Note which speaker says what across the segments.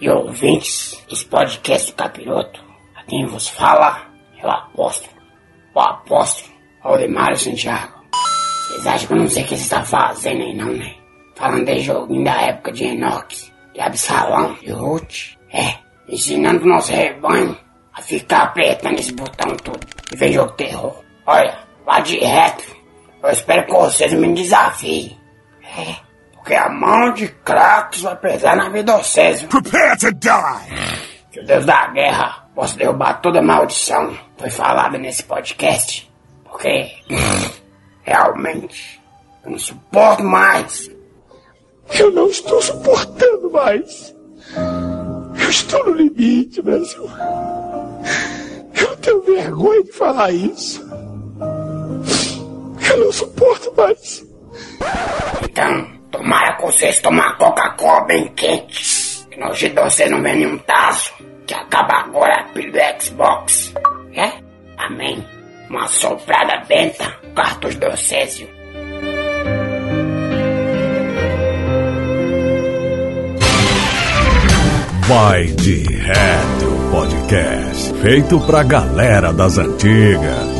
Speaker 1: e ouvintes desse podcast do Capiroto. A quem vos fala é o apóstolo, o apóstolo Audemário Santiago. Vocês acham que eu não sei o que vocês estão fazendo aí não, né? Falando de joguinho da época de Enox, de Absalão, de Ruth. É, ensinando o nosso rebanho a ficar apertando esse botão tudo e ver jogo terror. Olha, lá de reto, eu espero que vocês me desafiem. É, porque a mão de craques vai pesar na vida vocês. viu?
Speaker 2: Prepare to die!
Speaker 1: Que o Deus da guerra possa derrubar toda maldição que foi falada nesse podcast. Porque realmente eu não suporto mais.
Speaker 2: Eu não estou suportando mais. Eu estou no limite, Brasil. Eu tenho vergonha de falar isso. Eu não suporto mais.
Speaker 1: Então, tomara que vocês tomem Coca-Cola bem quente. Que jeito de vocês não vem nenhum taço. Que acaba agora do Xbox. É? Amém. Uma soprada benta, cartucho do Césio.
Speaker 3: Vai de Retro Podcast. Feito pra galera das antigas.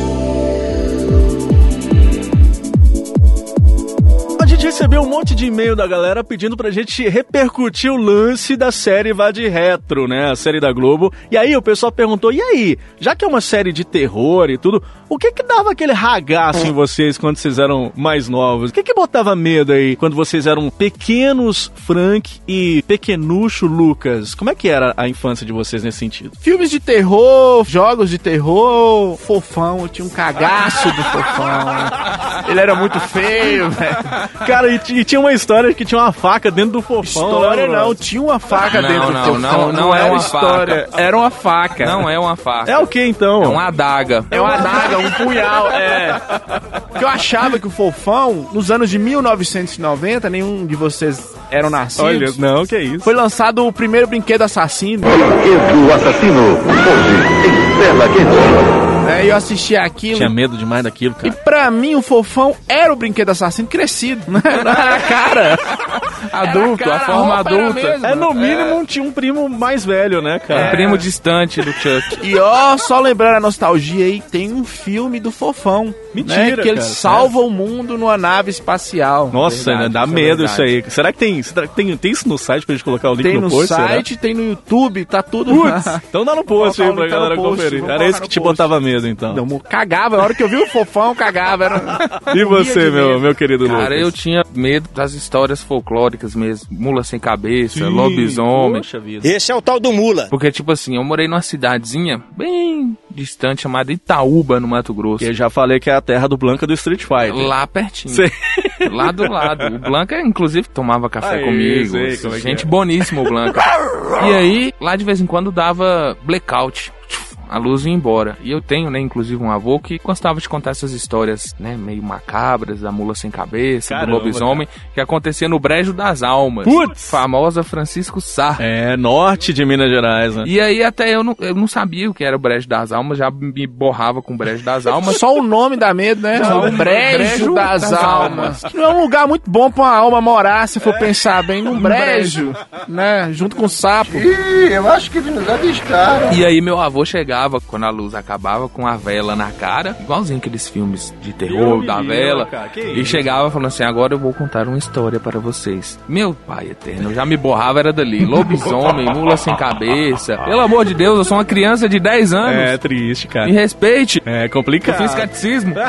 Speaker 4: Recebeu um monte de e-mail da galera pedindo pra gente repercutir o lance da série Vá de Retro, né? A série da Globo. E aí o pessoal perguntou: e aí, já que é uma série de terror e tudo, o que que dava aquele ragaço em vocês quando vocês eram mais novos? O que que botava medo aí quando vocês eram pequenos Frank e pequenucho Lucas? Como é que era a infância de vocês nesse sentido?
Speaker 5: Filmes de terror, jogos de terror, fofão, eu tinha um cagaço do fofão. Ele era muito feio, velho.
Speaker 4: Cara, e, t- e tinha uma história que tinha uma faca dentro do fofão.
Speaker 5: História
Speaker 4: né,
Speaker 5: não,
Speaker 4: mano?
Speaker 5: tinha uma faca
Speaker 6: Não,
Speaker 5: dentro
Speaker 6: não,
Speaker 5: do fofão.
Speaker 6: não, não é
Speaker 5: era
Speaker 6: uma
Speaker 5: história,
Speaker 6: faca.
Speaker 5: era uma faca.
Speaker 6: Não é uma faca.
Speaker 4: É o que então?
Speaker 6: É uma adaga.
Speaker 5: É uma adaga, um punhal, é. Porque eu achava que o fofão, nos anos de 1990, nenhum de vocês eram nascidos.
Speaker 4: Olha, não, que é isso.
Speaker 5: Foi lançado o primeiro brinquedo assassino.
Speaker 7: Brinquedo assassino, hoje em tela quente.
Speaker 5: Né, E eu assisti aquilo.
Speaker 4: Tinha medo demais daquilo,
Speaker 5: E
Speaker 4: cara.
Speaker 5: pra mim, o fofão era o brinquedo assassino crescido, né? Era a cara.
Speaker 6: Adulto,
Speaker 5: Era
Speaker 6: a
Speaker 5: cara,
Speaker 6: forma
Speaker 5: roupa era a
Speaker 6: adulta.
Speaker 4: É, no mínimo, tinha um primo mais velho, né, cara?
Speaker 6: Um primo distante do Chuck.
Speaker 5: E ó, só lembrando a nostalgia aí, tem um filme do Fofão.
Speaker 4: Mentira,
Speaker 5: né, Que ele
Speaker 4: cara,
Speaker 5: salva o mundo numa nave espacial.
Speaker 4: Nossa,
Speaker 6: Verdade,
Speaker 4: né, dá
Speaker 6: isso é
Speaker 4: medo
Speaker 6: verdade.
Speaker 4: isso aí. Será que tem, será que tem, tem isso no site pra gente colocar o link
Speaker 5: Tem
Speaker 4: no
Speaker 5: no
Speaker 4: post? será?
Speaker 5: site, tem no YouTube, tá tudo
Speaker 4: Putz, então dá no post aí pra
Speaker 5: tá
Speaker 4: galera
Speaker 5: no post,
Speaker 4: conferir. Era isso que
Speaker 5: no
Speaker 4: te
Speaker 5: post.
Speaker 4: botava medo, então.
Speaker 5: Não, mo- cagava, a hora que eu vi o Fofão, cagava. Era...
Speaker 4: E você, meu,
Speaker 5: medo.
Speaker 4: meu querido
Speaker 6: Cara,
Speaker 4: Lucas?
Speaker 6: eu tinha medo das histórias folclóricas mesmo. Mula sem cabeça,
Speaker 4: Sim,
Speaker 6: lobisomem.
Speaker 4: Poxa vida.
Speaker 8: Esse é o tal do Mula.
Speaker 6: Porque, tipo assim, eu morei numa cidadezinha bem distante chamada Itaúba, no Mato Grosso.
Speaker 4: Que eu já falei que é a terra do Blanca do Street Fighter.
Speaker 6: Lá pertinho.
Speaker 4: Sei.
Speaker 6: Lá do lado. O Blanca, inclusive, tomava café
Speaker 4: Aí,
Speaker 6: comigo.
Speaker 4: sei é
Speaker 6: Gente
Speaker 4: é.
Speaker 6: boníssima, o Blanca. e aí, lá de vez em quando dava blackout. A luz ia embora. E eu tenho, né, inclusive, um avô que gostava de contar essas histórias, né, meio macabras, da mula sem cabeça,
Speaker 4: Caramba,
Speaker 6: do lobisomem, que acontecia no Brejo das Almas.
Speaker 4: Putz!
Speaker 6: Famosa Francisco Sá.
Speaker 4: É, norte de Minas Gerais, né?
Speaker 6: E aí até eu não, eu não sabia o que era o Brejo das Almas, já me borrava com o Brejo das Almas.
Speaker 5: Só o nome dá medo, né?
Speaker 6: Só
Speaker 5: o brejo,
Speaker 6: brejo
Speaker 5: das,
Speaker 6: das
Speaker 5: almas. Que não é um lugar muito bom pra uma alma morar, se for pensar bem, num brejo, né? Junto com o sapo.
Speaker 7: Ih, eu acho que eles nos avistaram.
Speaker 6: E aí meu avô chegava, quando a luz acabava, com a vela na cara, igualzinho aqueles filmes de terror da vela.
Speaker 4: cara,
Speaker 6: e
Speaker 4: isso?
Speaker 6: chegava falando assim, agora eu vou contar uma história para vocês. Meu pai eterno, eu já me borrava, era dali. Lobisomem, mula sem cabeça. Pelo amor de Deus, eu sou uma criança de 10 anos.
Speaker 4: É triste, cara.
Speaker 6: Me respeite.
Speaker 4: É
Speaker 6: Eu
Speaker 4: complicado.
Speaker 6: fiz catecismo.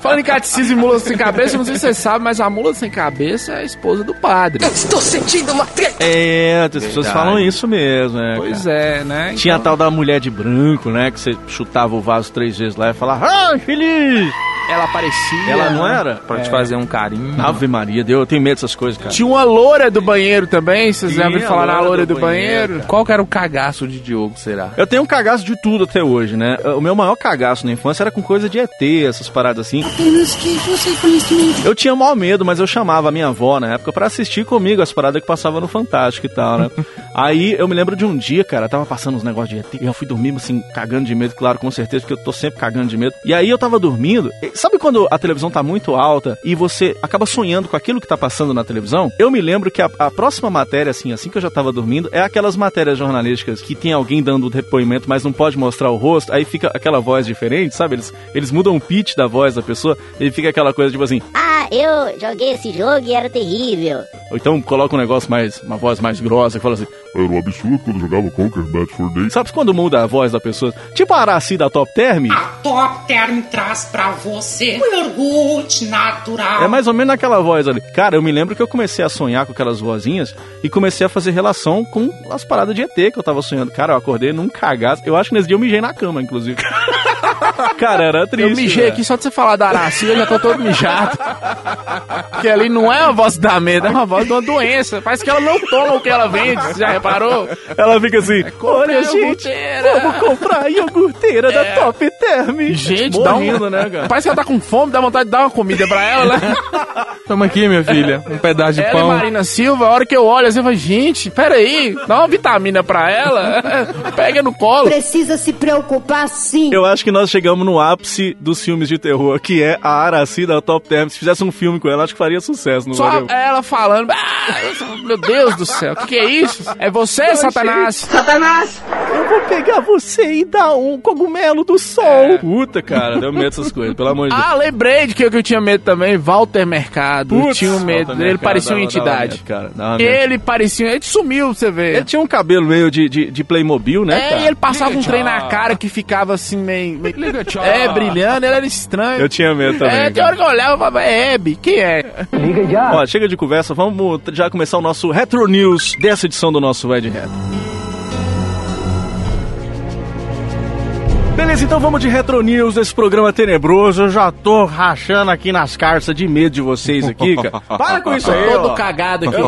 Speaker 5: Falando em catecismo e mula sem cabeça, não sei se você sabe, mas a mula sem cabeça é a esposa do padre.
Speaker 8: Estou sentindo uma treta.
Speaker 4: É, as pessoas falam isso mesmo, né?
Speaker 5: Pois
Speaker 4: cara?
Speaker 5: é, né?
Speaker 4: Tinha a tal da mulher de branco, né? Que você chutava o vaso três vezes lá e falava, ah, feliz!
Speaker 5: Ela aparecia.
Speaker 4: Ela não era?
Speaker 6: Pra te fazer um carinho.
Speaker 4: Ave Maria, Deus, eu tenho medo dessas coisas, cara.
Speaker 5: Tinha uma loura do banheiro também, vocês
Speaker 4: Sim,
Speaker 5: já ouviram
Speaker 4: a
Speaker 5: falar na
Speaker 4: loura
Speaker 5: loura
Speaker 4: do
Speaker 5: do,
Speaker 4: banheiro,
Speaker 5: banheiro?
Speaker 6: Qual que era o cagaço de Diogo, será?
Speaker 4: Eu tenho um cagaço de tudo até hoje, né? O meu maior cagaço na infância era com coisa de ET, essas paradas assim.
Speaker 8: Apenas que você conhecimento.
Speaker 4: Eu tinha maior medo, mas eu chamava a minha avó na época pra assistir comigo as paradas que passavam no Fantástico e tal, né? Aí eu me lembro de um dia, cara, tava passando uns negócios de ET, e eu fui dormir, assim, cagando de medo, claro, com certeza, porque eu tô sempre cagando de medo. E aí eu tava dormindo, e sabe quando a televisão tá muito alta e você acaba sonhando com aquilo que tá passando na televisão? Eu me lembro que a, a próxima matéria, assim, assim que eu já tava dormindo, é aquelas matérias jornalísticas que tem alguém dando depoimento, mas não pode mostrar o rosto, aí fica aquela voz diferente, sabe? Eles, eles mudam o pitch da voz da pessoa, e fica aquela coisa tipo assim,
Speaker 9: Ah, eu joguei esse jogo e era terrível.
Speaker 4: ou então coloca um negócio mais, uma voz mais grossa, que fala assim,
Speaker 2: Era um absurdo quando jogava Conquer Bad for Day.
Speaker 4: sabe quando muda a voz da pessoa? Tipo a Araci da Top Term?
Speaker 10: Top Term traz pra você um iogurte natural.
Speaker 4: É mais ou menos aquela voz ali. Cara, eu me lembro que eu comecei a sonhar com aquelas vozinhas e comecei a fazer relação com as paradas de ET que eu tava sonhando. Cara, eu acordei num cagaço. Eu acho que nesse dia eu mijei na cama, inclusive. Cara, era triste.
Speaker 5: Eu mijei
Speaker 4: velho.
Speaker 5: aqui só de você falar da Araci, eu já tô todo mijado. Porque ali não é uma voz dá medo, é uma voz de uma doença. Parece que ela não toma o que ela vende, você já reparou?
Speaker 4: Ela fica assim, olha,
Speaker 5: comprar
Speaker 4: gente,
Speaker 5: iogurteira."
Speaker 4: vamos comprar a iogurteira da Top Term.
Speaker 5: Gente, dá
Speaker 4: Morrendo,
Speaker 5: um...
Speaker 4: né, cara?
Speaker 5: Parece que ela tá com fome, dá vontade de dar uma comida pra ela, né?
Speaker 6: Toma aqui, minha filha, um pedaço de
Speaker 5: Ela e
Speaker 6: pão.
Speaker 5: Marina Silva, a hora que eu olho assim, eu falo, gente, peraí, dá uma vitamina pra ela, pega no colo.
Speaker 9: Precisa se preocupar sim.
Speaker 4: Eu acho que nós chegamos no ápice dos filmes de terror, que é a Araci da Top Term. Se fizesse um filme com ela, acho que faria sucesso, não
Speaker 5: Só
Speaker 4: faria?
Speaker 5: ela falando, ah, meu Deus do céu, o que, que é isso? É você, Satanás?
Speaker 4: Eu vou pegar você e dar um cogumelo do sol. Puta, cara, deu medo dessas coisas, pelo amor de Deus.
Speaker 5: Ah, lembrei de que eu, que eu tinha medo também, Walter Mercado. eu
Speaker 4: Putz,
Speaker 5: tinha um medo,
Speaker 4: Walter
Speaker 5: ele
Speaker 4: Mercado
Speaker 5: parecia uma
Speaker 4: dava- dava
Speaker 5: entidade.
Speaker 4: medo, cara.
Speaker 5: Ele parecia, ele sumiu, você vê.
Speaker 4: Ele tinha um cabelo meio de, de, de Playmobil, né,
Speaker 5: É,
Speaker 4: cara?
Speaker 5: e ele passava um trem na cara que ficava assim meio. meio-
Speaker 6: Liga, tchau.
Speaker 5: É, brilhando, ele era estranho.
Speaker 4: Eu tinha medo também.
Speaker 5: É, tem hora que eu olhava e falava, é Hebe, quem é?
Speaker 4: Ó, chega de conversa, vamos já começar o nosso Retro News dessa edição do nosso Ed Retro. Beleza, então vamos de Retro News desse programa tenebroso. Eu já tô rachando aqui nas carças de medo de vocês aqui, cara. Para com isso aí,
Speaker 5: Todo
Speaker 4: ó.
Speaker 5: cagado aqui.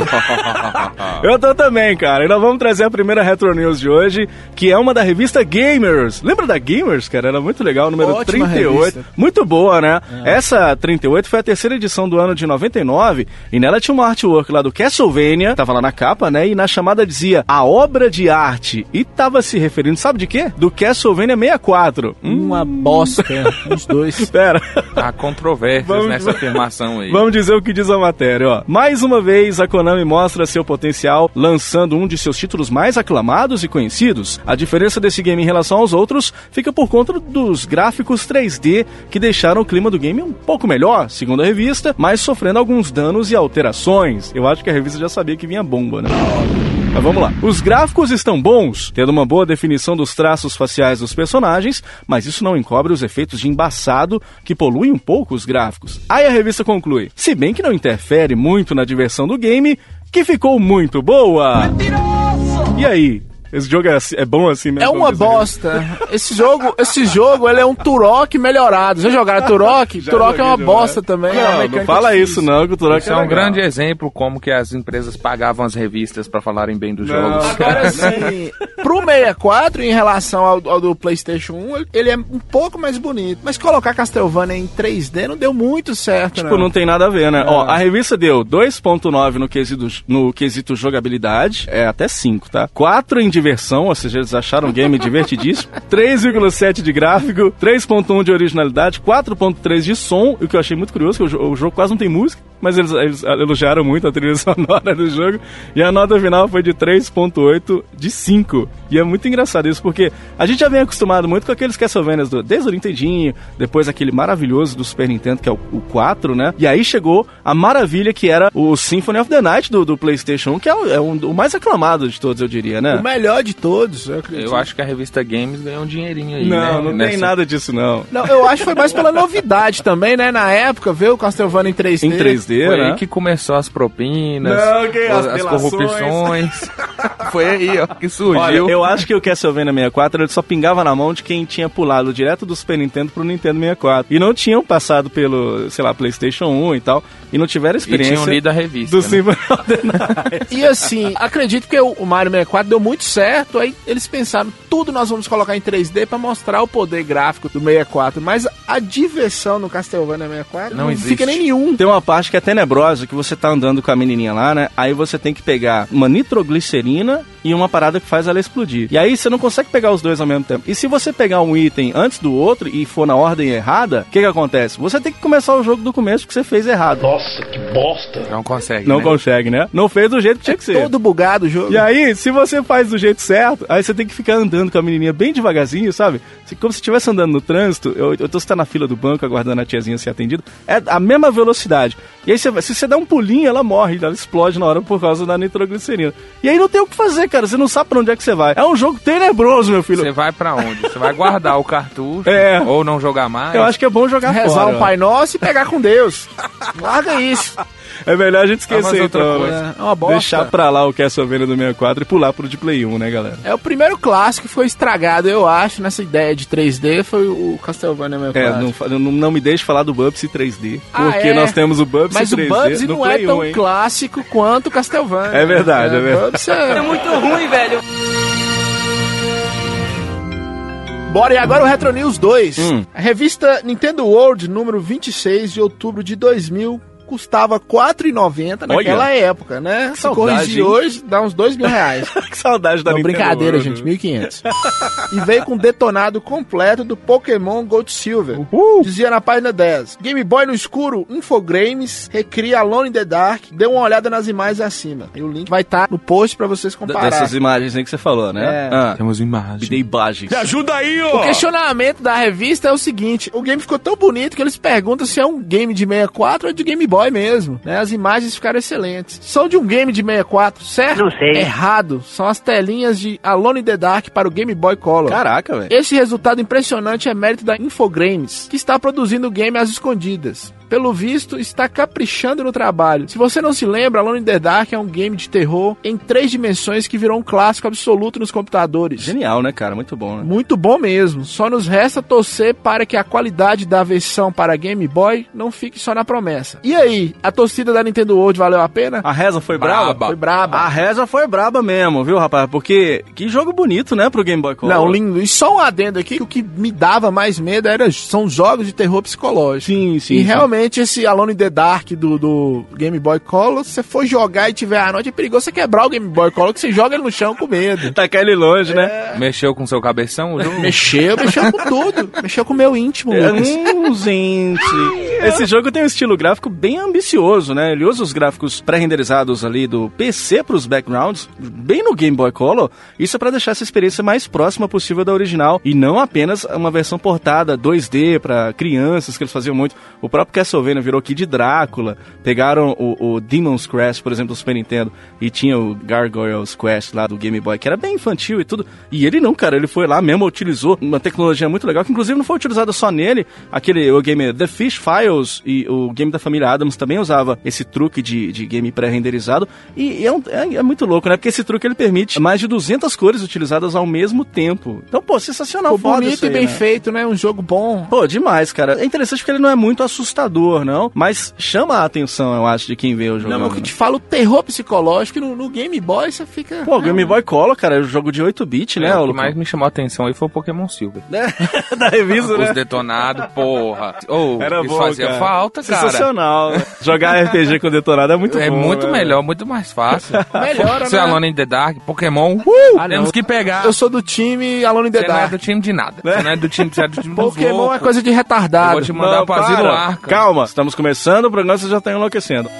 Speaker 4: Eu tô também, cara. E nós vamos trazer a primeira Retro News de hoje, que é uma da revista Gamers. Lembra da Gamers, cara? Era muito legal, número
Speaker 5: Ótima
Speaker 4: 38.
Speaker 5: revista.
Speaker 4: Muito boa, né? Essa 38 foi a terceira edição do ano de 99, e nela tinha uma artwork lá do Castlevania, tava lá na capa, né? E na chamada dizia a obra de arte. E tava se referindo, sabe de quê? Do Castlevania 64. Hum,
Speaker 5: Uma bosta, os dois.
Speaker 4: Espera.
Speaker 6: Há controvérsias
Speaker 4: Vamos-
Speaker 6: nessa afirmação aí.
Speaker 4: Vamos dizer o que diz a matéria, ó. Mais uma vez, a Konami mostra seu potencial lançando um de seus títulos mais aclamados e conhecidos. A diferença desse game em relação aos outros fica por conta dos gráficos 3D que deixaram o clima do game um pouco melhor, segundo a revista, mas sofrendo alguns danos e alterações. Eu acho que a revista já sabia que vinha bomba, né? Mas vamos lá. Os gráficos estão bons, tendo uma boa definição dos traços faciais dos personagens, mas isso não encobre os efeitos de embaçado que poluem um pouco os gráficos. Aí a revista conclui: se bem que não interfere muito na diversão do game, que ficou muito boa. E aí? Esse jogo é, assim- é bom assim mesmo?
Speaker 5: É uma bosta. Esse jogo, esse jogo, ele é um Turok melhorado. Já jogaram Turok?
Speaker 4: Já
Speaker 5: Turok é uma bosta também. é
Speaker 4: Não, não
Speaker 5: mecânica
Speaker 4: fala
Speaker 5: difícil.
Speaker 4: isso não, que o Turok
Speaker 6: Isso é um grande exemplo como que as empresas pagavam as revistas pra falarem bem dos jogos.
Speaker 5: Agora sim, pro 64, em relação ao, ao do PlayStation 1, ele é um pouco mais bonito. Mas colocar Castlevania em 3D não deu muito certo,
Speaker 4: Tipo, não tem nada a ver, né? Ó, a revista deu 2.9 no quesito, no quesito jogabilidade, é até 5, tá? 4 em diversão, ou seja, eles acharam o game divertidíssimo. 3,7 de gráfico, 3.1 de originalidade, 4.3 de som, o que eu achei muito curioso, que o, jo- o jogo quase não tem música, mas eles, eles elogiaram muito a trilha sonora do jogo, e a nota final foi de 3.8 de 5. E é muito engraçado isso, porque a gente já vem acostumado muito com aqueles Castlevanias do, desde o Nintendinho, depois aquele maravilhoso do Super Nintendo, que é o, o 4, né? E aí chegou a maravilha que era o Symphony of the Night do, do PlayStation 1, que é, o, é um- o mais aclamado de todos, eu diria, né?
Speaker 5: O melhor de todos, eu acredito.
Speaker 6: Eu acho que a revista Games ganhou um dinheirinho aí, né?
Speaker 4: Não, não tem
Speaker 6: Nessa-
Speaker 4: nada disso, não.
Speaker 5: Não, eu acho que foi mais pela novidade também, né? Na época, ver o Castlevania em 3D.
Speaker 4: Em 3D,
Speaker 6: Foi
Speaker 4: né?
Speaker 6: aí que começou as propinas,
Speaker 4: Não, que as
Speaker 6: as, corrupções. Foi aí, ó, que
Speaker 4: Olha,
Speaker 6: surgiu.
Speaker 4: eu acho que o Castlevania 64 ele só pingava na mão de quem tinha pulado direto do Super Nintendo pro Nintendo 64. E não tinham passado pelo, sei lá, PlayStation 1 e tal. E não tiveram
Speaker 6: E
Speaker 4: experiência.
Speaker 6: tinham lido a revista.
Speaker 4: do
Speaker 6: né?
Speaker 4: Symphony of the Night.
Speaker 5: E assim, acredito que o o Mario 64 deu muito certo, aí eles pensaram, tudo nós vamos colocar em 3D pra mostrar o poder gráfico do 64, mas a diversão no Castlevania 64
Speaker 6: Não
Speaker 5: não,
Speaker 6: existe.
Speaker 5: fica nem nenhum.
Speaker 4: Tem uma parte que é tenebrosa, que você tá andando com a menininha lá, né? Aí você tem que pegar uma nitroglicerina e uma parada que faz ela explodir. E aí você não consegue pegar os dois ao mesmo tempo. E se você pegar um item antes do outro e for na ordem errada, o que que acontece? Você tem que começar o jogo do começo que você fez errado.
Speaker 2: Nossa, que bosta.
Speaker 6: Não consegue.
Speaker 4: Não
Speaker 6: né?
Speaker 4: consegue, né? Não fez do jeito que tinha que ser.
Speaker 5: Todo bugado o jogo.
Speaker 4: E aí, se você faz do jeito certo, aí você tem que ficar andando com a menininha bem devagarzinho, sabe? Se- Como se estivesse andando no trânsito, eu, eu tô tá na fila do banco aguardando a tiazinha ser atendida, é a mesma velocidade. E aí, você, se você dá um pulinho, ela morre, ela explode na hora por causa da nitroglicerina. E aí não tem o que fazer, cara, você não sabe pra onde é que você vai. É um jogo tenebroso, meu filho.
Speaker 6: Você vai pra onde? Você vai guardar o cartucho
Speaker 4: É.
Speaker 6: ou não jogar mais?
Speaker 4: Eu acho que é bom jogar
Speaker 5: Rezar
Speaker 4: fora.
Speaker 5: um Pai Nosso e pegar com Deus. Larga isso.
Speaker 4: É melhor a gente
Speaker 6: Ah, mas
Speaker 4: esquecer,
Speaker 6: outra
Speaker 4: então.
Speaker 6: coisa.
Speaker 4: né?
Speaker 5: É uma bosta.
Speaker 4: Deixar pra lá o Castlevania do 64 e pular pro de Play 1, né, galera?
Speaker 5: É o primeiro clássico que foi estragado, eu acho, nessa ideia de 3D, foi o Castlevania 64.
Speaker 4: É, não, não, não me deixe falar do Bubsy 3D,
Speaker 5: Ah,
Speaker 4: porque
Speaker 5: é?
Speaker 4: nós temos o Bubsy
Speaker 5: Mas
Speaker 4: 3D
Speaker 5: o Bubsy não é
Speaker 4: Play
Speaker 5: tão
Speaker 4: 1, hein?
Speaker 5: clássico quanto o Castlevania.
Speaker 4: É verdade, é verdade.
Speaker 5: Bubsy é...
Speaker 8: muito ruim, velho.
Speaker 5: Bora, e agora o Retro News 2.
Speaker 4: Hum.
Speaker 5: A revista Nintendo World, número 26 de outubro de 2000, custava R$ 4,90 naquela
Speaker 4: Olha.
Speaker 5: época, né? Se
Speaker 4: saudade,
Speaker 5: corrigir
Speaker 4: hein?
Speaker 5: hoje, dá uns 2 mil reais.
Speaker 4: que saudade da
Speaker 5: Não,
Speaker 4: Nintendo
Speaker 5: brincadeira,
Speaker 4: World.
Speaker 5: gente, 1.500. e veio com um detonado completo do Pokémon Gold Silver. Dizia na página 10. Game Boy no escuro, Infogrames, recria Alone in the Dark, dê uma olhada nas imagens acima. E o link vai estar no post pra vocês
Speaker 4: D-
Speaker 5: comparar.
Speaker 4: Dessas imagens aí que você falou, né?
Speaker 5: É.
Speaker 4: Ah,
Speaker 6: Temos imagens.
Speaker 4: me dei imagens.
Speaker 2: Me ajuda aí,
Speaker 5: O
Speaker 2: ó.
Speaker 5: questionamento da revista é o seguinte: o game ficou tão bonito que eles perguntam se é um game de 64 ou de Game Boy mesmo. Né? As imagens ficaram excelentes. São de um game de 64, certo?
Speaker 9: Não sei.
Speaker 5: Errado. São as telinhas de Alone in the Dark para o Game Boy Color.
Speaker 4: Caraca, velho.
Speaker 5: Esse resultado impressionante é mérito da Infogrames, que está produzindo o game às escondidas. Pelo visto, está caprichando no trabalho. Se você não se lembra, Alone in the Dark é um game de terror em três dimensões que virou um clássico absoluto nos computadores.
Speaker 4: Genial, né, cara? Muito bom, né?
Speaker 5: Muito bom mesmo. Só nos resta torcer para que a qualidade da versão para Game Boy não fique só na promessa. E aí, a torcida da Nintendo World valeu a pena?
Speaker 4: A reza foi braba?
Speaker 6: Braba.
Speaker 5: Foi braba.
Speaker 4: A reza foi braba mesmo, viu, rapaz? Porque que jogo bonito, né, pro Game Boy Color.
Speaker 5: Não, lindo. E só um adendo aqui, que o que me dava mais medo era, são jogos de terror psicológico.
Speaker 4: Sim, sim.
Speaker 5: e
Speaker 4: sim.
Speaker 5: realmente esse Alone in the Dark do, do Game Boy Color, se você for jogar e tiver à noite, é perigoso você quebrar o Game Boy Color, que você joga ele no chão com medo.
Speaker 4: Tacar ele longe, né?
Speaker 6: Mexeu com seu cabeção o jogo?
Speaker 5: Mexeu, mexeu com tudo. Mexeu com o meu íntimo,
Speaker 4: É,
Speaker 5: Lucas.
Speaker 4: Hum, gente. Esse jogo tem um estilo gráfico bem ambicioso, né? Ele usa os gráficos pré-renderizados ali do PC pros backgrounds, bem no Game Boy Color. Isso é pra deixar essa experiência mais próxima possível da original e não apenas uma versão portada 2D pra crianças que eles faziam muito. O próprio Castlevania virou Kid Drácula. Pegaram o, o Demon's Quest, por exemplo, do Super Nintendo e tinha o Gargoyles Quest lá do Game Boy, que era bem infantil e tudo. E ele não, cara, ele foi lá mesmo, utilizou uma tecnologia muito legal, que inclusive não foi utilizada só nele. Aquele, o game The Fish Files e o game da família Adams também usava esse truque de, de game pré-renderizado. E é, um- é- é muito louco, né? Porque esse truque ele permite mais de 200 cores utilizadas ao mesmo tempo. Então, pô, sensacional, foda
Speaker 5: bonito
Speaker 4: isso
Speaker 5: e
Speaker 4: aí,
Speaker 5: bem
Speaker 4: né?
Speaker 5: feito, né? Um jogo bom.
Speaker 4: Pô, demais, cara. É interessante porque ele não é muito assustador, não, mas chama a atenção, eu acho, de quem vê o jogo.
Speaker 5: Não, mas o que te fala o terror psicológico no, no Game Boy, você fica.
Speaker 4: Pô, o Game Boy Color, cara, é um jogo de 8-bit, né?
Speaker 6: É, o
Speaker 4: Lucão?
Speaker 6: que mais me chamou a atenção aí foi o Pokémon Silver.
Speaker 4: da revista,
Speaker 6: Os
Speaker 4: né?
Speaker 6: detonados, porra. Oh,
Speaker 4: Era bom,
Speaker 6: fazia
Speaker 4: cara.
Speaker 6: falta, cara.
Speaker 4: Sensacional. Jogar RPG com detonado é muito
Speaker 6: é
Speaker 4: bom.
Speaker 6: muito
Speaker 4: né?
Speaker 6: melhor, muito mais fácil.
Speaker 5: Melhora,
Speaker 6: Seu
Speaker 5: né?
Speaker 6: Alone in the Dark, Pokémon,
Speaker 5: Ah,
Speaker 6: temos
Speaker 5: não.
Speaker 6: que pegar.
Speaker 5: Eu sou do time Alone in the
Speaker 6: Você não é
Speaker 5: Dark.
Speaker 6: do time de nada. Você não é do time, você é do time
Speaker 5: Pokémon é coisa de
Speaker 6: Eu
Speaker 5: retardado.
Speaker 6: vou te mandar
Speaker 4: Não,
Speaker 6: pro Asilo. Arca.
Speaker 4: Calma, estamos começando o programa, você já tá enlouquecendo.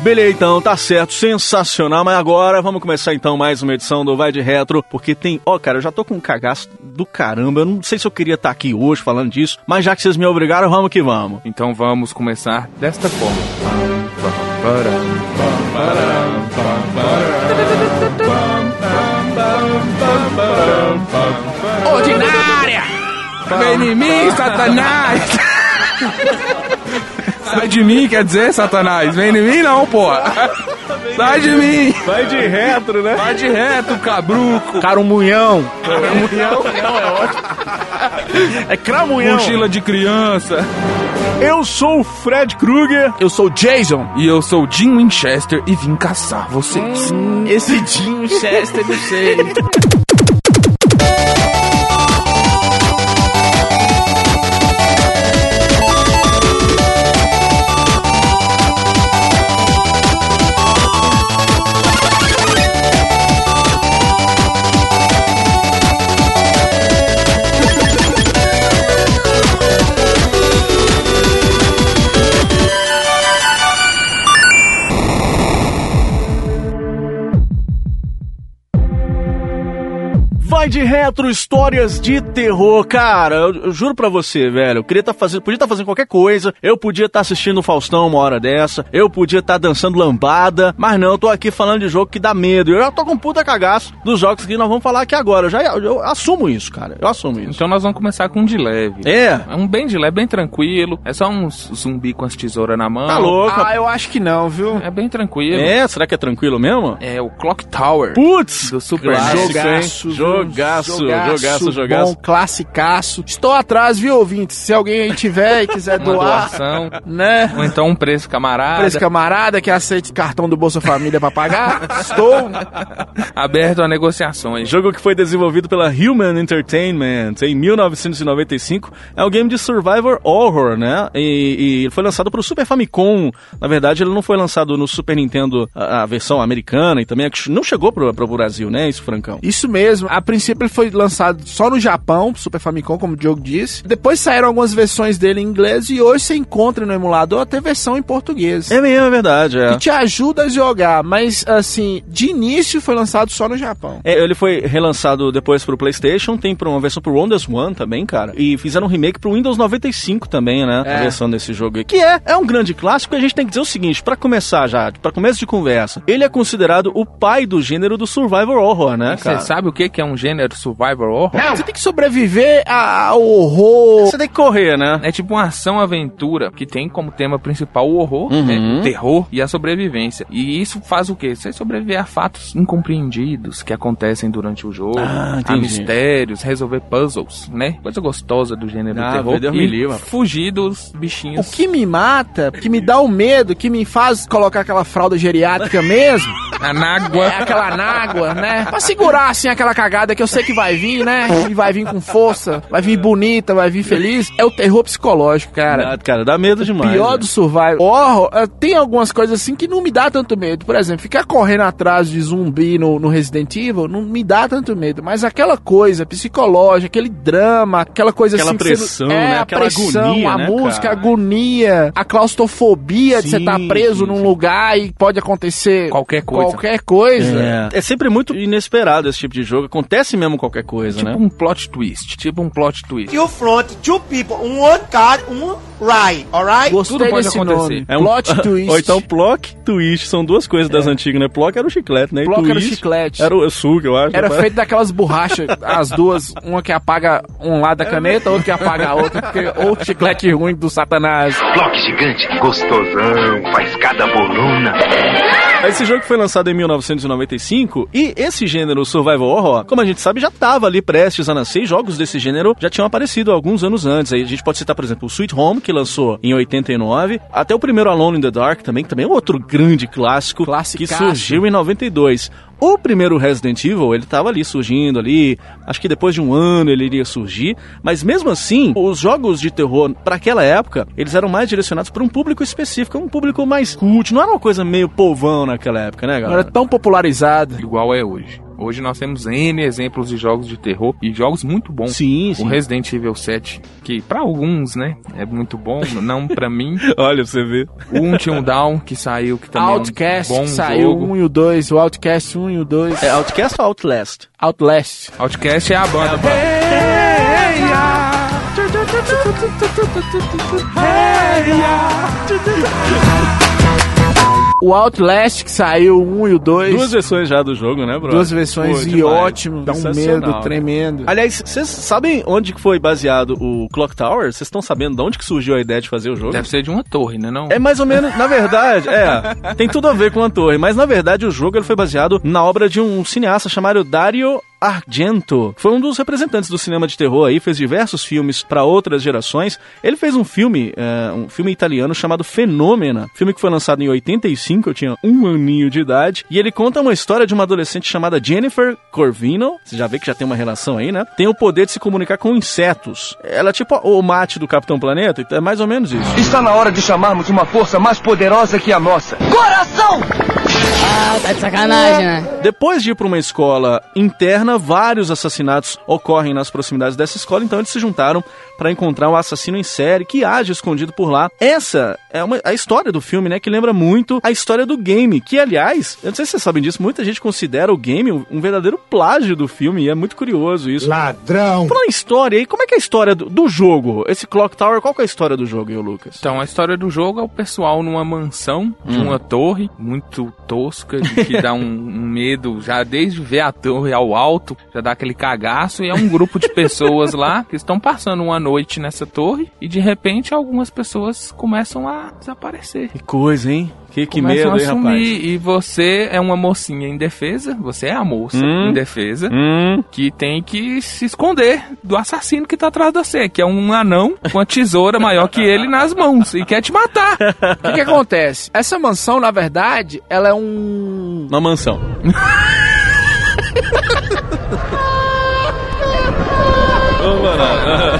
Speaker 4: Beleza, então, tá certo, sensacional, mas agora vamos começar então mais uma edição do Vai de Retro, porque tem, ó, cara, eu já tô com um cagaço do caramba, eu não sei se eu queria estar aqui hoje falando disso, mas já que vocês me obrigaram, vamos que vamos.
Speaker 6: Então vamos começar desta forma.
Speaker 5: Ordinária!
Speaker 6: Vem em mim, Satanás! Sai de mim, quer dizer, Satanás? Vem em mim não, porra! Sai de mim!
Speaker 4: Vai de retro, né?
Speaker 6: Vai de reto, cabruco!
Speaker 5: Caramunhão!
Speaker 4: É cramunhão.
Speaker 6: Mochila de criança!
Speaker 4: Eu sou o Fred Krueger.
Speaker 5: Eu sou o Jason.
Speaker 6: E eu sou Jim Winchester e vim caçar vocês.
Speaker 5: Esse Jim Chester, não sei.
Speaker 4: De retro, histórias de terror. Cara, eu, eu juro pra você, velho. Eu queria tá fazendo, podia estar tá fazendo qualquer coisa. Eu podia estar tá assistindo o Faustão uma hora dessa. Eu podia estar tá dançando lambada. Mas não, eu tô aqui falando de jogo que dá medo. Eu já tô com um puta cagaço dos jogos que nós vamos falar aqui agora. Eu já eu, eu assumo isso, cara. Eu assumo isso.
Speaker 6: Então nós vamos começar com um de leve.
Speaker 4: É.
Speaker 6: É um bem de leve, bem tranquilo. É só um zumbi com as tesouras na mão.
Speaker 4: Tá louco.
Speaker 5: Ah, eu acho que não, viu?
Speaker 6: É bem tranquilo.
Speaker 4: É, será que é tranquilo mesmo?
Speaker 6: É o Clock Tower.
Speaker 4: Putz!
Speaker 6: Do Super
Speaker 4: Clássico,
Speaker 5: Jogaço,
Speaker 4: hein?
Speaker 5: Viu?
Speaker 4: Jogaço, jogaço, jogaço.
Speaker 5: Bom, classicaço. Estou atrás, viu, ouvintes? Se alguém aí tiver e quiser
Speaker 6: Uma
Speaker 5: doar,
Speaker 6: doação.
Speaker 5: né?
Speaker 6: Ou então um preço camarada.
Speaker 5: Esse camarada que aceite cartão do Bolsa Família pra pagar, estou.
Speaker 6: Aberto a negociações.
Speaker 4: Jogo que foi desenvolvido pela Human Entertainment em 1995. É um game de survivor horror, né? E, e foi lançado para o Super Famicom. Na verdade, ele não foi lançado no Super Nintendo, a, a versão americana, e também não chegou pro, pro Brasil, né? Isso, Francão.
Speaker 5: Isso mesmo. A princípio ele foi lançado só no Japão, Super Famicom, como o Diogo disse. Depois saíram algumas versões dele em inglês e hoje você encontra no emulador até versão em português.
Speaker 4: É mesmo, é verdade, é.
Speaker 5: Que te ajuda a jogar, mas assim, de início foi lançado só no Japão.
Speaker 4: É, ele foi relançado depois pro PlayStation, tem uma versão pro Windows One também, cara. E fizeram um remake pro Windows 95 também, né?
Speaker 5: É.
Speaker 4: A versão desse jogo aí. Que é, é um grande clássico e a gente tem que dizer o seguinte, pra começar já, pra começo de conversa, ele é considerado o pai do gênero do survival horror, né, cara?
Speaker 6: Você sabe o que que é um gênero survivor horror?
Speaker 5: Você tem que sobreviver ao horror.
Speaker 4: Você tem que correr, né?
Speaker 6: É tipo uma ação-aventura que tem como tema principal o horror,
Speaker 4: Uhum.
Speaker 6: né, o terror e a sobrevivência. E isso faz o quê? Você sobreviver a fatos incompreendidos que acontecem durante o jogo,
Speaker 4: Ah,
Speaker 6: a mistérios, resolver puzzles, né? Coisa gostosa do gênero
Speaker 4: Ah,
Speaker 6: terror.
Speaker 4: Deus
Speaker 6: E
Speaker 4: livre.
Speaker 6: fugir dos
Speaker 5: O
Speaker 6: bichinhos.
Speaker 5: que me mata, que me dá o medo, que me faz colocar aquela fralda geriátrica mesmo,
Speaker 6: A nágua.
Speaker 5: é aquela nágua, né? Pra segurar assim aquela cagada que eu sei que vai vir, né? E vai vir com força, vai vir bonita, vai vir feliz. É o terror psicológico, cara.
Speaker 4: Ah, cara, dá medo demais.
Speaker 5: Pior
Speaker 4: né?
Speaker 5: do survival horror, eh, tem algumas coisas assim que não me dá tanto medo. Por exemplo, ficar correndo atrás de zumbi no, no Resident Evil não me dá tanto medo. Mas aquela coisa psicológica, aquele drama, aquela coisa
Speaker 4: Aquela
Speaker 5: assim. não-
Speaker 4: pressão,
Speaker 5: é,
Speaker 4: né?
Speaker 5: a
Speaker 4: Aquela
Speaker 5: pressão,
Speaker 4: agonia,
Speaker 5: a
Speaker 4: né,
Speaker 5: música, a agonia, a claustrofobia de você
Speaker 4: Sim,
Speaker 5: estar preso
Speaker 4: sim,
Speaker 5: num
Speaker 4: sim.
Speaker 5: lugar e pode acontecer
Speaker 6: Qualquer coisa.
Speaker 5: Qualquer coisa.
Speaker 4: É. É sempre muito inesperado esse tipo de jogo. Acontece mesmo qualquer coisa,
Speaker 6: Tipo
Speaker 4: né?
Speaker 6: um plot twist. Tipo um plot twist.
Speaker 8: You front two people, one card, one right, alright?
Speaker 5: Gostei
Speaker 6: Tudo pode acontecer.
Speaker 5: nome.
Speaker 4: É um
Speaker 5: Plot twist.
Speaker 4: Ou então Plock Twist. São duas coisas das antigas, né? Plock era o chiclete, né? E
Speaker 5: Plock era o chiclete.
Speaker 4: Era o suco, eu acho.
Speaker 5: Era feito daquelas borrachas, as duas, uma que apaga um lado da caneta, outra que apaga a outra, porque ou chiclete ruim do satanás.
Speaker 7: Bloco gigante, gostosão, faz cada bolona.
Speaker 4: Esse jogo foi lançado em 1995 e esse gênero survival horror, como a gente sabe, já estava ali prestes a nascer. e Jogos desse gênero já tinham aparecido alguns anos antes. Aí a gente pode citar, por exemplo, o Sweet Home, que lançou em 89, até o primeiro Alone in the Dark também, que também é outro grande clássico que
Speaker 5: Classicaço.
Speaker 4: surgiu em 92. O primeiro Resident Evil, ele tava ali surgindo ali, acho que depois de um ano ele iria surgir, mas mesmo assim, os jogos de terror para aquela época, eles eram mais direcionados para um público específico, um público mais cult, não era uma coisa meio povão naquela época, né,
Speaker 5: Não
Speaker 4: galera?
Speaker 5: era tão popularizado.
Speaker 6: Igual é hoje. Hoje nós temos N exemplos de jogos de terror e jogos muito bons.
Speaker 4: Sim, sim.
Speaker 6: O Resident Evil 7, que pra alguns, né, é muito bom, não pra mim.
Speaker 4: Olha, você ver.
Speaker 6: O Until Down, que saiu, que também
Speaker 5: Outcast,
Speaker 6: é um bom
Speaker 5: que saiu
Speaker 6: jogo.
Speaker 5: o 1 e o 2, o Outcast 1 e o 2.
Speaker 4: É Outcast ou Outlast?
Speaker 5: Outlast.
Speaker 6: Outcast é a banda. pô.
Speaker 5: O Outlast, que saiu o 1 e o 2.
Speaker 4: Duas versões já do jogo, né, bro?
Speaker 5: Duas versões
Speaker 4: Pô,
Speaker 5: e
Speaker 4: demais.
Speaker 5: ótimo, dá um medo tremendo.
Speaker 4: Aliás, vocês sabem onde que foi baseado o Clock Tower? Vocês estão sabendo de onde que surgiu a ideia de fazer o jogo?
Speaker 6: Deve ser de uma torre, né não?
Speaker 4: É mais ou menos, na verdade, é, tem tudo a ver com a torre, mas na verdade o jogo ele foi baseado na obra de um cineasta chamado Dario Argento. Foi um dos representantes do cinema de terror aí, fez diversos filmes para outras gerações. Ele fez um filme, é, um filme italiano chamado Fenômena, filme que foi lançado em 85, eu tinha um aninho de idade, e ele conta uma história de uma adolescente chamada Jennifer Corvino, você já vê que já tem uma relação aí, né? Tem o poder de se comunicar com insetos. Ela é tipo o mate do Capitão Planeta, então é mais ou menos isso.
Speaker 11: Está na hora de chamarmos uma força mais poderosa que a nossa.
Speaker 8: Coração!
Speaker 11: Ah, tá de sacanagem, né?
Speaker 4: Depois de ir para uma escola interna, vários assassinatos ocorrem nas proximidades dessa escola, então eles se juntaram para encontrar um assassino em série que age escondido por lá. Essa é uma, a história do filme, né, que lembra muito a história do game, que aliás, eu não sei se vocês sabem disso, muita gente considera o game um, um verdadeiro plágio do filme, e é muito curioso isso.
Speaker 2: Ladrão!
Speaker 4: Falando em história, e como é que é a história do, do jogo? Esse Clock Tower, qual que é a história do jogo, eu, Lucas?
Speaker 6: Então, a história do jogo é o pessoal numa mansão de
Speaker 4: Hum.
Speaker 6: uma torre muito tosca, de que dá um, um medo já desde ver a torre ao alto, já dá aquele cagaço, e é um grupo de pessoas lá que estão passando uma noite nessa torre e de repente algumas pessoas começam a desaparecer.
Speaker 4: Que coisa, hein? Que, que medo,
Speaker 6: a
Speaker 4: hein,
Speaker 6: sumir,
Speaker 4: rapaz?
Speaker 6: E você é uma mocinha indefesa, você é a moça
Speaker 4: Hum.
Speaker 6: indefesa,
Speaker 4: Hum.
Speaker 6: que tem que se esconder do assassino que tá atrás de você, que é um anão com a tesoura maior que ele nas mãos e quer te matar.
Speaker 5: O que, que acontece? Essa mansão, na verdade, ela é um.
Speaker 4: Uma mansão.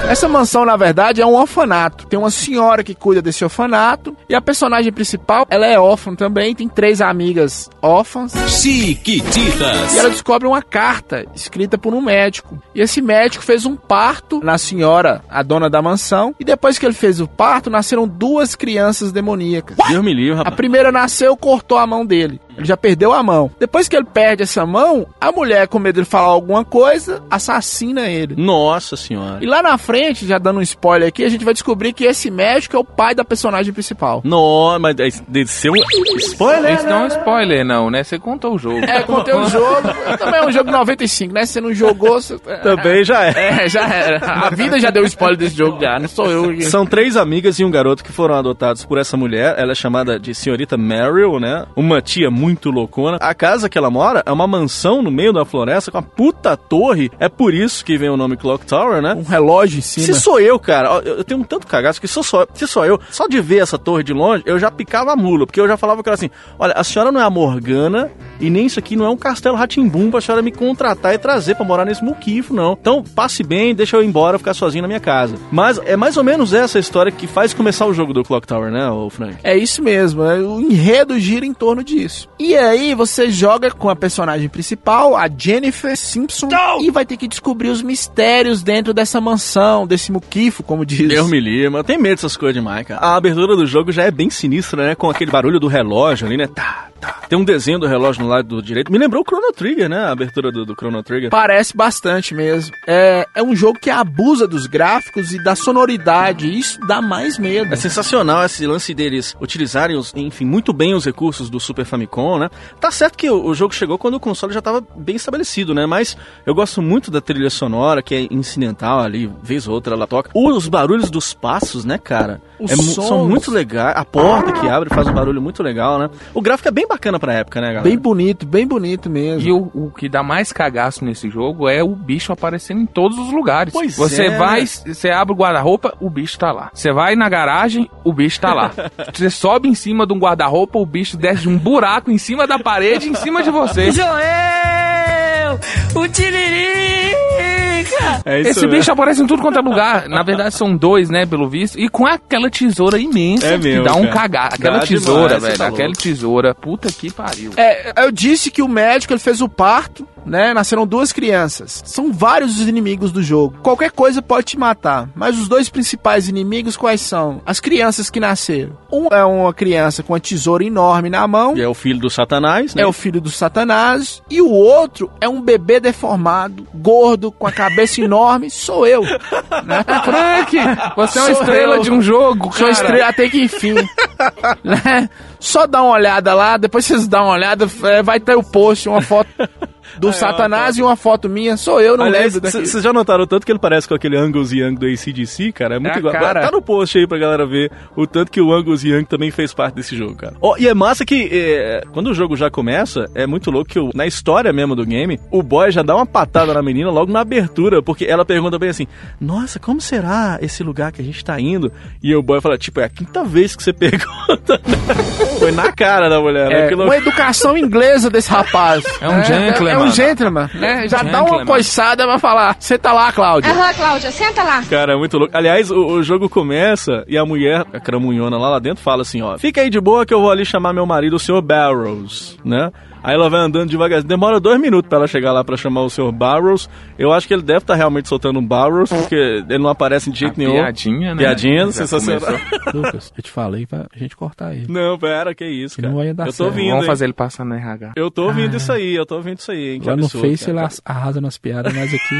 Speaker 5: Essa mansão, na verdade, é um orfanato. Tem uma senhora que cuida desse orfanato. E a personagem principal, ela é órfã também. Tem três amigas órfãs.
Speaker 12: Chiquititas.
Speaker 5: E ela descobre uma carta escrita por um médico. E esse médico fez um parto na senhora, a dona da mansão. E depois que ele fez o parto, nasceram duas crianças demoníacas.
Speaker 4: Deus me livre,
Speaker 5: A
Speaker 4: rapaz.
Speaker 5: primeira nasceu, cortou a mão dele. Ele já perdeu a mão. Depois que ele perde essa mão, a mulher, com medo de falar alguma coisa, assassina ele.
Speaker 4: Nossa senhora.
Speaker 5: E lá na frente, já dando um spoiler aqui, a gente vai descobrir que esse médico é o pai da personagem principal.
Speaker 4: Não, mas é- deve ser um spoiler.
Speaker 6: Isso não é um spoiler, não, né? Você contou o jogo.
Speaker 5: É, contei o jogo. Também é um jogo 95, né? Você não jogou, você...
Speaker 4: Também já é.
Speaker 5: É, já era. A vida já deu spoiler desse jogo, já. Não sou eu.
Speaker 4: São três amigas e um garoto que foram adotados por essa mulher. Ela é chamada de senhorita Meryl, né? Uma tia muito loucona. A casa que ela mora é uma mansão no meio da floresta com uma puta torre. É por isso que vem o nome Clock Tower, né?
Speaker 5: Um relógio em cima.
Speaker 4: Se sou eu, cara, eu tenho um tanto cagaço que se sou, se sou eu, só de ver essa torre de longe, eu já picava a mula, porque eu já falava que era assim: olha, a senhora não é a Morgana e nem isso aqui não é um castelo Ratimbum pra senhora me contratar e trazer pra morar nesse muquifo, não. Então, passe bem, deixa eu ir embora, ficar sozinho na minha casa. Mas é mais ou menos essa história que faz começar o jogo do Clock Tower, né, Frank?
Speaker 5: É isso mesmo, né? o enredo gira em torno disso. E aí você joga com a personagem principal, a Jennifer Simpson, e vai ter que descobrir os mistérios dentro dessa mansão, desse muquifo, como diz.
Speaker 4: Deus me eu tenho medo dessas coisas demais, cara. A abertura do jogo já é bem sinistra, né? Com aquele barulho do relógio ali, né? Tá, tá. Tem um desenho do relógio no lado do direito. Me lembrou o Chrono Trigger, né? A abertura do, do Chrono Trigger.
Speaker 5: Parece bastante mesmo. É, é um jogo que abusa dos gráficos e da sonoridade. Isso dá mais medo.
Speaker 4: É sensacional esse lance deles utilizarem, os, enfim, muito bem os recursos do Super Famicom, né? Tá certo que o, o jogo chegou quando o console já estava bem estabelecido, né? Mas eu gosto muito da trilha sonora, que é incidental ali, vez ou outra ela toca. Os barulhos dos passos, né, cara?
Speaker 5: Os
Speaker 4: É são muito legais. A porta que abre faz um barulho muito legal, né? O gráfico é bem bacana pra época, né, galera?
Speaker 5: Bem bonito, bem bonito mesmo.
Speaker 6: E o, o que dá mais cagaço nesse jogo é o bicho aparecendo em todos os lugares.
Speaker 4: Pois
Speaker 6: você
Speaker 4: é.
Speaker 6: vai, você abre o guarda-roupa, o bicho tá lá. Você vai na garagem, o bicho tá lá. você sobe em cima de um guarda-roupa, o bicho desce de um buraco em cima da parede, em cima de você.
Speaker 11: Joel! O Tiririca!
Speaker 4: É isso
Speaker 6: Esse
Speaker 4: mesmo.
Speaker 6: bicho aparece em tudo quanto é lugar. Na verdade, são dois, né, pelo visto. E com aquela tesoura imensa
Speaker 4: É
Speaker 6: que
Speaker 4: mesmo,
Speaker 6: dá um cagar. Aquela
Speaker 4: Dá
Speaker 6: tesoura,
Speaker 4: demais, você
Speaker 6: velho.
Speaker 4: tá
Speaker 6: aquela
Speaker 4: louco.
Speaker 6: tesoura. Puta que pariu.
Speaker 5: É, eu disse que o médico ele fez o parto, né? Nasceram duas crianças. São vários os inimigos do jogo. Qualquer coisa pode te matar. Mas os dois principais inimigos quais são? As crianças que nasceram. Um é uma criança com uma tesoura enorme na mão.
Speaker 4: E é o filho do Satanás, né?
Speaker 5: É o filho do Satanás. E o outro é um bebê deformado, gordo, com a cabeça enorme. Sou eu. Né?
Speaker 6: Frank, você é uma
Speaker 5: Sou
Speaker 6: estrela
Speaker 5: eu.
Speaker 6: de um jogo,
Speaker 5: Sou
Speaker 6: cara.
Speaker 5: estrela até que enfim. né? Só dá uma olhada lá, depois vocês dão uma olhada, é, vai ter o post, uma foto do Satanás e uma foto minha. Sou eu, não
Speaker 4: Aliás,
Speaker 5: lembro
Speaker 4: vocês já notaram o tanto que ele parece com aquele Angus Young do ACDC, cara? É muito
Speaker 6: É
Speaker 4: igual.
Speaker 6: cara.
Speaker 4: Tá no post aí pra galera ver o tanto que o Angus Young também fez parte desse jogo, cara. Ó, e é massa que é, quando o jogo já começa, é muito louco que o- na história mesmo do game, o boy já dá uma patada na menina logo na abertura, porque ela pergunta bem assim: Nossa, como será esse lugar que a gente tá indo? E o boy fala: Tipo, é a quinta vez que você pergunta. Foi na cara da mulher, né?
Speaker 5: É,
Speaker 4: louco.
Speaker 5: uma educação inglesa desse rapaz.
Speaker 6: É um
Speaker 5: É,
Speaker 6: gentleman.
Speaker 5: É um gentleman, né? Já dá uma coiçada pra falar. Você tá lá, Cláudia.
Speaker 13: Aham, Cláudia, senta lá.
Speaker 4: Cara, é muito louco. Aliás, o, o jogo começa e a mulher, a cramunhona lá, lá dentro, fala assim, ó. Fica aí de boa que eu vou ali chamar meu marido, o Sr. Barrows, né? Aí ela vai andando devagarzinho. Demora dois minutos pra ela chegar lá pra chamar o Sr. Barrows. Eu acho que ele deve estar realmente soltando um Barrows, porque ele não aparece de jeito
Speaker 6: A
Speaker 4: nenhum.
Speaker 6: piadinha, né?
Speaker 4: Piadinha,
Speaker 6: Já
Speaker 4: sensacional.
Speaker 6: começou.
Speaker 5: Lucas, eu te falei pra gente cortar ele.
Speaker 4: Não, pera, que isso, cara.
Speaker 5: não vai dar
Speaker 4: eu tô
Speaker 5: certo.
Speaker 4: ouvindo,
Speaker 6: Vamos
Speaker 4: hein?
Speaker 6: fazer ele passar no RH.
Speaker 4: Eu tô ouvindo isso aí, eu tô ouvindo isso aí, hein? Que
Speaker 5: Lá no
Speaker 4: absurdo,
Speaker 5: Face
Speaker 4: cara.
Speaker 5: ele as- arrasa nas piadas, mas aqui.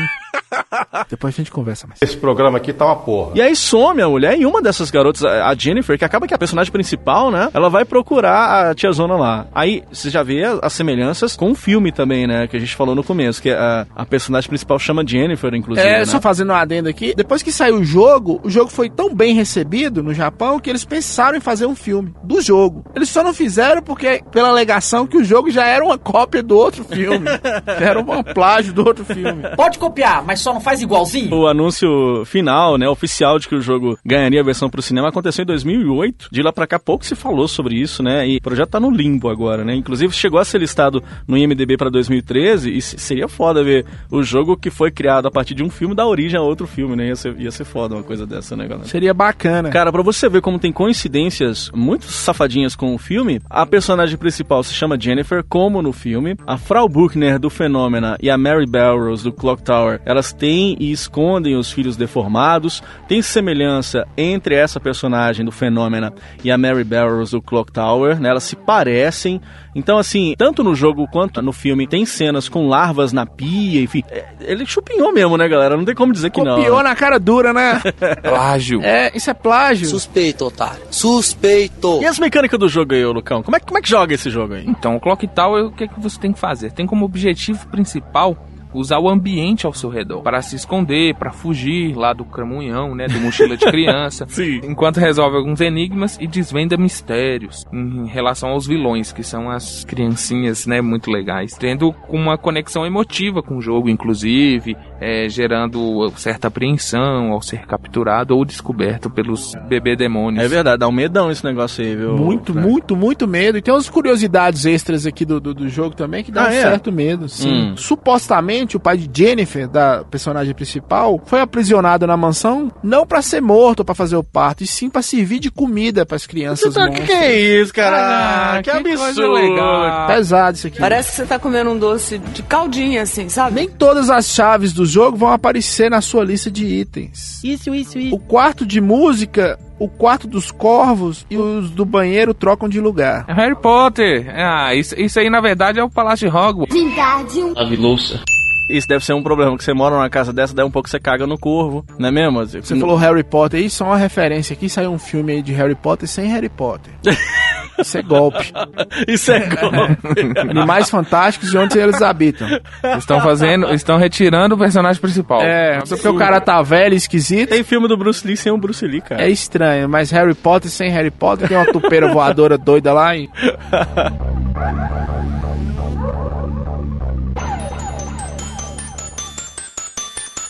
Speaker 5: Depois a gente conversa mais.
Speaker 13: Esse programa aqui tá uma porra.
Speaker 4: E aí some a mulher e uma dessas garotas, a a Jennifer, que acaba que é a personagem principal, né? Ela vai procurar a tiazona lá. Aí você já vê a- as semelhanças com o filme também, né? Que a gente falou no começo, que a, a personagem principal chama Jennifer, inclusive.
Speaker 5: É,
Speaker 4: né?
Speaker 5: só fazendo um adendo aqui. Depois que saiu o jogo, o jogo foi tão bem recebido no Japão que eles pensaram em fazer um filme do jogo. Eles só não fizeram porque, pela alegação, que o jogo já era uma cópia do outro filme. Já era um plágio do outro filme.
Speaker 10: Pode copiar, mas só não faz igualzinho.
Speaker 4: O anúncio final, né, oficial de que o jogo ganharia a versão pro cinema aconteceu em 2008. De lá pra cá pouco se falou sobre isso, né? E o projeto tá no limbo agora, né? Inclusive chegou a ser listado no IMDb pra 2013 e se- seria foda ver o jogo que foi criado a partir de um filme dar origem a outro filme, né? Ia ser, ia ser foda uma coisa dessa, né, galera?
Speaker 5: Seria bacana.
Speaker 4: Cara, pra você ver como tem coincidências muito safadinhas com o filme, a personagem principal se chama Jennifer, como no filme. A Frau Buchner do Fenômena e a Mary Belrose do Clock Tower, elas têm e escondem os filhos deformados. Tem semelhança entre essa personagem do Fenômena e a Mary Belrose do Clock Tower, né? Elas se parecem. Então, assim, tanto no jogo quanto no filme, tem cenas com larvas na pia, enfim. é, Ele chupinhou mesmo, né, galera? Não tem como dizer que não.
Speaker 5: Copiou
Speaker 4: né?
Speaker 5: na cara dura, né?
Speaker 6: Plágio.
Speaker 5: É, isso é plágio.
Speaker 8: Suspeito, otário. Suspeito.
Speaker 4: E as mecânicas do jogo aí, ô Lucão? Como é, como é que joga esse jogo aí?
Speaker 6: Então, o Clock Tower, o que, é que você tem que fazer? Tem como objetivo principal usar o ambiente ao seu redor para se esconder, para fugir lá do cramunhão, né, do mochila de criança,
Speaker 4: Sim.
Speaker 6: enquanto resolve alguns enigmas e desvenda mistérios em relação aos vilões, que são as criancinhas, né, muito legais, tendo uma conexão emotiva com o jogo, inclusive, é, gerando certa apreensão ao ser capturado ou descoberto pelos bebê demônios.
Speaker 4: É verdade, dá um medão esse negócio aí, viu?
Speaker 5: Muito,
Speaker 4: Frank?
Speaker 5: muito, muito medo. E tem umas curiosidades extras aqui do, do, do jogo também que dá
Speaker 4: Ah,
Speaker 5: um
Speaker 4: é?
Speaker 5: certo medo. Sim.
Speaker 4: Hum.
Speaker 5: Supostamente, o pai de Jennifer, da personagem principal, foi aprisionado na mansão não pra ser morto ou pra fazer o parto, e sim pra servir de comida pras crianças
Speaker 4: Então, que que é isso, cara?
Speaker 6: Ah,
Speaker 4: que,
Speaker 6: que coisa
Speaker 4: absurdo.
Speaker 6: legal.
Speaker 5: Pesado isso aqui.
Speaker 14: Parece que você tá comendo um doce de caldinha, assim, sabe?
Speaker 5: Nem todas as chaves do jogo vão aparecer na sua lista de itens.
Speaker 14: Isso, isso, isso.
Speaker 5: O quarto de música, o quarto dos corvos e os do banheiro trocam de lugar.
Speaker 6: É Harry Potter! Ah, isso, isso aí na verdade é o Palácio de Hogwarts.
Speaker 9: Vingardium.
Speaker 4: Isso deve ser um problema, que você mora numa casa dessa, daí um pouco você caga no corvo, não é mesmo?
Speaker 5: Você falou Harry Potter aí, só uma referência aqui, saiu um filme aí de Harry Potter sem Harry Potter. Isso é golpe.
Speaker 4: Isso é golpe.
Speaker 5: Animais fantásticos de onde eles habitam.
Speaker 6: Estão fazendo, estão retirando o personagem principal.
Speaker 5: É, só porque o cara tá velho e esquisito.
Speaker 4: Tem filme do Bruce Lee sem o Bruce Lee, cara.
Speaker 5: É estranho, mas Harry Potter sem Harry Potter tem uma tupeira voadora doida lá e.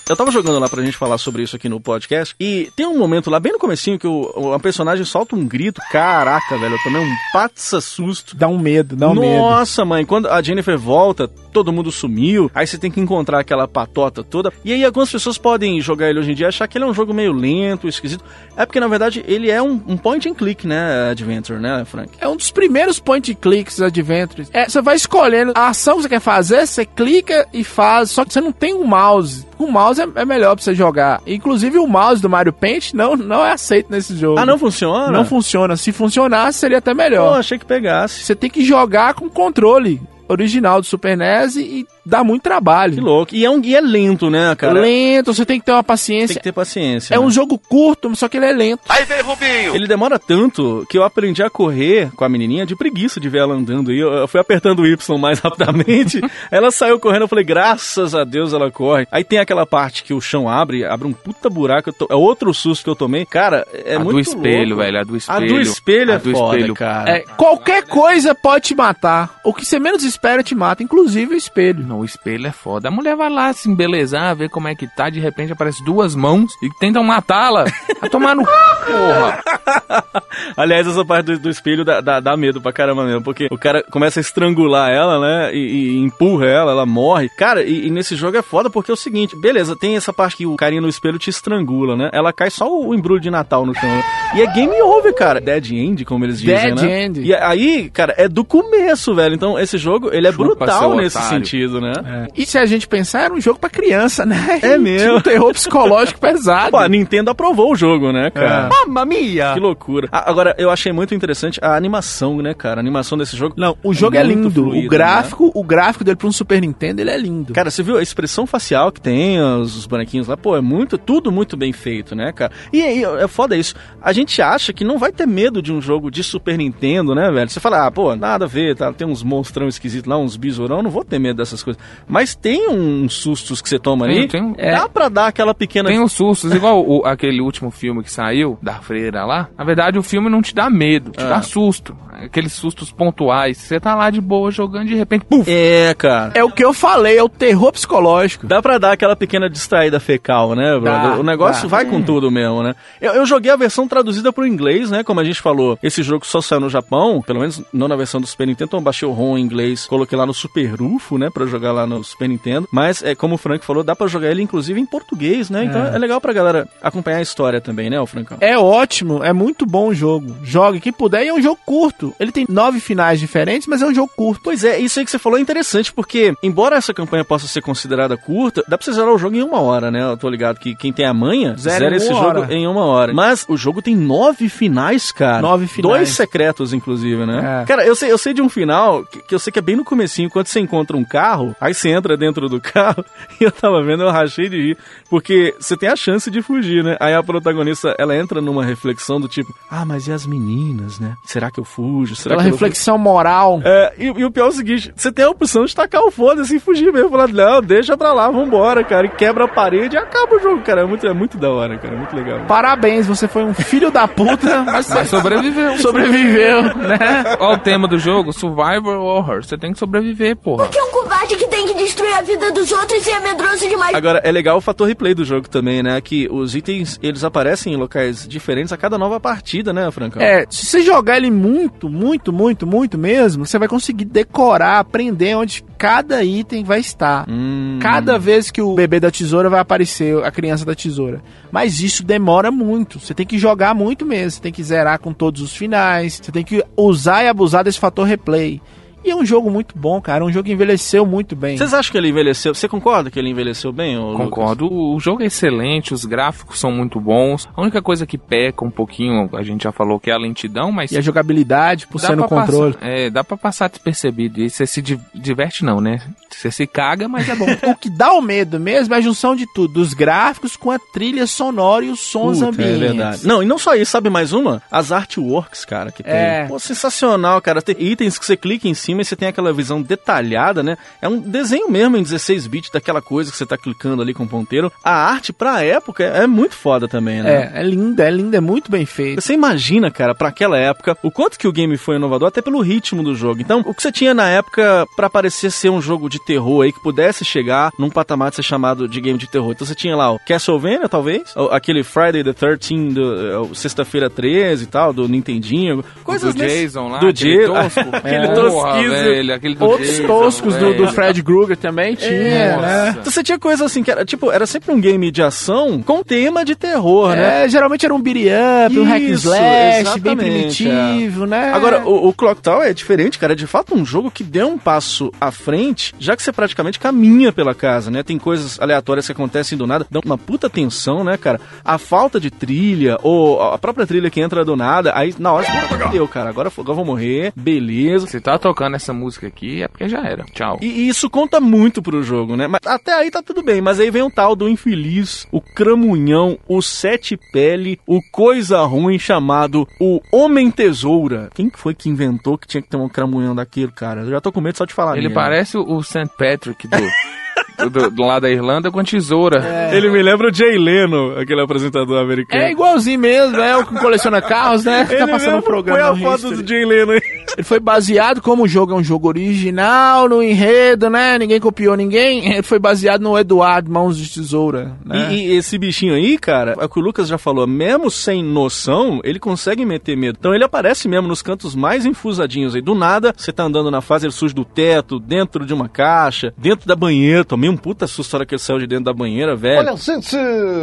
Speaker 4: Eu tava jogando lá pra gente falar sobre isso aqui no podcast. E tem um momento lá, bem no comecinho, que o, o- a personagem solta um grito. Caraca, velho, eu tomei um patsa susto.
Speaker 5: Dá um medo, dá um medo.
Speaker 4: Nossa, mãe, quando a Jennifer volta, todo mundo sumiu. Aí você tem que encontrar aquela patota toda. E aí algumas pessoas podem jogar ele hoje em dia e achar que ele é um jogo meio lento, esquisito. É porque, na verdade, ele é um, um point and click, né, Adventure, né, Frank?
Speaker 5: É um dos primeiros point and clicks adventures. É, você vai escolhendo a ação que você quer fazer, você clica e faz, só que você não tem um mouse. O mouse é, é melhor pra você jogar. Inclusive o mouse do Mario Paint não, não é aceito nesse jogo.
Speaker 4: Ah, não funciona?
Speaker 5: Não funciona. Se funcionasse, seria até melhor.
Speaker 4: Pô, achei que pegasse.
Speaker 5: Você tem que jogar com controle original do Super NES e dá muito trabalho.
Speaker 4: Que louco. E é, um, e é lento, né, cara?
Speaker 5: Lento, você tem que ter uma paciência.
Speaker 4: Tem que ter paciência.
Speaker 5: É
Speaker 4: né?
Speaker 5: um jogo curto, só que ele é lento.
Speaker 13: Aí vem Rubinho.
Speaker 4: Ele demora tanto que eu aprendi a correr com a menininha de preguiça de ver ela andando aí. Eu eu fui apertando o Y mais rapidamente. ela saiu correndo, eu falei, graças a Deus ela corre. Aí tem aquela parte que o chão abre, abre um puta buraco. eu to- É outro susto que eu tomei. Cara, é
Speaker 6: a
Speaker 4: muito
Speaker 6: do espelho,
Speaker 4: louco.
Speaker 6: velho. A do
Speaker 4: A
Speaker 6: espelho.
Speaker 4: do espelho é
Speaker 6: A do
Speaker 4: foda,
Speaker 6: espelho.
Speaker 4: cara.
Speaker 5: É, qualquer coisa pode te matar. O que você menos espera te mata, inclusive o espelho.
Speaker 6: Não, o espelho é foda. A mulher vai lá se embelezar, ver como é que tá, de repente aparece duas mãos e tentam matá-la. A tomar no. Porra!
Speaker 4: Aliás, essa parte do, do espelho dá, dá, dá medo pra caramba mesmo, porque o cara começa a estrangular ela, né? E, e empurra ela, ela morre. Cara, e, e nesse jogo é foda porque é o seguinte: beleza, tem essa parte que o carinha no espelho te estrangula, né? Ela cai só o, embrulho de Natal no chão. né? E é game over, cara. Dead end, como eles dizem,
Speaker 5: Dead
Speaker 4: né?
Speaker 5: end.
Speaker 4: E aí, cara, é do começo, velho. Então, esse jogo jogo, ele é
Speaker 6: Chupa,
Speaker 4: brutal nesse
Speaker 6: otário.
Speaker 4: sentido, né?
Speaker 5: E se a gente pensar, era um jogo pra criança, né?
Speaker 4: É mesmo.
Speaker 5: Tinha um terror psicológico pesado.
Speaker 4: Pô, a Nintendo aprovou o jogo, né, cara?
Speaker 6: Mamma mia!
Speaker 4: Que loucura. Ah, Agora, eu achei muito interessante a animação, né, cara? A animação desse jogo.
Speaker 5: Não, o jogo é,
Speaker 4: muito
Speaker 5: lindo.
Speaker 4: fluida,
Speaker 5: o gráfico, o gráfico dele pra um Super Nintendo, ele é lindo.
Speaker 4: Cara, você viu a expressão facial que tem, os, os bonequinhos lá? Pô, é muito, tudo muito bem feito, né, cara? E aí, é foda isso. A gente acha que não vai ter medo de um jogo de Super Nintendo, né, velho? Você fala, ah, pô, nada a ver, tá? Tem uns monstrão esquisitos lá, uns besourão, não vou ter medo dessas coisas. Mas tem uns sustos que você toma
Speaker 6: Tem-
Speaker 4: ali.
Speaker 6: tem
Speaker 4: Dá pra dar aquela pequena.
Speaker 6: Tem os sustos, igual o- aquele último filme que saiu, da freira lá. Na verdade, o filme não te dá medo, te
Speaker 4: Ah.
Speaker 6: dá susto. Aqueles sustos pontuais. Você tá lá de boa jogando, de repente, puf!
Speaker 4: É, cara.
Speaker 5: É o que eu falei, é o terror psicológico.
Speaker 4: Dá pra dar aquela pequena distraída fecal, né, brother?
Speaker 5: Dá,
Speaker 4: o negócio
Speaker 5: dá.
Speaker 4: vai com tudo mesmo, né? Eu, eu joguei a versão traduzida pro inglês, né? Como a gente falou, esse jogo só saiu no Japão, pelo menos não na versão do Super Nintendo, então eu baixei o ROM em inglês, coloquei lá no Super UFO, né? Pra jogar lá no Super Nintendo. Mas, é, como o Frank falou, dá pra jogar ele inclusive em português, né? Então
Speaker 5: É.
Speaker 4: é, legal pra galera acompanhar a história também, né, o Francão?
Speaker 5: É ótimo, é muito bom o jogo. Jogue quem puder e é um jogo curto. Ele tem nove finais diferentes, mas é um jogo curto.
Speaker 4: Pois é, isso aí que você falou é interessante, porque, embora essa campanha possa ser considerada curta, dá pra você zerar o jogo em uma hora, né? Eu tô ligado que quem tem a manha
Speaker 5: Zera
Speaker 4: zera, esse
Speaker 5: uma
Speaker 4: jogo
Speaker 5: hora.
Speaker 4: em uma hora. Mas o jogo tem nove finais, cara.
Speaker 5: Nove finais.
Speaker 4: Dois secretos, inclusive, né?
Speaker 5: É.
Speaker 4: Cara, eu sei, eu sei de um final que, que eu sei que é bem no comecinho, quando você encontra um carro, aí você entra dentro do carro, e eu tava vendo, eu rachei de rir, porque você tem a chance de fugir, né? Aí a protagonista, ela entra numa reflexão do tipo, ah, mas e as meninas, né? Será que eu fujo? Será
Speaker 5: Aquela
Speaker 4: que eu não fujo?"
Speaker 5: reflexão moral.
Speaker 4: É, e, e o pior é o seguinte, você tem a opção de tacar o foda-se e fugir mesmo. Falar, não, deixa pra lá, vambora, cara. E quebra a parede e acaba o jogo, cara. É muito, é muito da hora, cara. É muito legal.
Speaker 5: Parabéns, você foi um filho da puta, mas,
Speaker 6: Mas sobreviveu.
Speaker 5: sobreviveu, né?
Speaker 6: Qual o tema do jogo? Survivor Horror. Você tem que sobreviver, porra.
Speaker 9: Que é um covarde que tem que destruir a vida dos outros e é medroso demais.
Speaker 4: Agora, é legal o fator replay do jogo também, né? Que os itens, eles aparecem em locais diferentes a cada nova partida, né, Francão?
Speaker 5: É, se você jogar ele muito, muito, muito, muito mesmo, você vai conseguir decorar, aprender onde cada item vai estar.
Speaker 4: Hum.
Speaker 5: Cada vez que o bebê da tesoura vai aparecer, a criança da tesoura. Mas isso demora muito. Você tem que jogar muito mesmo. Você tem que zerar com todos os finais. Você tem que usar e abusar desse fator replay. E é um jogo muito bom, cara. Um jogo que envelheceu muito bem.
Speaker 4: Vocês acham que ele envelheceu? Você concorda que ele envelheceu bem, ô Lucas?
Speaker 6: Concordo. O jogo é excelente, os gráficos são muito bons. A única coisa que peca um pouquinho, a gente já falou que é a lentidão, mas.
Speaker 5: E a jogabilidade, por
Speaker 6: dá
Speaker 5: ser no controle.
Speaker 6: Passar, é, dá pra passar despercebido. E você se di- diverte, não, né? Você se caga, mas é bom.
Speaker 5: o que dá o medo mesmo é a junção de tudo, dos gráficos com a trilha sonora e os sons
Speaker 4: Puta,
Speaker 5: ambientes.
Speaker 4: É verdade. Não, e não só isso, sabe mais uma? As artworks, cara, que tem.
Speaker 5: É.
Speaker 4: Pô, sensacional, cara. Tem itens que você clica em cima e você tem aquela visão detalhada, né? É um desenho mesmo em 16 bits daquela coisa que você tá clicando ali com o ponteiro. A arte pra época é muito foda também, né?
Speaker 5: É, é linda, é linda, é muito bem feito.
Speaker 4: Você imagina, cara, pra aquela época, o quanto que o game foi inovador, até pelo ritmo do jogo. Então, o que você tinha na época pra parecer ser um jogo de terror aí, que pudesse chegar num patamar de ser chamado de game de terror. Então você tinha lá o Castlevania, talvez, ou aquele Friday the 13, do, é, o Sexta-feira 13 e tal, do Nintendinho. Coisas
Speaker 6: do
Speaker 4: nesse-
Speaker 6: Jason lá,
Speaker 4: do
Speaker 6: aquele
Speaker 4: Jason.
Speaker 6: tosco.
Speaker 4: aquele
Speaker 6: Porra,
Speaker 4: tosquíssimo.
Speaker 6: Velho, aquele do
Speaker 5: Outros
Speaker 6: Jason,
Speaker 5: toscos do, do. Fred Krueger também tinha,
Speaker 6: Nossa.
Speaker 5: né?
Speaker 4: Então você tinha coisa assim que era, tipo, era sempre um game de ação com tema de terror, né?
Speaker 5: É, geralmente era um beat up, um hack and slash, bem primitivo, né?
Speaker 4: Agora, o, o Clock Tower é diferente, cara. É de fato um jogo que deu um passo à frente, já que você praticamente caminha pela casa, né? Tem coisas aleatórias que acontecem do nada, dão uma puta tensão, né, cara? A falta de trilha, ou a própria trilha que entra do nada, aí na hora você deu, cara. Agora, agora eu vou morrer, beleza.
Speaker 6: Se tá tocando essa música aqui, é porque já era. Tchau.
Speaker 4: E isso conta muito pro jogo, né? Mas até aí tá tudo bem, mas aí vem o tal do infeliz, o cramunhão, o sete pele, o coisa ruim chamado o Homem Tesoura. Quem que foi que inventou que tinha que ter um cramunhão daquilo, cara? Eu já tô com medo só de falar
Speaker 6: Ele parece o St. Patrick do, do, do, do lado da Irlanda com a tesoura.
Speaker 4: Ele me lembra o Jay Leno, aquele apresentador americano.
Speaker 5: É igualzinho mesmo, é o que coleciona carros, né? Fica
Speaker 4: Ele
Speaker 5: passando um
Speaker 4: mesmo
Speaker 5: programa. No
Speaker 4: a foto
Speaker 5: History.
Speaker 4: do Jay Leno aí.
Speaker 5: Ele foi baseado, como o jogo é um jogo original, no enredo, né? Ninguém copiou ninguém. Ele foi baseado no Eduardo Mãos de Tesoura, né?
Speaker 4: E, e esse bichinho aí, cara, é o que o Lucas já falou, mesmo sem noção, ele consegue meter medo. Então ele aparece mesmo nos cantos mais enfusadinhos aí. Do nada, você tá andando na fase, ele surge do teto, dentro de uma caixa, dentro da banheira. Tomei um puta susto na hora que ele saiu de dentro da banheira, velho.
Speaker 13: Olha, gente!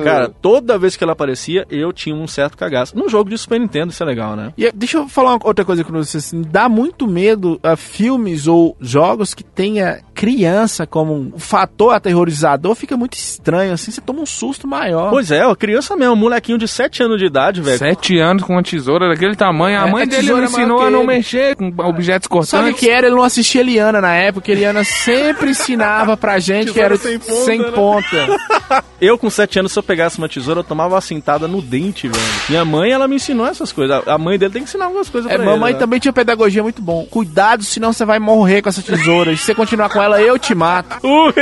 Speaker 4: Cara, toda vez que ele aparecia, eu tinha um certo cagaço. Num jogo de Super Nintendo, isso é legal, né?
Speaker 5: E deixa eu falar uma outra coisa com vocês. Assim, dá dá muito medo a filmes ou jogos que tenha criança como um fator aterrorizador, fica muito estranho, assim, você toma um susto maior.
Speaker 4: Pois é, ó, criança mesmo, um molequinho de 7 anos de idade, velho.
Speaker 6: Sete anos com uma tesoura daquele tamanho. A
Speaker 5: É,
Speaker 6: mãe
Speaker 5: a
Speaker 6: dele me ensinou a não
Speaker 5: ele.
Speaker 6: mexer com objetos cortantes.
Speaker 5: Sabe o que era? Ele não assistia Eliana na época. Eliana sempre ensinava pra gente que era
Speaker 4: sem
Speaker 5: sem
Speaker 4: ponta,
Speaker 5: ponta.
Speaker 4: né? Eu, com 7 anos, se eu pegasse uma tesoura, eu tomava uma cintada no dente, velho. Minha mãe, ela me ensinou essas coisas. A mãe dele tem que ensinar algumas coisas
Speaker 5: É,
Speaker 4: pra
Speaker 5: mamãe
Speaker 4: ele. né?
Speaker 5: também tinha pedagogia muito bom. Cuidado, senão você vai morrer com essa tesoura. E se você continuar com ela, eu te mato.
Speaker 4: Ui,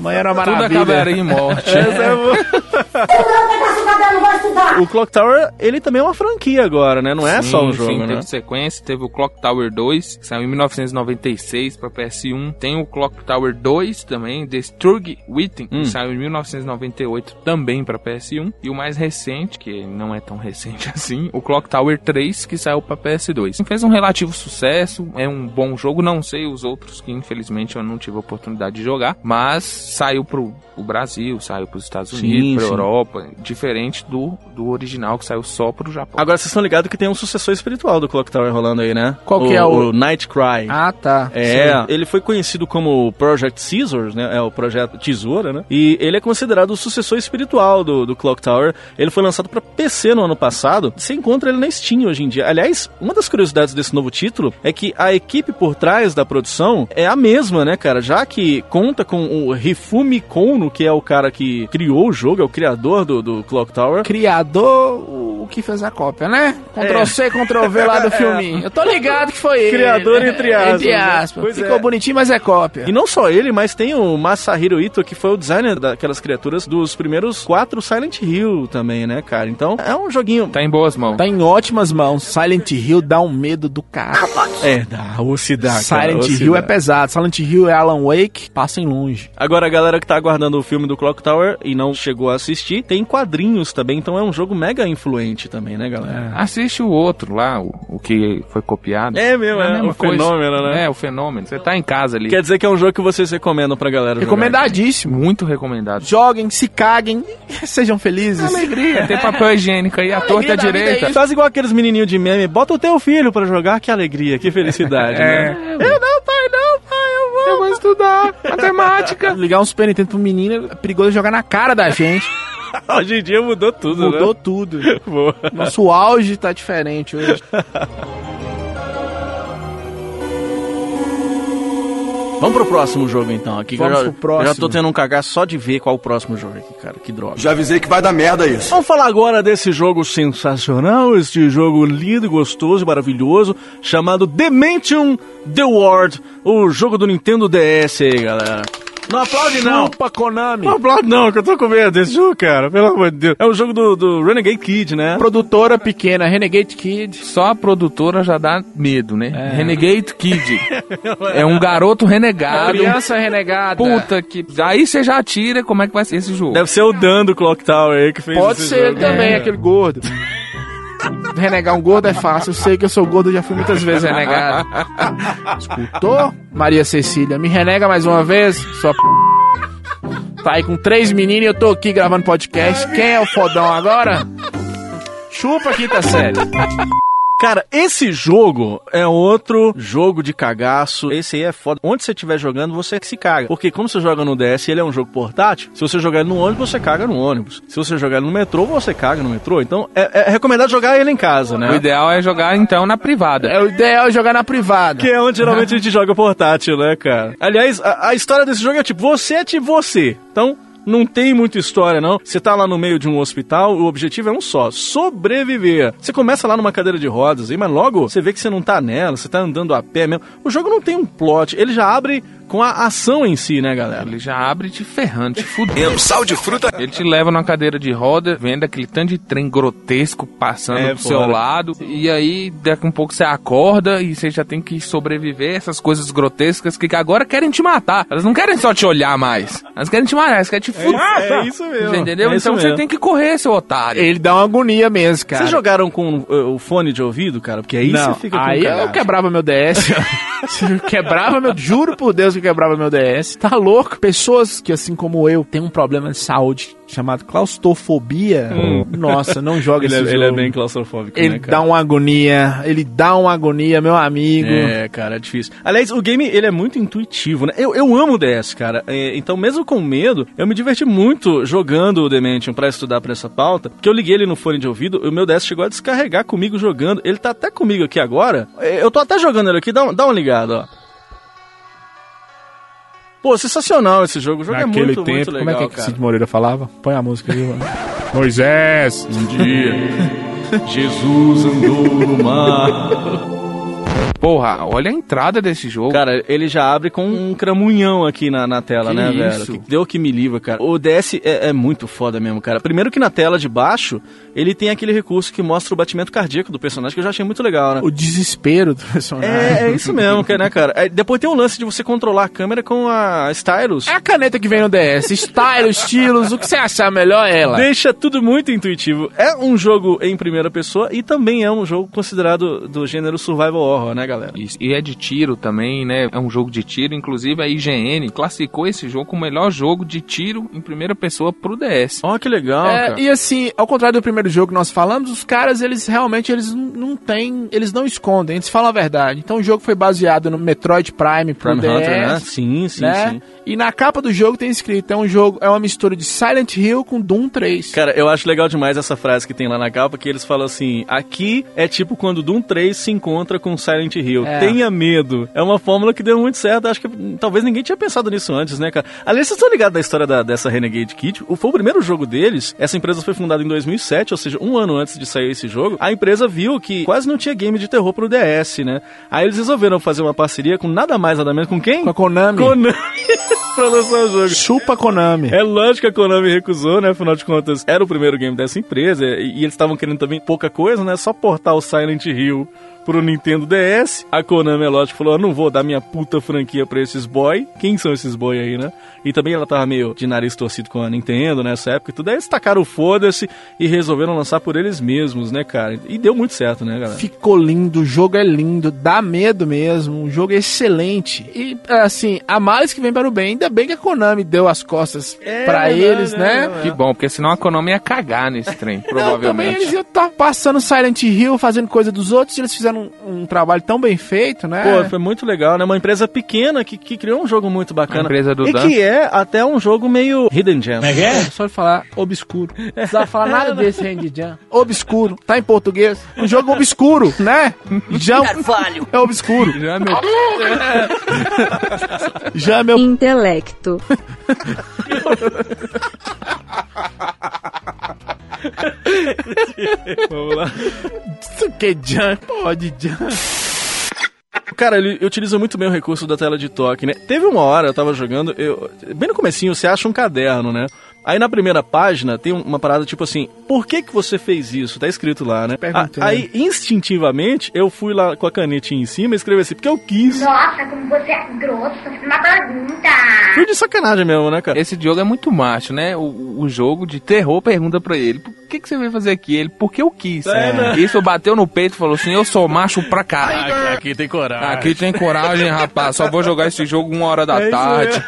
Speaker 5: Mãe era uma
Speaker 6: Tudo
Speaker 5: maravilha.
Speaker 6: acabaria em morte.
Speaker 4: Essa é boa. O Clock Tower, ele também é uma franquia agora, né? Não é só um
Speaker 6: Sim,
Speaker 4: jogo,
Speaker 6: sim,
Speaker 4: né?
Speaker 6: Teve sequência, teve o Clock Tower 2, que saiu em 1996 pra PS1. Tem o Clock Tower 2 também, The Strug Witten,
Speaker 4: Hum.
Speaker 6: que saiu em 1998 também pra PS1. E o mais recente, que não é tão recente assim, o Clock Tower 3, que saiu pra PS2. Fez um relativo sucesso, é um bom jogo, não sei os outros que infelizmente eu não tive a oportunidade de jogar, mas saiu pro, pro Brasil, saiu pros Estados
Speaker 4: Sim,
Speaker 6: Unidos, pra
Speaker 4: sim.
Speaker 6: Europa, diferente do, do original que saiu só pro Japão.
Speaker 4: Agora vocês estão ligados que tem um sucessor espiritual do Clock Tower rolando aí, né?
Speaker 5: Qual que é o-
Speaker 4: O Night Cry.
Speaker 5: Ah, tá.
Speaker 4: É,
Speaker 5: Sim.
Speaker 4: ele foi conhecido como Project Scissors, né? É o projeto Tesoura, né? E ele é considerado o sucessor espiritual do, do Clock Tower. Ele foi lançado pra PC no ano passado. Você encontra ele na Steam hoje em dia. Aliás, uma das curiosidades desse novo título é que a equipe por trás da produção é a mesma, né, cara? Já que conta com o Hifumi Kono, que é o cara que criou o jogo, é o criador do, do Clock Tower.
Speaker 5: Criador, o que fez a cópia, né? Ctrl C, Ctrl V lá do filminho. Eu tô ligado que foi ele.
Speaker 4: Criador entre aspas,
Speaker 5: Entre
Speaker 4: né?
Speaker 5: aspas.
Speaker 4: Pois
Speaker 5: Ficou
Speaker 4: é.
Speaker 5: bonitinho, mas é cópia.
Speaker 4: E não só ele, mas tem o Masahiro Ito, que foi o designer daquelas criaturas dos primeiros quatro Silent Hill também, né, cara? Então, é um joguinho...
Speaker 6: Tá em boas mãos.
Speaker 5: Tá em ótimas mãos. Silent Hill dá um medo do cara.
Speaker 4: É, dá, cara,
Speaker 5: Silent
Speaker 4: osso
Speaker 5: Hill é pesado. Silent Hill é Alan Wake, passem longe.
Speaker 4: Agora, a galera que tá aguardando o filme do Clock Tower e não chegou a assistir, tem quadrinhos também, então é um jogo mega influente também, né, galera?
Speaker 6: Assiste o outro lá, o, o que foi copiado.
Speaker 4: É mesmo, é,
Speaker 6: mesma
Speaker 4: o fenômeno, né?
Speaker 6: É, o fenômeno. Você tá em casa ali.
Speaker 4: Quer dizer que é um jogo que vocês recomendam pra galera jogar.
Speaker 5: Recomendadíssimo.
Speaker 6: Muito recomendado.
Speaker 5: Joguem, se caguem, sejam felizes.
Speaker 6: Alegria. Tem papel higiênico aí, a torta
Speaker 5: é
Speaker 6: direita.
Speaker 5: isso.
Speaker 4: Faz igual aqueles menininhos de meme, bota o teu filho pra jogar, que alegria, que felicidade, né?
Speaker 6: Eu não, pai, não, pai, eu vou. Eu vou estudar matemática.
Speaker 5: Ligar um Super Nintendo pro menino é perigoso jogar na cara da gente.
Speaker 4: Hoje em dia mudou tudo,
Speaker 5: Mudou
Speaker 4: né?
Speaker 5: tudo.
Speaker 4: Boa.
Speaker 5: Nosso auge tá diferente hoje.
Speaker 4: Vamos pro próximo jogo então, aqui.
Speaker 5: Vamos
Speaker 4: eu já,
Speaker 5: pro próximo.
Speaker 4: eu já tô tendo um cagar só de ver qual o próximo jogo aqui, cara. Que droga.
Speaker 15: Já avisei que vai dar merda isso.
Speaker 4: Vamos falar agora desse jogo sensacional, este jogo lindo, gostoso e maravilhoso, chamado Dimension The World, o jogo do Nintendo DS aí, galera. Não aplaude não!
Speaker 5: Chupa Konami.
Speaker 4: Não aplaude não, que eu tô com medo desse jogo, cara. Pelo amor de Deus. É o jogo do, do Renegade Kid, né?
Speaker 5: Produtora pequena, Renegade Kid.
Speaker 6: Só a produtora já dá medo, né? Renegade Kid. é um garoto renegado.
Speaker 5: Criança renegada.
Speaker 6: Puta que. Aí você já tira como é que vai ser esse jogo.
Speaker 4: Deve ser o Dan do Clock Tower aí que fez
Speaker 5: Pode
Speaker 4: esse
Speaker 5: ser ele
Speaker 4: jogo.
Speaker 5: também,
Speaker 4: É.
Speaker 5: aquele gordo. Renegar um gordo é fácil. Eu sei que eu sou gordo, já fui muitas vezes renegado. Escutou? Maria Cecília, me renega mais uma vez, sua p... Tá aí com três meninos e eu tô aqui gravando podcast. Quem é o fodão agora? Chupa quinta série.
Speaker 4: Cara, esse jogo é outro jogo de cagaço. Esse aí é foda. Onde você estiver jogando, você que se caga. Porque como você joga no DS, ele é um jogo portátil. Se você jogar ele no ônibus, você caga no ônibus. Se você jogar ele no metrô, você caga no metrô. Então, é, é recomendado jogar ele em casa, né?
Speaker 6: O ideal é jogar então na privada.
Speaker 5: É o ideal é jogar na privada.
Speaker 4: Que é onde geralmente a gente joga portátil, né, cara? Aliás, a, a história desse jogo é tipo, você é tipo você. Então, não tem muita história, não. Você tá lá no meio de um hospital, o objetivo é um só: sobreviver. Você começa lá numa cadeira de rodas aí, mas logo você vê que você não tá nela, você tá andando a pé mesmo. O jogo não tem um plot, ele já abre com a ação em si, né, galera?
Speaker 6: Ele já abre te ferrando, te fudendo. Sal de fruta. Ele te leva numa cadeira de roda, vendo aquele tanto de trem grotesco passando
Speaker 4: É,
Speaker 6: pro seu
Speaker 4: foda.
Speaker 6: lado. E aí, daqui a um pouco você acorda e você já tem que sobreviver a essas coisas grotescas que agora querem te matar. Elas não querem só te olhar mais. Elas querem te matar, elas querem te fuder.
Speaker 4: é isso mesmo.
Speaker 6: Você entendeu?
Speaker 4: É isso
Speaker 6: então você
Speaker 4: mesmo.
Speaker 6: tem que correr, seu otário.
Speaker 5: Ele dá uma agonia mesmo, cara.
Speaker 4: Vocês jogaram com uh, o fone de ouvido, cara? Porque aí
Speaker 5: não,
Speaker 4: você fica com
Speaker 5: aí eu quebrava meu DS. Quebrava meu. Juro por Deus. Que quebrava meu DS. Tá louco? Pessoas que, assim como eu, têm um problema de saúde chamado claustrofobia.
Speaker 4: Hum.
Speaker 5: Nossa, não joga
Speaker 4: Ele,
Speaker 5: esse
Speaker 4: é,
Speaker 5: jogo.
Speaker 4: ele é bem claustrofóbico,
Speaker 5: Ele
Speaker 4: né, cara?
Speaker 5: dá uma agonia, ele dá uma agonia, meu amigo.
Speaker 4: É, cara, é difícil. Aliás, o game, ele é muito intuitivo, né? Eu, eu amo o DS, cara. É, então, mesmo com medo, eu me diverti muito jogando o Dementium pra estudar pra essa pauta, que eu liguei ele no fone de ouvido, o meu DS chegou a descarregar comigo jogando. Ele tá até comigo aqui agora. É, Eu tô até jogando ele aqui, dá, um- dá uma ligada, ó. Pô, sensacional esse jogo. O jogo
Speaker 5: Naquele
Speaker 4: é muito,
Speaker 5: tempo,
Speaker 4: muito legal,
Speaker 5: como é que
Speaker 4: cara.
Speaker 5: Cid Moreira falava? Põe a música aí, mano. Moisés!
Speaker 4: Um dia, Jesus andou no mar.
Speaker 6: Porra, olha a entrada desse jogo.
Speaker 4: Cara, ele já abre com um cramunhão aqui na, na tela,
Speaker 6: Que
Speaker 4: né,
Speaker 6: isso?
Speaker 4: velho? Que deu que me livra, cara. O DS é, é muito foda mesmo, cara. Primeiro que na tela de baixo, ele tem aquele recurso que mostra o batimento cardíaco do personagem, que eu já achei muito legal, né?
Speaker 5: O desespero do personagem.
Speaker 4: É, é isso mesmo, que, né, cara? Aí depois tem o lance de você controlar a câmera com a Stylus.
Speaker 5: É a caneta que vem no DS. Style, estilos, o que você achar melhor é ela.
Speaker 4: Deixa tudo muito intuitivo. É um jogo em primeira pessoa e também é um jogo considerado do gênero survival horror, né, galera?
Speaker 6: Isso. E é de tiro também, né? É um jogo de tiro. Inclusive a IGN classificou esse jogo como o melhor jogo de tiro em primeira pessoa pro DS.
Speaker 4: Ó, que legal,
Speaker 5: É, e assim, ao contrário do primeiro jogo que nós falamos, os caras, eles realmente, eles não- não têm, eles não escondem, eles falam a verdade. Então o jogo foi baseado no Metroid Prime pro
Speaker 4: Prime
Speaker 5: DS,
Speaker 4: Hunter, né? Sim, sim,
Speaker 5: né?
Speaker 4: sim.
Speaker 5: E na capa do jogo tem escrito, é um jogo, é uma mistura de Silent Hill com Doom 3.
Speaker 4: Cara, eu acho legal demais essa frase que tem lá na capa, que eles falam assim: aqui é tipo quando Doom 3 se encontra com Silent Hill.
Speaker 5: É.
Speaker 4: Tenha medo. É uma fórmula que deu muito certo. Acho que talvez ninguém tinha pensado nisso antes, né, cara? Aliás, vocês estão ligados da história da- dessa Renegade Kit? O, foi o primeiro jogo deles. Essa empresa foi fundada em 2007, ou seja, um ano antes de sair esse jogo. A empresa viu que quase não tinha game de terror pro DS, né? Aí eles resolveram fazer uma parceria com nada mais, nada menos com quem?
Speaker 5: Com a Konami.
Speaker 4: Konami. pra lançar o jogo.
Speaker 5: Chupa Konami.
Speaker 4: É lógico que a Konami recusou, né? Afinal de contas, era o primeiro game dessa empresa e, e eles estavam querendo também pouca coisa, né? Só portar o Silent Hill pro Nintendo DS. A Konami, é lógico, falou: Eu não vou dar minha puta franquia pra esses boy. Quem são esses boy aí, né? E também ela tava meio de nariz torcido com a Nintendo nessa época e tudo. Aí eles tacaram o foda-se e resolveram lançar por eles mesmos, né, cara? E deu muito certo, né, galera?
Speaker 5: Ficou lindo, o jogo é lindo, dá medo mesmo, o jogo é excelente. E, assim, a males que vem para o bem, ainda bem que a Konami deu as costas
Speaker 4: É
Speaker 5: pra
Speaker 4: verdade,
Speaker 5: eles,
Speaker 4: é,
Speaker 5: né?
Speaker 6: Que bom, porque senão a Konami ia cagar nesse trem,
Speaker 5: Não, também
Speaker 6: provavelmente.
Speaker 5: eles iam estar passando Silent Hill, fazendo coisa dos outros, e eles fizeram um, um trabalho tão bem feito, né?
Speaker 4: Pô, foi muito legal, né? Uma empresa pequena que, que criou um jogo muito bacana.
Speaker 6: A empresa do
Speaker 4: e
Speaker 6: Dan.
Speaker 4: que é até um jogo meio hidden gem.
Speaker 5: É só de falar obscuro. Não precisava falar nada desse Randy Jam. Obscuro. Tá em português. Um jogo obscuro, né? Jam
Speaker 9: Carvalho.
Speaker 5: é obscuro.
Speaker 6: Já, meu...
Speaker 5: Já é meu...
Speaker 15: Intelecto.
Speaker 4: Vamos lá.
Speaker 5: Que Jam? Pode Jam.
Speaker 4: Cara, ele utiliza muito bem o recurso da tela de toque, né? Teve uma hora, eu tava jogando, eu, bem no comecinho, você acha um caderno, né? Aí na primeira página tem uma parada tipo assim, por que que você fez isso? Tá escrito lá, né?
Speaker 5: Perguntando.
Speaker 4: A- Aí, instintivamente, eu fui lá com a canetinha em cima e escrevi assim, porque eu quis.
Speaker 9: Nossa, como você é grosso. Uma pergunta.
Speaker 4: Fui de sacanagem mesmo, né, cara?
Speaker 6: Esse jogo é muito macho, né? O, o jogo de terror pergunta pra ele: por que, que você veio fazer aqui? Ele, porque eu quis.
Speaker 4: É, né?
Speaker 6: Isso bateu no peito e falou assim: eu sou macho pra caralho.
Speaker 4: Aqui, aqui tem coragem.
Speaker 6: Aqui tem coragem, rapaz. Só vou jogar esse jogo uma hora da
Speaker 4: É
Speaker 6: tarde.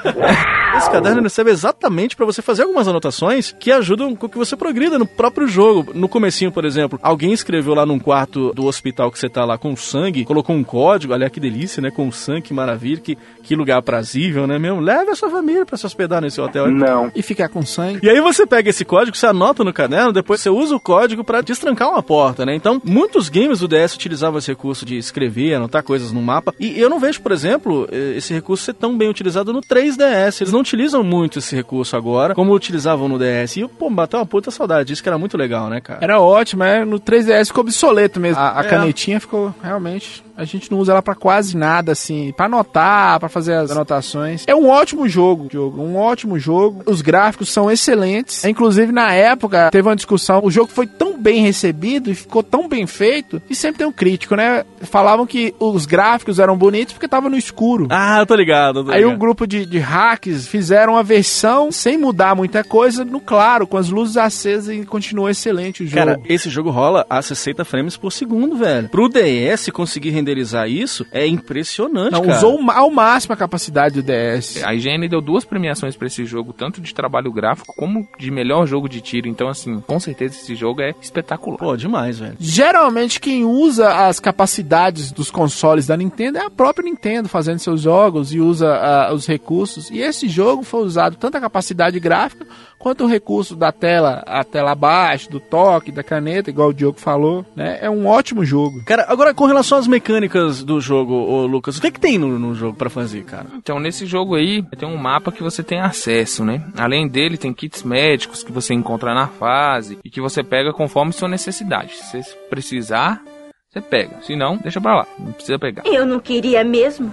Speaker 4: Esse caderno ele serve exatamente pra você fazer algumas anotações que ajudam com que você progrida no próprio jogo. No comecinho, por exemplo, alguém escreveu lá num quarto do hospital que você tá lá com sangue, colocou um código, olha que delícia, né? Com sangue, que maravilha, que, que lugar aprazível, né mesmo? Leve a sua família pra se hospedar nesse hotel.
Speaker 7: Não.
Speaker 5: E ficar com sangue.
Speaker 4: E aí você pega esse código, você anota no caderno, depois você usa o código pra destrancar uma porta, né? Então, muitos games do DS utilizavam esse recurso de escrever, anotar coisas no mapa. E eu não vejo, por exemplo, eh, esse recurso ser tão bem utilizado no 3DS. Eles não utilizam muito esse recurso agora, como utilizavam no DS. E, pô, bateu uma puta saudade disso, que era muito legal, né, cara?
Speaker 5: Era ótimo, é, no 3DS ficou obsoleto mesmo. A, a
Speaker 4: É.
Speaker 5: canetinha ficou realmente. A gente não usa ela pra quase nada, assim, Pra anotar, pra fazer as anotações. É um ótimo jogo, jogo, um ótimo jogo. Os gráficos são excelentes. Inclusive, na época, teve uma discussão. O jogo foi tão bem recebido e ficou tão bem feito que sempre tem um crítico, né? Falavam que os gráficos eram bonitos porque tava no escuro.
Speaker 4: Ah, eu tô ligado. eu tô
Speaker 5: Aí
Speaker 4: ligado.
Speaker 5: um grupo de, de hacks fizeram a versão sem mudar muita coisa, no claro, com as luzes acesas e continuou excelente o jogo.
Speaker 4: Cara, esse jogo rola a 60 frames por segundo, velho. Pro DS conseguir renderizar renderizar isso é impressionante,
Speaker 5: Não,
Speaker 4: cara.
Speaker 5: usou ao máximo a capacidade do DS.
Speaker 6: A IGN deu duas premiações pra esse jogo, tanto de trabalho gráfico como de melhor jogo de tiro. Então, assim, com certeza esse jogo é espetacular.
Speaker 4: Pô, demais, velho.
Speaker 5: Geralmente quem usa as capacidades dos consoles da Nintendo é a própria Nintendo fazendo seus jogos e usa ah, os recursos. E esse jogo foi usado tanto a capacidade gráfica quanto o recurso da tela, a tela abaixo, do toque, da caneta, igual o Diogo falou, né? É um ótimo jogo.
Speaker 4: Cara, agora com relação às mecânicas do jogo, ô Lucas, o que que tem no, no jogo pra fazer, cara?
Speaker 6: Então, nesse jogo aí, tem um mapa que você tem acesso, né? Além dele, tem kits médicos que você encontra na fase e que você pega conforme sua necessidade. Se você precisar, você pega. Se não, deixa pra lá. Não precisa pegar.
Speaker 9: Eu não queria mesmo.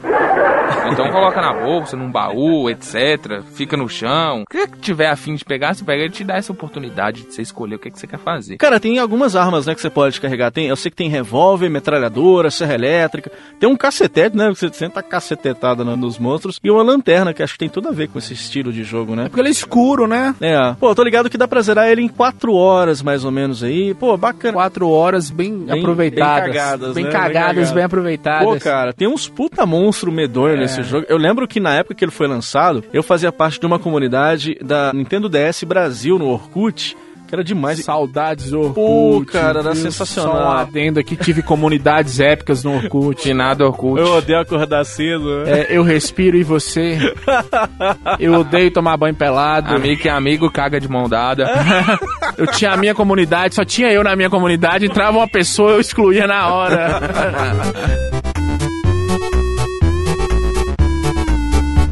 Speaker 6: Então coloca na bolsa, num baú, etc. Fica no chão. O que tiver afim de pegar, você pega. Ele te dá essa oportunidade de você escolher o que, que você quer fazer.
Speaker 4: Cara, tem algumas armas, né, que você pode carregar. Tem, eu sei que tem revólver, metralhadora, serra elétrica. Tem um cacetete, né, que você senta cacetetada no- nos monstros. E uma lanterna, que acho que tem tudo a ver com esse estilo de jogo, né?
Speaker 5: Porque ele é escuro, né?
Speaker 4: É, pô, tô ligado que dá pra zerar ele em 4 horas, mais ou menos aí. Pô, bacana.
Speaker 5: Quatro horas bem,
Speaker 4: Bem-
Speaker 5: aproveitadas.
Speaker 4: Bem cagadas,
Speaker 5: Bem
Speaker 4: né?
Speaker 5: cagadas,
Speaker 4: Bem cagadas.
Speaker 5: bem aproveitadas.
Speaker 4: Pô, cara, tem uns puta monstro medonho
Speaker 5: É.
Speaker 4: nesse jogo. Eu lembro que na época que ele foi lançado, eu fazia parte de uma comunidade da Nintendo DS Brasil no Orkut, que era demais.
Speaker 5: Saudades do Orkut.
Speaker 4: Pô, cara, era
Speaker 5: viu?
Speaker 4: sensacional.
Speaker 5: Só um adendo aqui, tive comunidades épicas no Orkut.
Speaker 6: Finado Orkut.
Speaker 4: Eu odeio acordar cedo. né?
Speaker 5: É, eu respiro e você. Eu odeio tomar banho pelado.
Speaker 6: Amigo que é amigo, caga de mão dada.
Speaker 5: Eu tinha a minha comunidade, só tinha eu na minha comunidade, entrava uma pessoa, eu excluía na hora.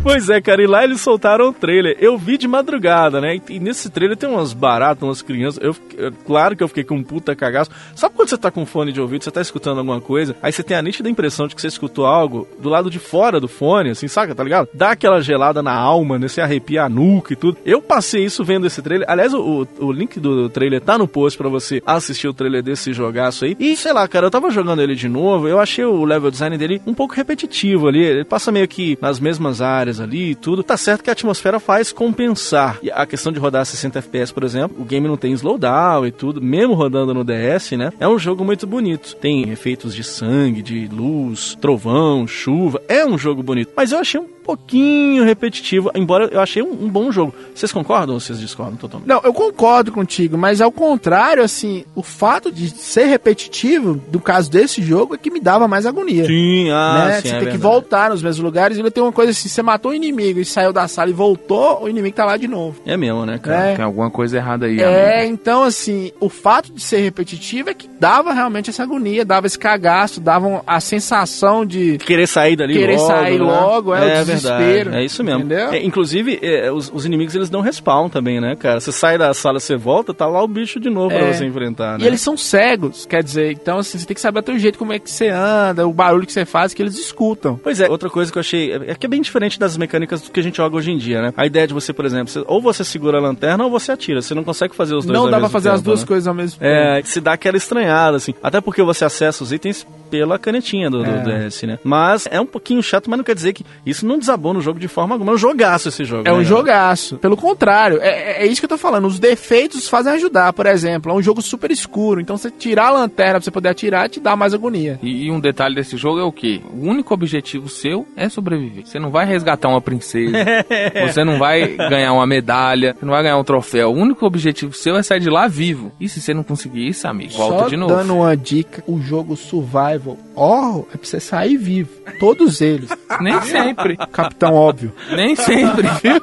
Speaker 4: Pois é, cara, e lá eles soltaram o trailer. Eu vi de madrugada, né? E, nesse trailer tem umas baratas, umas crianças. Eu, eu- claro que eu fiquei com um puta cagaço. Sabe quando você tá com fone de ouvido, você tá escutando alguma coisa, aí você tem a nítida impressão de que você escutou algo do lado de fora do fone, assim, saca, tá ligado? Dá aquela gelada na alma, né? Você arrepia a nuca e tudo. Eu passei isso vendo esse trailer. Aliás, o, o link do trailer tá no post pra você assistir o trailer desse jogaço aí. E sei lá, cara, eu tava jogando ele de novo, eu achei o level design dele um pouco repetitivo ali. Ele passa meio que nas mesmas áreas ali e tudo. Tá certo que a atmosfera faz compensar. E a questão de rodar 60 FPS, por exemplo, o game não tem slowdown e tudo, mesmo rodando no DS, né? É um jogo muito bonito. Tem efeitos de sangue, de luz, trovão, chuva. É um jogo bonito. Mas eu achei um pouquinho repetitivo, embora eu achei um, um bom jogo. Vocês concordam ou vocês discordam totalmente?
Speaker 5: Não, eu concordo contigo, mas ao contrário, assim, o fato de ser repetitivo, no caso desse jogo, é que me dava mais agonia.
Speaker 4: Sim, ah,
Speaker 5: né?
Speaker 4: sim,
Speaker 5: Você
Speaker 4: é
Speaker 5: tem que
Speaker 4: verdade.
Speaker 5: voltar nos mesmos lugares e ele tem uma coisa assim, você matou o inimigo e saiu da sala e voltou, o inimigo tá lá de novo.
Speaker 4: É mesmo, né, cara?
Speaker 5: É.
Speaker 6: Tem alguma coisa errada aí,
Speaker 5: É,
Speaker 6: amigo.
Speaker 5: então assim, o fato de ser repetitivo é que dava realmente essa agonia, dava esse cagaço, dava a sensação de
Speaker 4: Querer sair dali
Speaker 5: Querer
Speaker 4: logo.
Speaker 5: sair
Speaker 4: né?
Speaker 5: logo, é, o
Speaker 4: verdade.
Speaker 5: Desespero,
Speaker 4: É isso mesmo.
Speaker 5: entendeu?
Speaker 4: É, inclusive, é, os, os inimigos eles dão respawn também, né, cara? Você sai da sala, você volta, tá lá o bicho de novo pra
Speaker 5: É.
Speaker 4: você enfrentar, né?
Speaker 5: E eles são cegos, quer dizer, então assim, você tem que saber até o jeito como é que você anda, o barulho que você faz, que eles escutam.
Speaker 4: Pois é, outra coisa que eu achei é que é bem diferente das mecânicas do que a gente joga hoje em dia, né? A ideia de você, por exemplo, você- ou você segura a lanterna ou você atira. Você não consegue fazer os dois
Speaker 5: Não dá pra fazer as
Speaker 4: tempo,
Speaker 5: duas
Speaker 4: né?
Speaker 5: coisas ao mesmo tempo.
Speaker 4: É, se dá aquela estranhada, assim. Até porque você acessa os itens pela canetinha do, do
Speaker 5: É.
Speaker 4: DS, né? Mas é um pouquinho chato, mas não quer dizer que isso não desabona o jogo de forma alguma. É um jogaço esse jogo.
Speaker 5: É um
Speaker 4: né, cara?
Speaker 5: jogaço. Pelo contrário, é, é- é isso que eu tô falando. Os defeitos fazem ajudar. Por exemplo, é um jogo super escuro. Então, você tirar a lanterna pra você poder atirar te dá mais agonia.
Speaker 6: E, e um detalhe desse jogo é o quê? O único objetivo seu é sobreviver. Você não vai resgatar uma princesa. você não vai ganhar uma medalha. Você não vai ganhar um troféu. O único objetivo seu é sair de lá vivo. E se você não conseguir isso, amigo, volta
Speaker 5: Só
Speaker 6: de novo.
Speaker 5: dando uma dica, o jogo Survival horror é pra você sair vivo. Todos eles.
Speaker 6: Nem sempre.
Speaker 5: Capitão óbvio.
Speaker 6: Nem sempre, viu?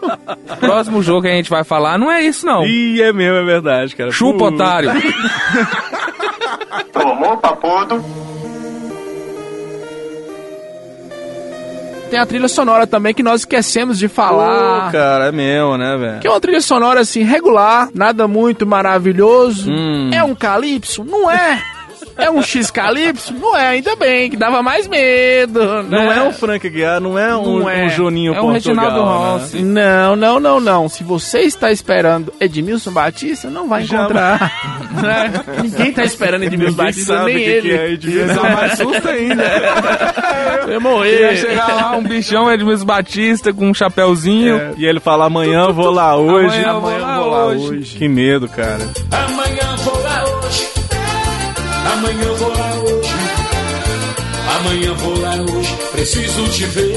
Speaker 6: Próximo jogo que a gente vai falar não é isso, não.
Speaker 4: Ih, é mesmo, é verdade, cara.
Speaker 6: Chupa,
Speaker 4: Puta.
Speaker 6: otário.
Speaker 7: Tomou papudo.
Speaker 5: Tem a trilha sonora também que nós esquecemos de falar.
Speaker 4: Pô, cara, é mesmo, né, velho?
Speaker 5: Que é uma trilha sonora assim, regular, nada muito maravilhoso.
Speaker 4: Hum.
Speaker 5: É um calypso? Não é. É um X calypso? Não é, ainda bem, que dava mais medo.
Speaker 4: Não
Speaker 5: né?
Speaker 4: é um Frank Guiar, não é um,
Speaker 5: Não é.
Speaker 4: um Joninho
Speaker 6: É o
Speaker 4: Portugal,
Speaker 6: Reginaldo
Speaker 4: né?
Speaker 6: Rossi.
Speaker 5: Não, não, não, não. Se você está esperando Edmilson Batista, não vai encontrar. Né? Ninguém está esperando Edmilson
Speaker 4: Ninguém
Speaker 5: Batista,
Speaker 4: sabe
Speaker 5: nem
Speaker 4: que
Speaker 5: ele.
Speaker 4: que é Edmilson.
Speaker 6: Mais susto ainda.
Speaker 5: Eu ia
Speaker 6: Ia
Speaker 5: morrer.
Speaker 6: chegar lá um bichão Edmilson Batista com um chapéuzinho.
Speaker 4: É. E ele fala, amanhã vou lá hoje.
Speaker 6: Amanhã eu vou lá
Speaker 5: vou lá
Speaker 6: hoje.
Speaker 5: hoje.
Speaker 4: Que medo, cara.
Speaker 2: Amanhã vou Amanhã vou lá hoje. Preciso te ver.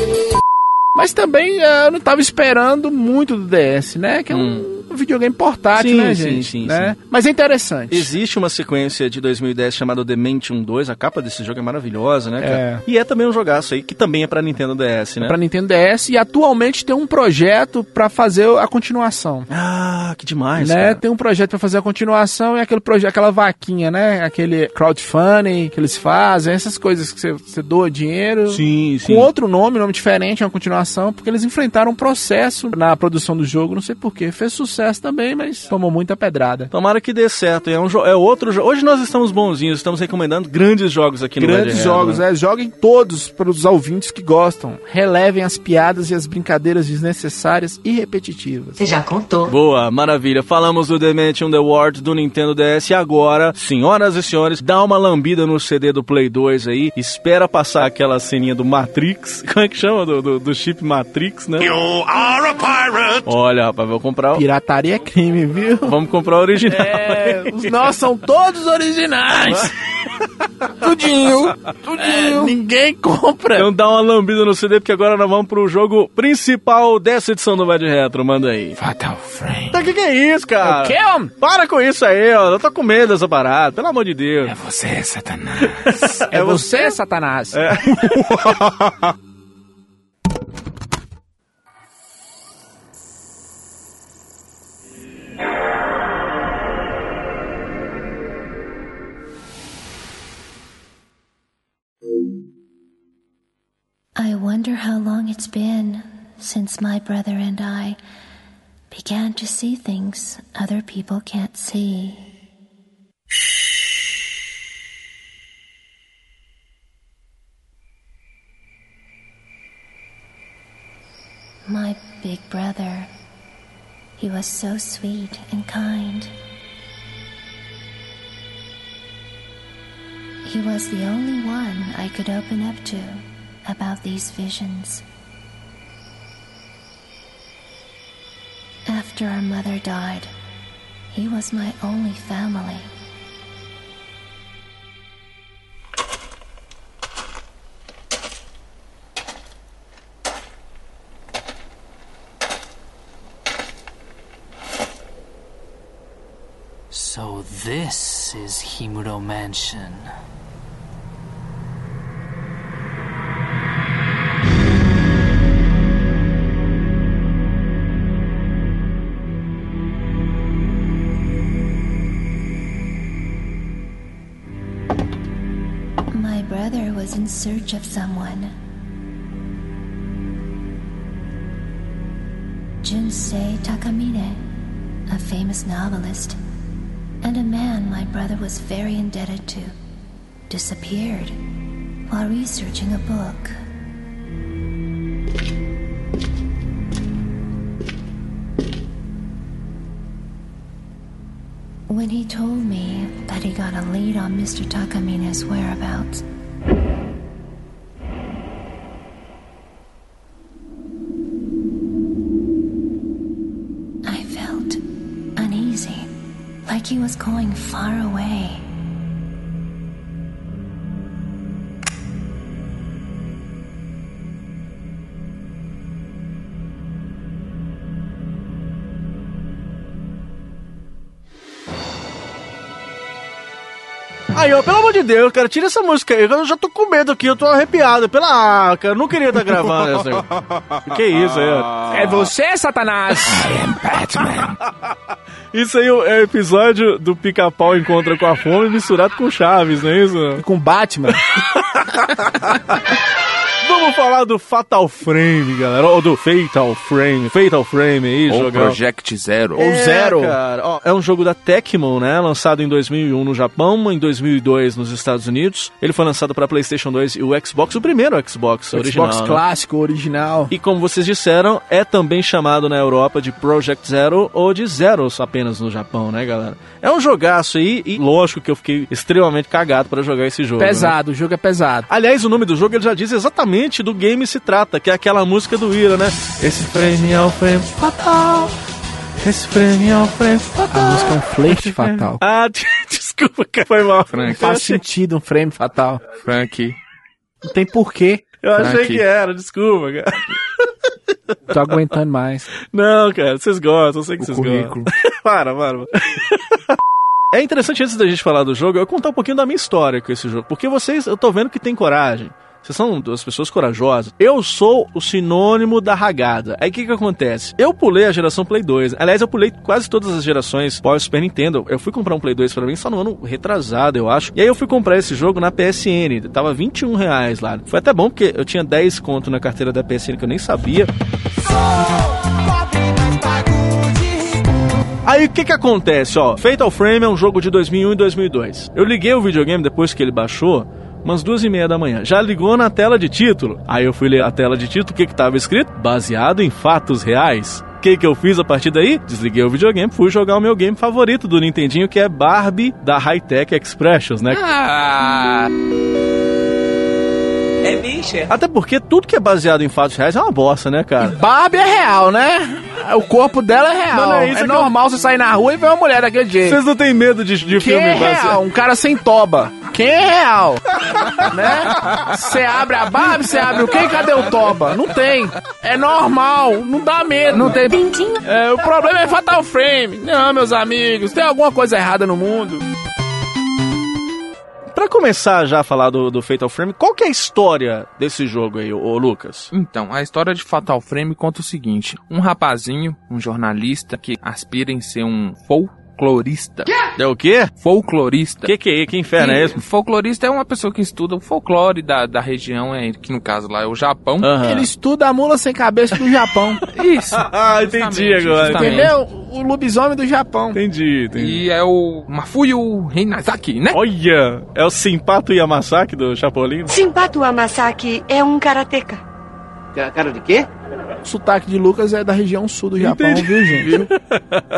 Speaker 5: Mas também eh, eu não tava esperando muito do DS, né? Que é um videogame portátil,
Speaker 4: Sim,
Speaker 5: né,
Speaker 4: sim,
Speaker 5: gente?
Speaker 4: sim,
Speaker 5: né?
Speaker 4: sim.
Speaker 5: Mas é interessante.
Speaker 4: Existe uma sequência de 2010 chamada Dementium 2, a capa desse jogo é maravilhosa, né, cara?
Speaker 5: É.
Speaker 4: E é também um jogaço aí, que também é pra Nintendo DS, né?
Speaker 5: Pra Nintendo DS e atualmente tem um projeto pra fazer a continuação.
Speaker 4: Ah, que demais,
Speaker 5: né?
Speaker 4: cara.
Speaker 5: Tem um projeto pra fazer a continuação e aquele projeto, aquela vaquinha, né? Aquele crowdfunding que eles fazem, essas coisas que você, você doa dinheiro.
Speaker 4: Sim, sim.
Speaker 5: Com outro nome, nome diferente, é uma continuação, porque eles enfrentaram um processo na produção do jogo, não sei porquê. Fez sucesso também, mas tomou muita pedrada.
Speaker 4: Tomara que dê certo. É, um é outro jogo. Hoje nós estamos bonzinhos, estamos recomendando grandes jogos aqui no
Speaker 5: Grandes jogos,
Speaker 4: né?
Speaker 5: é. Joguem todos para os ouvintes que gostam. Relevem as piadas e as brincadeiras desnecessárias e repetitivas.
Speaker 11: Você já contou.
Speaker 4: Boa, maravilha. Falamos do Dementium The Ward do Nintendo DS e agora, senhoras e senhores, dá uma lambida no CD do Play 2 aí. Espera passar aquela ceninha do Matrix. Como é que chama? Do, do, do chip Matrix, né?
Speaker 2: You are a pirate.
Speaker 4: Olha, rapaz, vou comprar o...
Speaker 5: Pirataria é crime, viu?
Speaker 4: Vamos comprar o original.
Speaker 5: É, os nossos são todos originais. tudinho, tudinho. ninguém compra.
Speaker 4: Então dá uma lambida no CD, porque agora nós vamos pro jogo principal dessa edição do Bad Retro. Manda aí.
Speaker 5: Fatal Frame.
Speaker 4: Então, o que, que é isso, cara?
Speaker 5: O quê, homem?
Speaker 4: Para com isso aí, ó. Eu tô com medo dessa parada, pelo amor de Deus.
Speaker 5: É você, Satanás. é você, Satanás.
Speaker 4: É.
Speaker 15: I wonder how long it's been since my brother and I began to see things other people can't see. My big brother, he was so sweet and kind. He was the only one I could open up to about these visions. After our mother died, he was my only family.
Speaker 16: So this is Himuro Mansion.
Speaker 15: Search of someone. Junsei Takamine, a famous novelist, and a man my brother was very indebted to, disappeared while researching a book. When he told me that he got a lead on Mr. Takamine's whereabouts, was going far away.
Speaker 4: Aí, ó, pelo amor de Deus, cara, tira essa música aí. Eu já tô com medo aqui, eu tô arrepiado. Pela. Ah, cara, eu não queria estar gravando essa. que isso aí, ó.
Speaker 5: É você, Satanás?
Speaker 4: I am Batman. Isso aí é o episódio do pica-pau encontra com a fome misturado com Chaves, não é isso?
Speaker 5: Com Batman.
Speaker 4: Vamos falar do Fatal Frame, galera. Ou do Fatal Frame. Fatal Frame aí,
Speaker 6: Ou. Project Zero.
Speaker 4: Ou Zero. Cara, ó, é um jogo da Tecmo, né? Lançado em 2001 no Japão, em 2002 nos Estados Unidos. Ele foi lançado para PlayStation 2 e o Xbox, o primeiro Xbox
Speaker 5: O
Speaker 4: original.
Speaker 5: Xbox
Speaker 4: né?
Speaker 5: clássico, original.
Speaker 4: E como vocês disseram, é também chamado na Europa de Project Zero ou de Zeros apenas no Japão, né, galera? É um jogaço aí e lógico que eu fiquei extremamente cagado para jogar esse jogo. né?
Speaker 5: Pesado, o jogo é pesado.
Speaker 4: Aliás, o nome do jogo ele já diz exatamente do game se trata, que é aquela música do Ira, né? Esse frame é o frame fatal. Esse frame é o frame fatal.
Speaker 5: A música é um flerte fatal.
Speaker 4: Ah, desculpa, cara, foi mal.
Speaker 6: Frank.
Speaker 5: Faz sentido um frame fatal.
Speaker 6: Frank.
Speaker 5: Não tem porquê.
Speaker 4: Eu achei
Speaker 5: Aqui.
Speaker 4: que era, desculpa, cara.
Speaker 5: Tô aguentando mais.
Speaker 4: Não, cara, vocês gostam, eu sei que
Speaker 5: O
Speaker 4: vocês
Speaker 5: currículo.
Speaker 4: gostam. para, para. para. É interessante, antes da gente falar do jogo, eu contar um pouquinho da minha história com esse jogo. Porque vocês, eu tô vendo que tem coragem. Vocês são duas pessoas corajosas. Eu sou o sinônimo da ragada. Aí o que que acontece? Eu pulei a geração Play 2. Aliás, eu pulei quase todas as gerações pós Super Nintendo. Eu fui comprar um Play 2 pra mim só no ano retrasado, eu acho. E aí eu fui comprar esse jogo na PSN. Tava 21 reais lá. Foi até bom porque eu tinha 10 conto na carteira da PSN que eu nem sabia. Aí o que que acontece, ó? Fatal Frame é um jogo de 2001 e 2002. Eu liguei o videogame depois que ele baixou, umas duas e meia da manhã. Já ligou na tela de título. Aí eu fui ler a tela de título, o que que tava escrito? Baseado em fatos reais. O que que eu fiz a partir daí? Desliguei o videogame, fui jogar o meu game favorito do Nintendinho, que é Barbie da Hightech Expressions, né?
Speaker 11: Ah. É bicha.
Speaker 4: Até porque tudo que é baseado em fatos reais é uma bosta, né, cara?
Speaker 5: Barbie é real, né? O corpo dela é real.
Speaker 4: Não, não é isso
Speaker 5: é
Speaker 4: que
Speaker 5: normal você sair na rua e ver uma mulher daquele jeito.
Speaker 4: Vocês não têm medo de, de
Speaker 5: Quem
Speaker 4: filme
Speaker 5: é
Speaker 4: baseado-
Speaker 5: real? Um cara sem toba. Quem é real? né? Você abre a Barbie, você abre o quem? Cadê o toba? Não tem. É normal, não dá medo. Não tem. É, o problema é Fatal Frame. Não, meus amigos, tem alguma coisa errada no mundo.
Speaker 4: Pra começar já a falar do, do Fatal Frame, qual que é a história desse jogo aí, ô, ô Lucas?
Speaker 6: Então, a história de Fatal Frame conta o seguinte: um rapazinho, um jornalista que aspira em ser um folclorista.
Speaker 4: É o quê?
Speaker 6: Folclorista.
Speaker 4: Que que é? Que inferno é esse?
Speaker 6: Folclorista é uma pessoa que estuda o folclore da, da região, é, que no caso lá é o Japão.
Speaker 5: Ele estuda a mula sem cabeça do Japão.
Speaker 6: Isso.
Speaker 4: ah, entendi agora.
Speaker 5: Entendeu? O lobisomem do Japão.
Speaker 4: Entendi, entendi.
Speaker 6: E é o Mafuyu Hinazaki, né?
Speaker 4: Olha, é o Simpato Yamasaki do Chapolin?
Speaker 17: Simpato Amasaki é um karateca.
Speaker 8: Cara de quê?
Speaker 5: O sotaque de Lucas é da região sul do Japão,
Speaker 6: Entendi.
Speaker 5: viu, gente?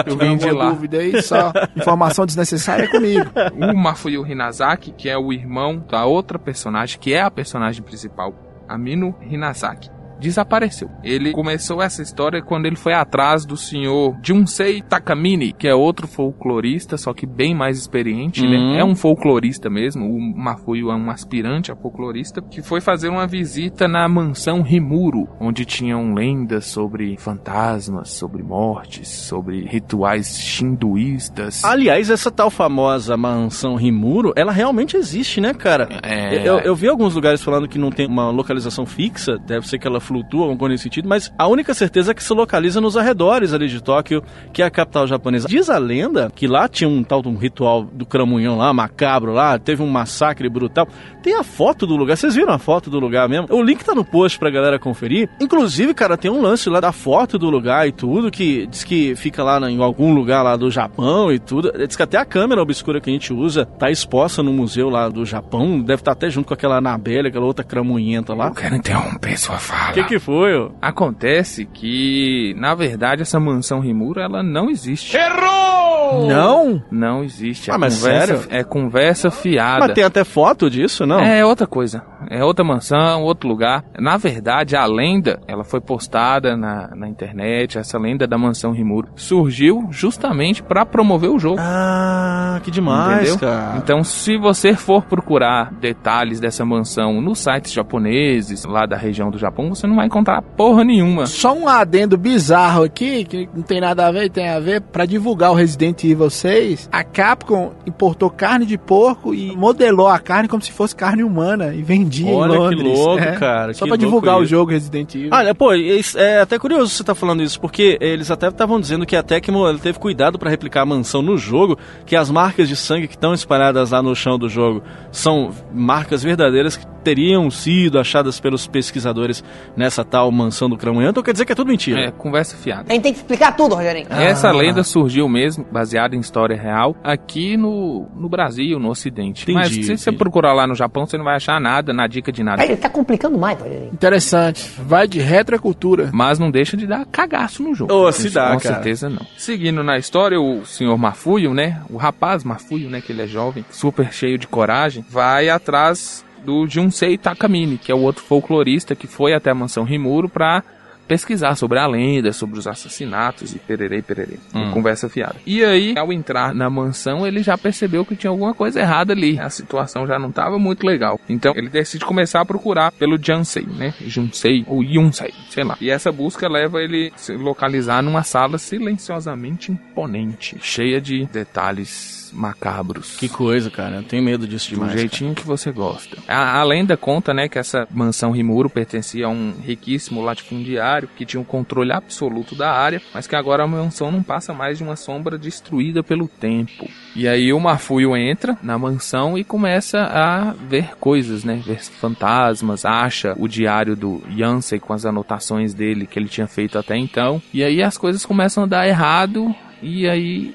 Speaker 6: Eu vim de lá.
Speaker 5: dúvida aí, só informação desnecessária é comigo.
Speaker 6: O Mafuyu Hinazaki, que é o irmão da outra personagem, que é a personagem principal, Amino Hinazaki, desapareceu. Ele começou essa história quando ele foi atrás do senhor Junsei Takamine, que é outro folclorista, só que bem mais experiente, né? É um folclorista mesmo, o Mafuyu é um aspirante a folclorista, que foi fazer uma visita na mansão Rimuro, onde tinham lendas sobre fantasmas, sobre mortes, sobre rituais hinduístas.
Speaker 4: Aliás, essa tal famosa mansão Rimuro, ela realmente existe, né, cara?
Speaker 6: É.
Speaker 4: Eu, eu vi alguns lugares falando que não tem uma localização fixa, deve ser que ela flutua, alguma coisa nesse sentido, mas a única certeza é que se localiza nos arredores ali de Tóquio, que é a capital japonesa. Diz a lenda que lá tinha um tal um ritual do cramunhão lá, macabro lá, teve um massacre brutal. Tem a foto do lugar, vocês viram a foto do lugar mesmo? O link tá no post pra galera conferir. Inclusive, cara, tem um lance lá da foto do lugar e tudo, que diz que fica lá em algum lugar lá do Japão e tudo. Diz que até a câmera obscura que a gente usa tá exposta no museu lá do Japão. Deve estar até junto com aquela Anabelle, aquela outra cramunhenta lá.
Speaker 6: Eu quero interromper sua fala.
Speaker 4: O que que foi, ó?
Speaker 6: Acontece que, na verdade, essa mansão Rimuro, ela não existe.
Speaker 8: Errou!
Speaker 5: Não?
Speaker 6: Não existe. É
Speaker 4: Ah, mas
Speaker 6: conversa,
Speaker 4: sério?
Speaker 6: É conversa fiada.
Speaker 4: Mas tem até foto disso, não?
Speaker 6: É outra coisa. É outra mansão, outro lugar. Na verdade, a lenda, ela foi postada na, na internet, essa lenda da mansão Rimuro, surgiu justamente pra promover o jogo.
Speaker 4: Ah, que demais,
Speaker 6: Entendeu?
Speaker 4: cara.
Speaker 6: Então, se você for procurar detalhes dessa mansão nos sites japoneses, lá da região do Japão, você não vai encontrar porra nenhuma.
Speaker 5: Só um adendo bizarro aqui, que não tem nada a ver, tem a ver, pra divulgar o Resident Evil 6, a Capcom importou carne de porco e modelou a carne como se fosse carne humana e vendia
Speaker 4: Olha
Speaker 5: em
Speaker 4: que
Speaker 5: Londres.
Speaker 4: louco,
Speaker 5: É,
Speaker 4: cara,
Speaker 5: Só
Speaker 4: que
Speaker 5: pra divulgar o jogo Resident Evil.
Speaker 4: Olha, pô, é até curioso você tá falando isso, porque eles até estavam dizendo que a Tecmo teve cuidado pra replicar a mansão no jogo, que as marcas de sangue que estão espalhadas lá no chão do jogo são marcas verdadeiras que teriam sido achadas pelos pesquisadores nessa tal mansão do Cramunhão, então quer dizer que é tudo mentira.
Speaker 6: É, conversa fiada.
Speaker 8: A gente tem que explicar tudo, Rogerinho.
Speaker 6: Essa lenda surgiu mesmo, baseada em história real, aqui no, no Brasil, no Ocidente.
Speaker 4: Entendi,
Speaker 6: Mas se você procurar lá no Japão, você não vai achar nada, na dica de nada.
Speaker 8: Ele tá complicando mais, Rogerinho.
Speaker 5: Interessante. Vai de retrocultura.
Speaker 6: Mas não deixa de dar cagaço no jogo.
Speaker 4: Ô, se dá,
Speaker 6: Com
Speaker 4: cara.
Speaker 6: certeza não. Seguindo na história, o senhor Mafuio, né? O rapaz Mafuio, né? Que ele é jovem, super cheio de coragem, vai atrás do Junsei Takamine, que é o outro folclorista que foi até a mansão Rimuro pra pesquisar sobre a lenda, sobre os assassinatos e pererei, pererei.
Speaker 4: Hum.
Speaker 6: Conversa fiada. E aí, ao entrar na mansão, ele já percebeu que tinha alguma coisa errada ali. A situação já não estava muito legal. Então, ele decide começar a procurar pelo Jansei, né? Junsei ou Yunsei, sei lá. E essa busca leva ele a se localizar numa sala silenciosamente imponente, cheia de detalhes macabros.
Speaker 4: Que coisa, cara. Eu tenho medo disso
Speaker 6: Do
Speaker 4: demais.
Speaker 6: jeitinho que você gosta. A, a lenda conta, né, que essa mansão Rimuro pertencia a um riquíssimo latifundiário que tinha um controle absoluto da área, mas que agora a mansão não passa mais de uma sombra destruída pelo tempo. E aí o Mafuio entra na mansão e começa a ver coisas, né, ver fantasmas, acha o diário do Yansei com as anotações dele que ele tinha feito até então. E aí as coisas começam a dar errado. E aí,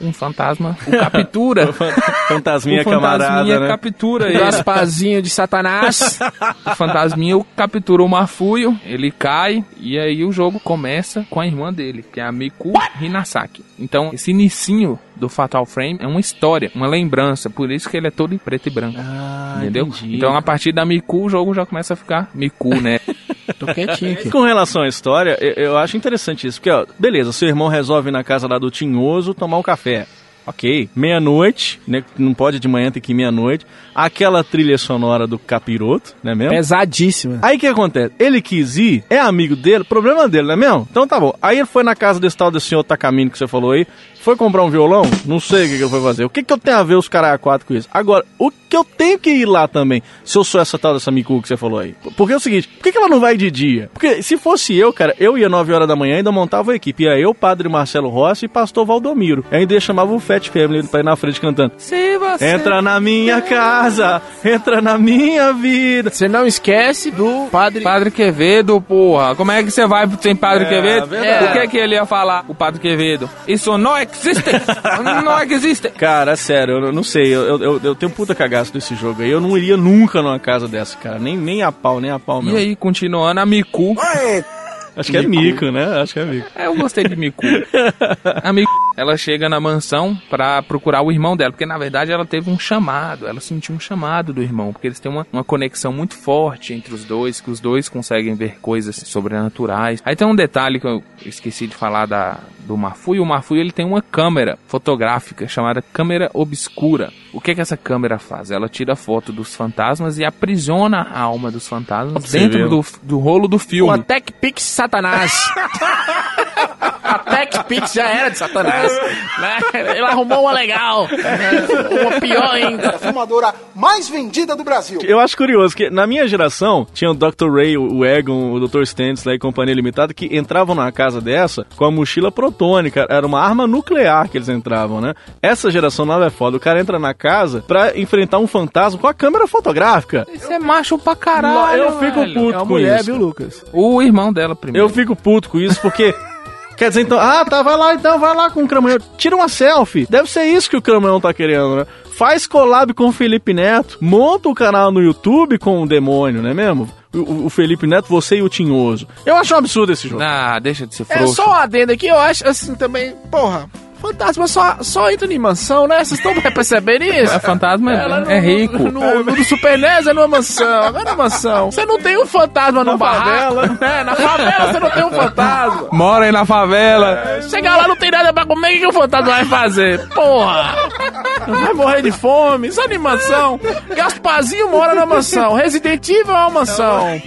Speaker 6: um fantasma o captura.
Speaker 4: Fantasminha
Speaker 6: o fantasminha
Speaker 4: camarada, né?
Speaker 6: captura ele.
Speaker 5: Gaspazinho de Satanás.
Speaker 6: O fantasminha captura o Mafuio, ele cai e aí o jogo começa com a irmã dele, que é a Miku Hinasaki. Então, esse inicinho do Fatal Frame é uma história, uma lembrança, por isso que ele é todo em preto e branco. entendeu?
Speaker 4: entendi.
Speaker 6: Então, a partir da Miku, o jogo já começa a ficar Miku, né?
Speaker 5: Tô quietinho aqui.
Speaker 4: Com relação à história, eu, eu acho interessante isso. Porque, ó, beleza, seu irmão resolve ir na casa lá do Tinhoso tomar um café. Ok, meia-noite, né? Não pode de manhã, tem que ir meia-noite. Aquela trilha sonora do capiroto, né mesmo?
Speaker 5: Pesadíssima.
Speaker 4: Aí o que acontece? Ele quis ir, é amigo dele, problema dele, não é mesmo? Então tá bom. Aí ele foi na casa desse tal desse senhor Takamine que você falou aí, foi comprar um violão, não sei o que, que ele foi fazer. O que, que eu tenho a ver os caras a quatro com isso? Agora, o que eu tenho que ir lá também, se eu sou essa tal dessa Miku que você falou aí? Porque é o seguinte, por que, que ela não vai de dia? Porque se fosse eu, cara, eu ia 9 horas da manhã e ainda montava a equipe. Ia eu, padre Marcelo Rossi e pastor Valdomiro. Eu ainda chamava o Fat Family pra ir na frente cantando.
Speaker 6: Se você...
Speaker 4: Entra na minha casa, entra na minha vida.
Speaker 5: Você não esquece do padre.
Speaker 6: Padre Quevedo, porra. Como é que você vai sem Padre
Speaker 4: É,
Speaker 6: Quevedo?
Speaker 4: verdade.
Speaker 6: O que é que ele ia falar, o Padre Quevedo? Isso não existe! não existe!
Speaker 4: Cara, é sério, eu não sei, eu, eu, eu tenho puta cagaço desse jogo aí. Eu não iria nunca numa casa dessa, cara. Nem, nem a pau, nem a pau
Speaker 6: E
Speaker 4: mesmo.
Speaker 6: aí, continuando, a Miku.
Speaker 4: Acho que é mico, né? Acho que é mico.
Speaker 6: É, eu gostei de Miku. A Miku, ela chega na mansão pra procurar o irmão dela, porque na verdade ela teve um chamado, ela sentiu um chamado do irmão, porque eles têm uma, uma conexão muito forte entre os dois, que os dois conseguem ver coisas sobrenaturais. Aí tem um detalhe que eu esqueci de falar da, do Mafui. O Mafui ele tem uma câmera fotográfica chamada câmera obscura. O que que essa câmera faz? Ela tira foto dos fantasmas e aprisiona a alma dos fantasmas
Speaker 4: Você
Speaker 6: dentro do, do rolo do filme.
Speaker 5: Uma Tech Pix Satanás. A Tech Pix já era de Satanás. né? Ele arrumou uma legal. Uma pior ainda.
Speaker 8: A fumadora mais vendida do Brasil.
Speaker 4: Eu acho curioso que na minha geração tinha o Dr. Ray, o Egon, o Dr. Stantz lá e companhia limitada que entravam na casa dessa com a mochila protônica. Era uma arma nuclear que eles entravam, né? Essa geração nova é foda. O cara entra na casa pra enfrentar um fantasma com a câmera fotográfica.
Speaker 6: Isso é macho pra caralho.
Speaker 4: eu fico puto
Speaker 5: É uma
Speaker 4: com
Speaker 5: mulher,
Speaker 4: isso.
Speaker 5: viu, Lucas?
Speaker 6: O irmão dela primeiro.
Speaker 4: Eu fico puto com isso porque. Quer dizer, então, ah, tá, vai lá então, vai lá com o Cramunhão. Tira uma selfie. Deve ser isso que o Cramunhão tá querendo, né? Faz collab com o Felipe Neto, monta o canal no YouTube com o demônio, não é mesmo? O, Felipe Neto, você e o Tinhoso. Eu acho um absurdo esse jogo.
Speaker 6: Ah, deixa de ser
Speaker 5: É
Speaker 6: frouxo.
Speaker 5: só um adendo aqui, eu acho assim também, porra. Fantasma só, só entra em mansão, né? Vocês estão percebendo isso?
Speaker 6: É fantasma,
Speaker 5: Ela
Speaker 6: é rico.
Speaker 5: No, no, no do Super NES é numa mansão, agora é mansão. Você não tem um fantasma no barraco. É, na favela você não tem um fantasma.
Speaker 6: Mora aí na favela.
Speaker 5: Chega lá, não tem nada pra comer, o que, que o fantasma vai fazer? Porra! Vai morrer de fome, isso é animação. Gasparzinho mora na mansão, Resident Evil é uma mansão.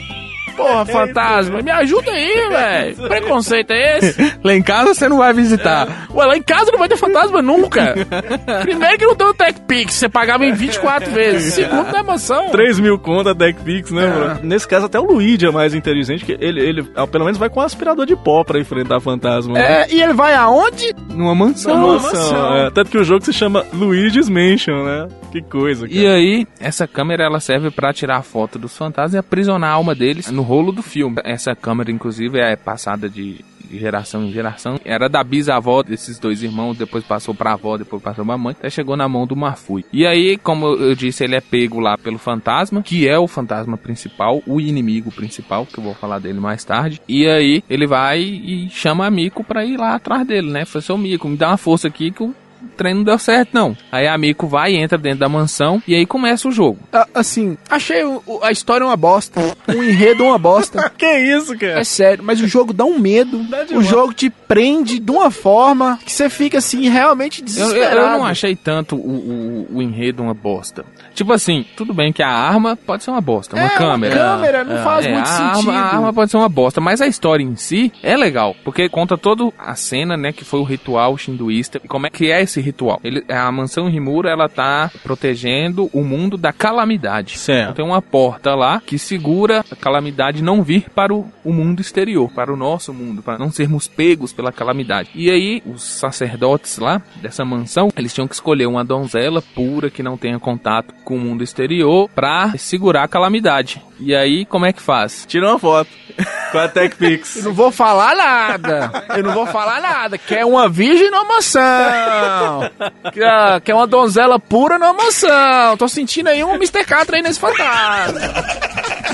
Speaker 5: Porra, fantasma, me ajuda aí, velho. Preconceito é esse?
Speaker 6: Lá em casa você não vai visitar.
Speaker 5: Ué, lá em casa não vai ter fantasma nunca. Primeiro que não tem o Tech Pix, você pagava em 24 vezes. Segundo, não é mansão.
Speaker 4: 3 mil conta TechPix, né, mano? Nesse caso, até o Luigi é mais inteligente, que ele, ele ah, pelo menos vai com um aspirador de pó pra enfrentar fantasma. né?
Speaker 5: É, e ele vai aonde?
Speaker 6: Numa mansão.
Speaker 4: Numa
Speaker 5: mansão.
Speaker 4: é. Tanto que o jogo se chama Luigi's Mansion, né? Que coisa, cara.
Speaker 6: E aí, essa câmera ela serve pra tirar foto dos fantasmas e aprisionar a alma deles no rolo do filme. Essa câmera, inclusive, é passada de geração em geração. Era da bisavó desses dois irmãos, depois passou pra avó, depois passou pra mãe, até chegou na mão do Mafui. E aí, como eu disse, ele é pego lá pelo fantasma, que é o fantasma principal, o inimigo principal, que eu vou falar dele mais tarde. E aí, ele vai e chama a Mico pra ir lá atrás dele, né? Falei, seu Mico, me dá uma força aqui que o o trem não deu certo, não. Aí a Miko vai, entra dentro da mansão e aí começa o jogo.
Speaker 5: Ah, assim, achei o- a história uma bosta, o enredo uma bosta.
Speaker 4: que isso, cara?
Speaker 5: É sério, mas o jogo dá um medo. o jogo te prende de uma forma que você fica assim realmente
Speaker 6: Eu,
Speaker 5: desesperado.
Speaker 6: eu- eu não achei tanto o, o, o enredo uma bosta. Tipo assim, tudo bem que a arma pode ser uma bosta, uma
Speaker 5: É, uma
Speaker 6: câmera.
Speaker 5: câmera, não faz
Speaker 6: É,
Speaker 5: muito
Speaker 6: a
Speaker 5: sentido.
Speaker 6: Arma, a arma pode ser uma bosta, mas a história em si é legal, porque conta toda a cena, né, que foi o ritual hinduísta e como é que é esse ritual. Ele, a mansão Rimura, ela tá protegendo o mundo da calamidade.
Speaker 4: Certo.
Speaker 6: Então tem uma porta lá que segura a calamidade não vir para o, o mundo exterior, para o nosso mundo, para não sermos pegos pela calamidade. E aí, os sacerdotes lá dessa mansão, eles tinham que escolher uma donzela pura que não tenha contato com o mundo exterior para segurar a calamidade. E aí, como é que faz?
Speaker 4: Tira uma foto com a TechPix.
Speaker 5: Eu não vou falar nada. Eu não vou falar nada. Quer uma virgem numa mansão. Quer, quer uma donzela pura numa mansão. Tô sentindo aí um Mr. Catra aí nesse fantasma.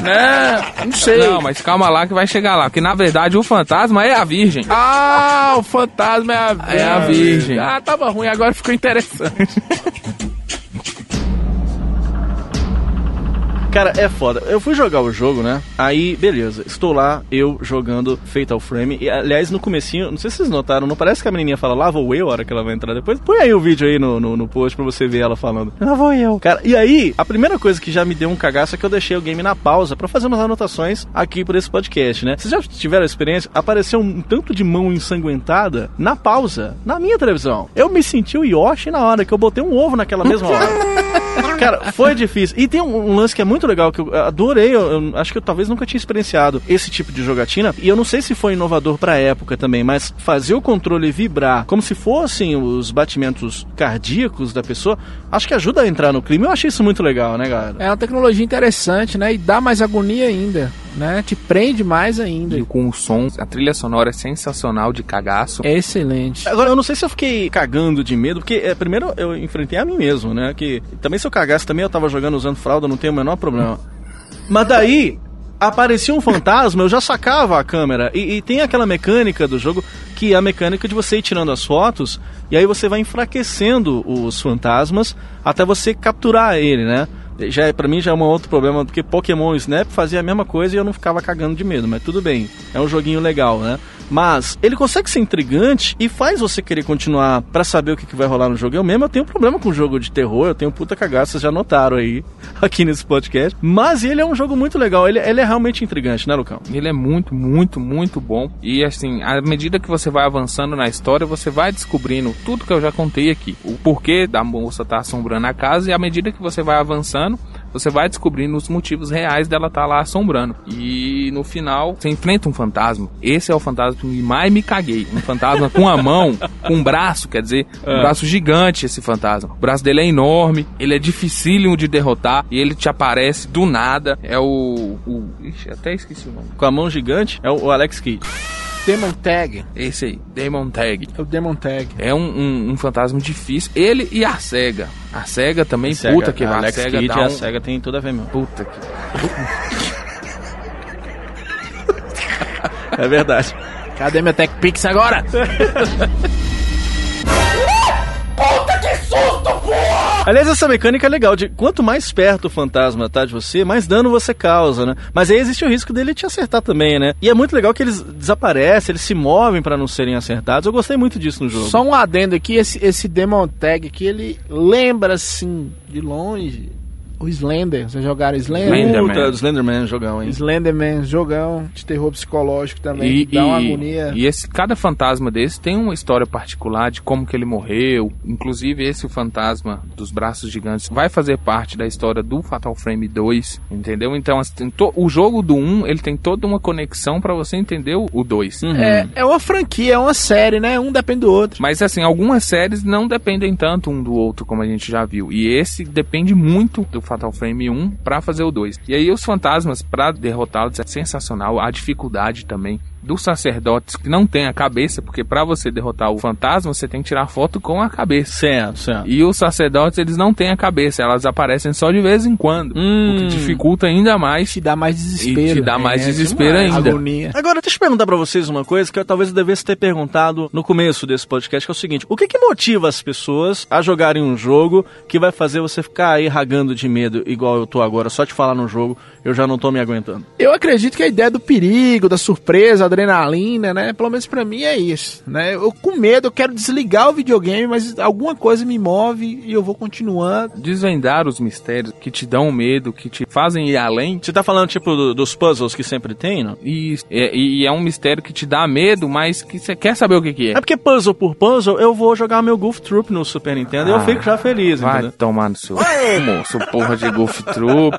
Speaker 5: Né? Não sei.
Speaker 6: Não, mas calma lá que vai chegar lá. Porque na verdade o fantasma é a virgem.
Speaker 5: Ah, o fantasma é a virgem.
Speaker 6: É a virgem.
Speaker 5: Ah, tava ruim, agora ficou interessante.
Speaker 4: Cara, é foda. Eu fui jogar o jogo, né? Aí, beleza. Estou lá, eu jogando Fatal Frame. E, aliás, no comecinho, não sei se vocês notaram, não parece que a menininha fala lá vou eu a hora que ela vai entrar depois? Põe aí o vídeo aí no, no, no post pra você ver ela falando. Lá vou eu. Cara, e aí, a primeira coisa que já me deu um cagaço é que eu deixei o game na pausa pra fazer umas anotações aqui por esse podcast, né? Vocês já tiveram a experiência? Apareceu um tanto de mão ensanguentada na pausa, na minha televisão. Eu me senti o Yoshi na hora que eu botei um ovo naquela mesma hora. Cara, foi difícil. E tem um, um lance que é muito legal, que eu adorei. Eu, eu acho que eu talvez nunca tinha experienciado esse tipo de jogatina. E eu não sei se foi inovador pra época também, mas fazer o controle vibrar como se fossem os batimentos cardíacos da pessoa, acho que ajuda a entrar no clima. Eu achei isso muito legal, né, galera?
Speaker 5: É uma tecnologia interessante, né? E dá mais agonia ainda, né? Te prende mais ainda.
Speaker 6: E com o som, a trilha sonora é sensacional de cagaço.
Speaker 5: É excelente.
Speaker 4: Agora, eu não sei se eu fiquei cagando de medo, porque é, primeiro eu enfrentei a mim mesmo, né? Que também se eu cagasse também eu tava jogando usando fralda, não tem o menor problema. Mas daí aparecia um fantasma, eu já sacava a câmera. E, e tem aquela mecânica do jogo que é a mecânica de você ir tirando as fotos e aí você vai enfraquecendo os fantasmas até você capturar ele, né? Já é- pra mim já é um outro problema, porque Pokémon Snap fazia a mesma coisa e eu não ficava cagando de medo, mas tudo bem. É um joguinho legal, né? Mas ele consegue ser intrigante e faz você querer continuar pra saber o que, que vai rolar no jogo. Eu mesmo eu tenho problema com jogo de terror, eu tenho puta cagaço, vocês já notaram aí aqui nesse podcast. Mas ele é um jogo muito legal, ele, ele é realmente intrigante, né, Lucão?
Speaker 6: Ele é muito, muito, muito bom. E assim, à medida que você vai avançando na história, você vai descobrindo tudo que eu já contei aqui. O porquê da moça estar assombrando a casa, e à medida que você vai avançando, você vai descobrindo os motivos reais dela estar lá assombrando. E no final, você enfrenta um fantasma. Esse é o fantasma que mais me caguei. Um fantasma com a mão, com um braço, quer dizer, um
Speaker 4: É.
Speaker 6: braço gigante esse fantasma. O braço dele é enorme, ele é dificílimo de derrotar e ele te aparece do nada. É o. o ixi, até esqueci o nome.
Speaker 4: Com a mão gigante, é o, o Alex Kidd.
Speaker 5: Demon Tag.
Speaker 6: Esse aí, Demon Tag.
Speaker 5: É o Demon Tag.
Speaker 6: É um, um, um fantasma difícil. Ele e a SEGA. A SEGA também, puta que
Speaker 4: a
Speaker 6: vai. A
Speaker 4: Alex
Speaker 6: SEGA dá
Speaker 4: e a
Speaker 6: um...
Speaker 4: SEGA tem tudo a ver mesmo.
Speaker 6: Puta que...
Speaker 4: É verdade.
Speaker 5: Cadê minha Tech Pix agora?
Speaker 4: Aliás, essa mecânica é legal, de quanto mais perto o fantasma tá de você, mais dano você causa, né? Mas aí existe o risco dele te acertar também, né? E é muito legal que eles desaparecem, eles se movem pra não serem acertados. Eu gostei muito disso no jogo.
Speaker 5: Só um adendo aqui, esse, esse Demon Tag aqui, ele lembra assim, de longe, o Slender. Vocês jogaram Slender?
Speaker 4: Puta, do Slenderman, jogão, hein?
Speaker 5: Slenderman, jogão de terror psicológico também,
Speaker 6: E,
Speaker 5: que dá uma
Speaker 6: e-
Speaker 5: agonia.
Speaker 6: e esse, cada fantasma desse tem uma história particular de como que ele morreu. Inclusive, esse o fantasma dos braços gigantes vai fazer parte da história do Fatal Frame 2, entendeu? Então, assim, to- o jogo do 1, ele tem toda uma conexão pra você entender o, o 2.
Speaker 5: É, é uma franquia, é uma série, né? Um depende do outro.
Speaker 6: Mas assim, algumas séries não dependem tanto um do outro, como a gente já viu. E esse depende muito do Fatal Frame 1 pra fazer o 2. E aí os fantasmas, pra derrotá-los, é sensacional. A dificuldade também dos sacerdotes que não tem a cabeça, porque pra você derrotar o fantasma, você tem que tirar foto com a cabeça.
Speaker 4: Certo, certo.
Speaker 6: E os sacerdotes, eles não têm a cabeça, elas aparecem só de vez em quando, o que dificulta ainda mais.
Speaker 5: Te dá mais
Speaker 6: E
Speaker 5: desespero.
Speaker 6: te dá mais
Speaker 5: É,
Speaker 6: desespero
Speaker 5: demais.
Speaker 6: ainda.
Speaker 5: Agonia.
Speaker 4: Agora, deixa eu perguntar pra vocês uma coisa que eu talvez eu devesse ter perguntado no começo desse podcast, que é o seguinte: o que que motiva as pessoas a jogarem um jogo que vai fazer você ficar aí ragando de medo, igual eu tô agora, só de falar no jogo, eu já não tô me aguentando?
Speaker 5: Eu acredito que a ideia do perigo, da surpresa, adrenalina, né? Pelo menos pra mim é isso, né? Eu com medo, eu quero desligar o videogame, mas alguma coisa me move e eu vou continuando.
Speaker 6: Desvendar os mistérios que te dão medo, que te fazem ir além.
Speaker 4: Você tá falando, tipo, do- dos puzzles que sempre tem, não?
Speaker 6: E, e, e é um mistério que te dá medo, mas que você quer saber o que, que é.
Speaker 4: É porque puzzle por puzzle, eu vou jogar meu Goof Troop no Super Nintendo e eu
Speaker 6: Ah,
Speaker 4: fico já feliz,
Speaker 6: Vai
Speaker 4: entendeu?
Speaker 6: tomar no seu moço, porra de Golf Troop.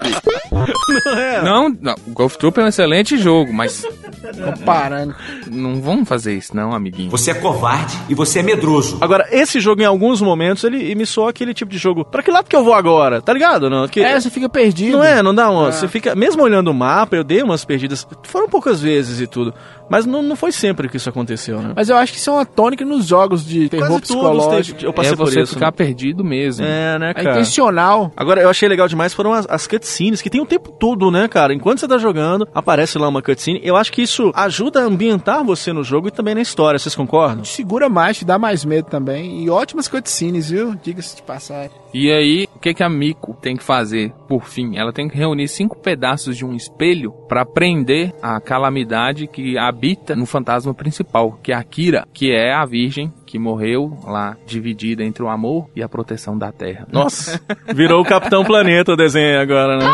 Speaker 4: Não
Speaker 6: Não, não, o Golf Troop é um excelente jogo, mas
Speaker 5: Comparando.
Speaker 6: não vamos fazer isso não, amiguinho.
Speaker 18: Você é covarde e você é medroso.
Speaker 4: Agora, esse jogo, em alguns momentos, ele me soa aquele tipo de jogo. Pra que lado que eu vou agora? Tá ligado? Não? Que...
Speaker 5: É, você fica perdido.
Speaker 4: Não é, não dá uma.
Speaker 5: É.
Speaker 4: Você fica. Mesmo olhando o mapa, eu dei umas perdidas. Foram poucas vezes e tudo. Mas não, não foi sempre que isso aconteceu, né?
Speaker 5: Mas eu acho que isso é uma tônica nos jogos de terror
Speaker 4: Quase todos
Speaker 5: psicológico.
Speaker 4: teve- eu passei
Speaker 6: é
Speaker 4: por
Speaker 6: você
Speaker 4: isso.
Speaker 6: ficar
Speaker 4: né?
Speaker 6: perdido mesmo.
Speaker 4: É, né,
Speaker 5: É
Speaker 4: cara?
Speaker 5: intencional.
Speaker 4: Agora, eu achei legal demais foram as, as cutscenes, que tem o tempo todo, né, cara? Enquanto você tá jogando, aparece lá uma cutscene. Eu acho que isso ajuda a ambientar você no jogo e também na história, vocês concordam?
Speaker 5: Te segura mais, te dá mais medo também. E ótimas cutscenes, viu? Diga-se de passagem.
Speaker 6: E aí, o que que a Miko tem que fazer por fim? Ela tem que reunir cinco pedaços de um espelho pra prender a calamidade que habita no fantasma principal, que é a Kira, que é a virgem que morreu lá dividida entre o amor e a proteção da Terra.
Speaker 4: Nossa, virou o Capitão Planeta o desenho agora, né?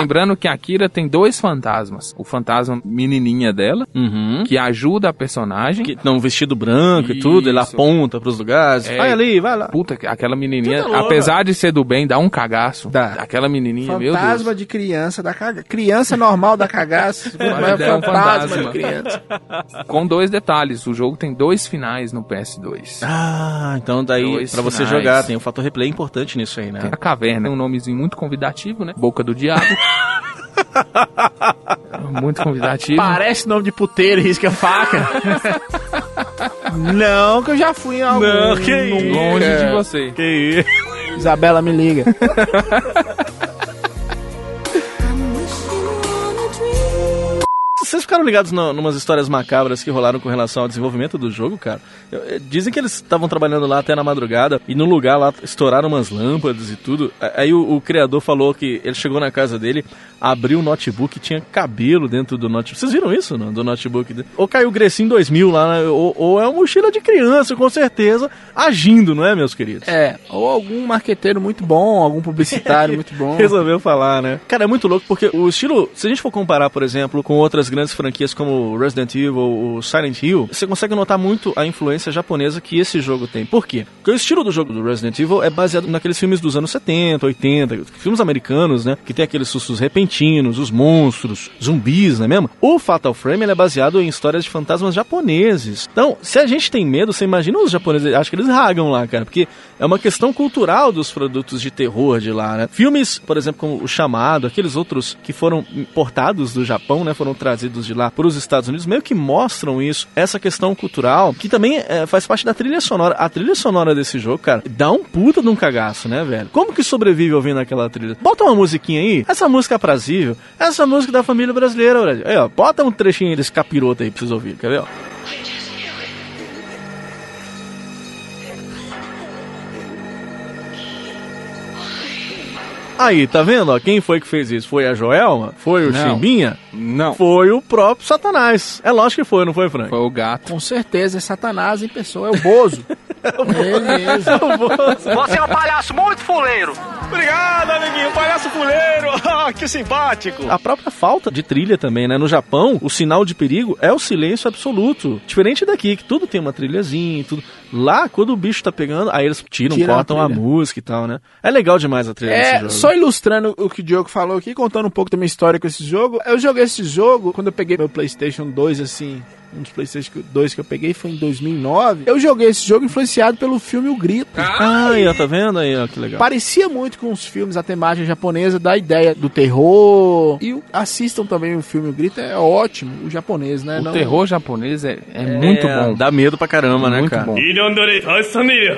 Speaker 6: Lembrando que a Kira tem dois fantasmas. O fantasma menininha dela,
Speaker 4: Uhum.
Speaker 6: que ajuda a personagem.
Speaker 4: Que não, um vestido branco e tudo, ele
Speaker 6: Isso.
Speaker 4: aponta pros lugares.
Speaker 6: É.
Speaker 4: Vai ali, vai lá.
Speaker 6: Puta, aquela menininha, apesar de ser do bem, dá um cagaço.
Speaker 5: Dá.
Speaker 6: Aquela menininha, meu Deus.
Speaker 5: Fantasma de criança da caga... Criança normal da cagaço.
Speaker 6: Mas é um
Speaker 5: fantasma
Speaker 6: fantasma.
Speaker 5: de criança.
Speaker 6: Com dois detalhes, o jogo tem dois finais no PS2.
Speaker 4: Ah, então daí
Speaker 6: Dois
Speaker 4: pra você
Speaker 6: finais.
Speaker 4: jogar, tem o fator replay importante nisso aí,
Speaker 6: Tem
Speaker 4: né?
Speaker 6: a caverna, um nomezinho muito convidativo, né? Boca do Diabo. muito convidativo.
Speaker 5: Parece nome de puteiro, risca faca. Não, que eu já fui em algum.
Speaker 4: Não, que isso.
Speaker 6: Longe de você.
Speaker 4: Que isso.
Speaker 5: Isabela me liga.
Speaker 4: Vocês ficaram ligados em umas histórias macabras que rolaram com relação ao desenvolvimento do jogo, cara? Eh, Dizem que eles estavam trabalhando lá até na madrugada e no lugar lá estouraram umas lâmpadas e tudo. Aí o, o criador falou que ele chegou na casa dele, abriu o notebook e tinha cabelo dentro do notebook. Vocês viram isso, não? Do notebook? Ou caiu o Grecinho 2000 lá, né? ou, ou é uma mochila de criança, com certeza, agindo, não é, meus queridos?
Speaker 5: É, ou algum marqueteiro muito bom, algum publicitário muito bom.
Speaker 4: Resolveu falar, né? Cara, é muito louco porque o estilo, se a gente for comparar, por exemplo, com outras grandes franquias como Resident Evil ou Silent Hill, você consegue notar muito a influência japonesa que esse jogo tem. Por quê? Porque o estilo do jogo do Resident Evil é baseado naqueles filmes dos anos 70, 80, filmes americanos, né? Que tem aqueles sustos repentinos, os monstros, zumbis, não é mesmo? O Fatal Frame é baseado em histórias de fantasmas japoneses. Então, se a gente tem medo, você imagina os japoneses, acho que eles ragam lá, cara, porque é uma questão cultural dos produtos de terror de lá, né? Filmes, por exemplo, como O Chamado, aqueles outros que foram importados do Japão, né? Foram trazidos de lá para os Estados Unidos, meio que mostram isso, essa questão cultural, que também é, faz parte da trilha sonora. A trilha sonora desse jogo, cara, dá um puta de um cagaço, né, velho? Como que sobrevive ouvindo aquela trilha? Bota uma musiquinha aí, essa música aprazível, essa música da família brasileira, olha. Aí, ó, bota um trechinho desse capiroto aí pra vocês ouvirem, quer ver, ó? Aí, tá vendo? Ó, quem foi que fez isso? Foi a Joelma? Foi o
Speaker 6: Não.
Speaker 4: Chimbinha?
Speaker 6: Não.
Speaker 4: Foi o próprio Satanás. É lógico que foi, não foi, Frank?
Speaker 6: Foi o gato.
Speaker 5: Com certeza, é Satanás em pessoa, é o Bozo. Ele mesmo.
Speaker 8: Você é um palhaço muito fuleiro.
Speaker 4: Obrigado, amiguinho. Palhaço fuleiro. Ah, que simpático. A própria falta de trilha também, né? No Japão, o sinal de perigo é o silêncio absoluto. Diferente daqui, que tudo tem uma trilhazinha e tudo. Lá, quando o bicho tá pegando, aí eles tiram,
Speaker 5: Tiram a
Speaker 4: cortam a,
Speaker 5: trilha.
Speaker 4: música e tal, né? É legal demais a trilha desse
Speaker 5: É,
Speaker 4: jogo.
Speaker 5: só ilustrando o que o Diogo falou aqui, contando um pouco da minha história com esse jogo. Eu joguei esse jogo quando eu peguei meu PlayStation 2, assim, um dos PlayStation 2 que eu peguei foi em 2009. Eu joguei esse jogo influenciado pelo filme O Grito.
Speaker 4: Ah, aí, ó, tá vendo aí, ó, que legal.
Speaker 5: Parecia muito com os filmes, a temática japonesa da ideia do terror. E assistam também o filme O Grito, é ótimo, o japonês, né?
Speaker 6: O
Speaker 5: Não-
Speaker 6: terror japonês é, é muito bom.
Speaker 4: Dá medo pra caramba, né,
Speaker 6: Muito
Speaker 4: cara?
Speaker 6: bom.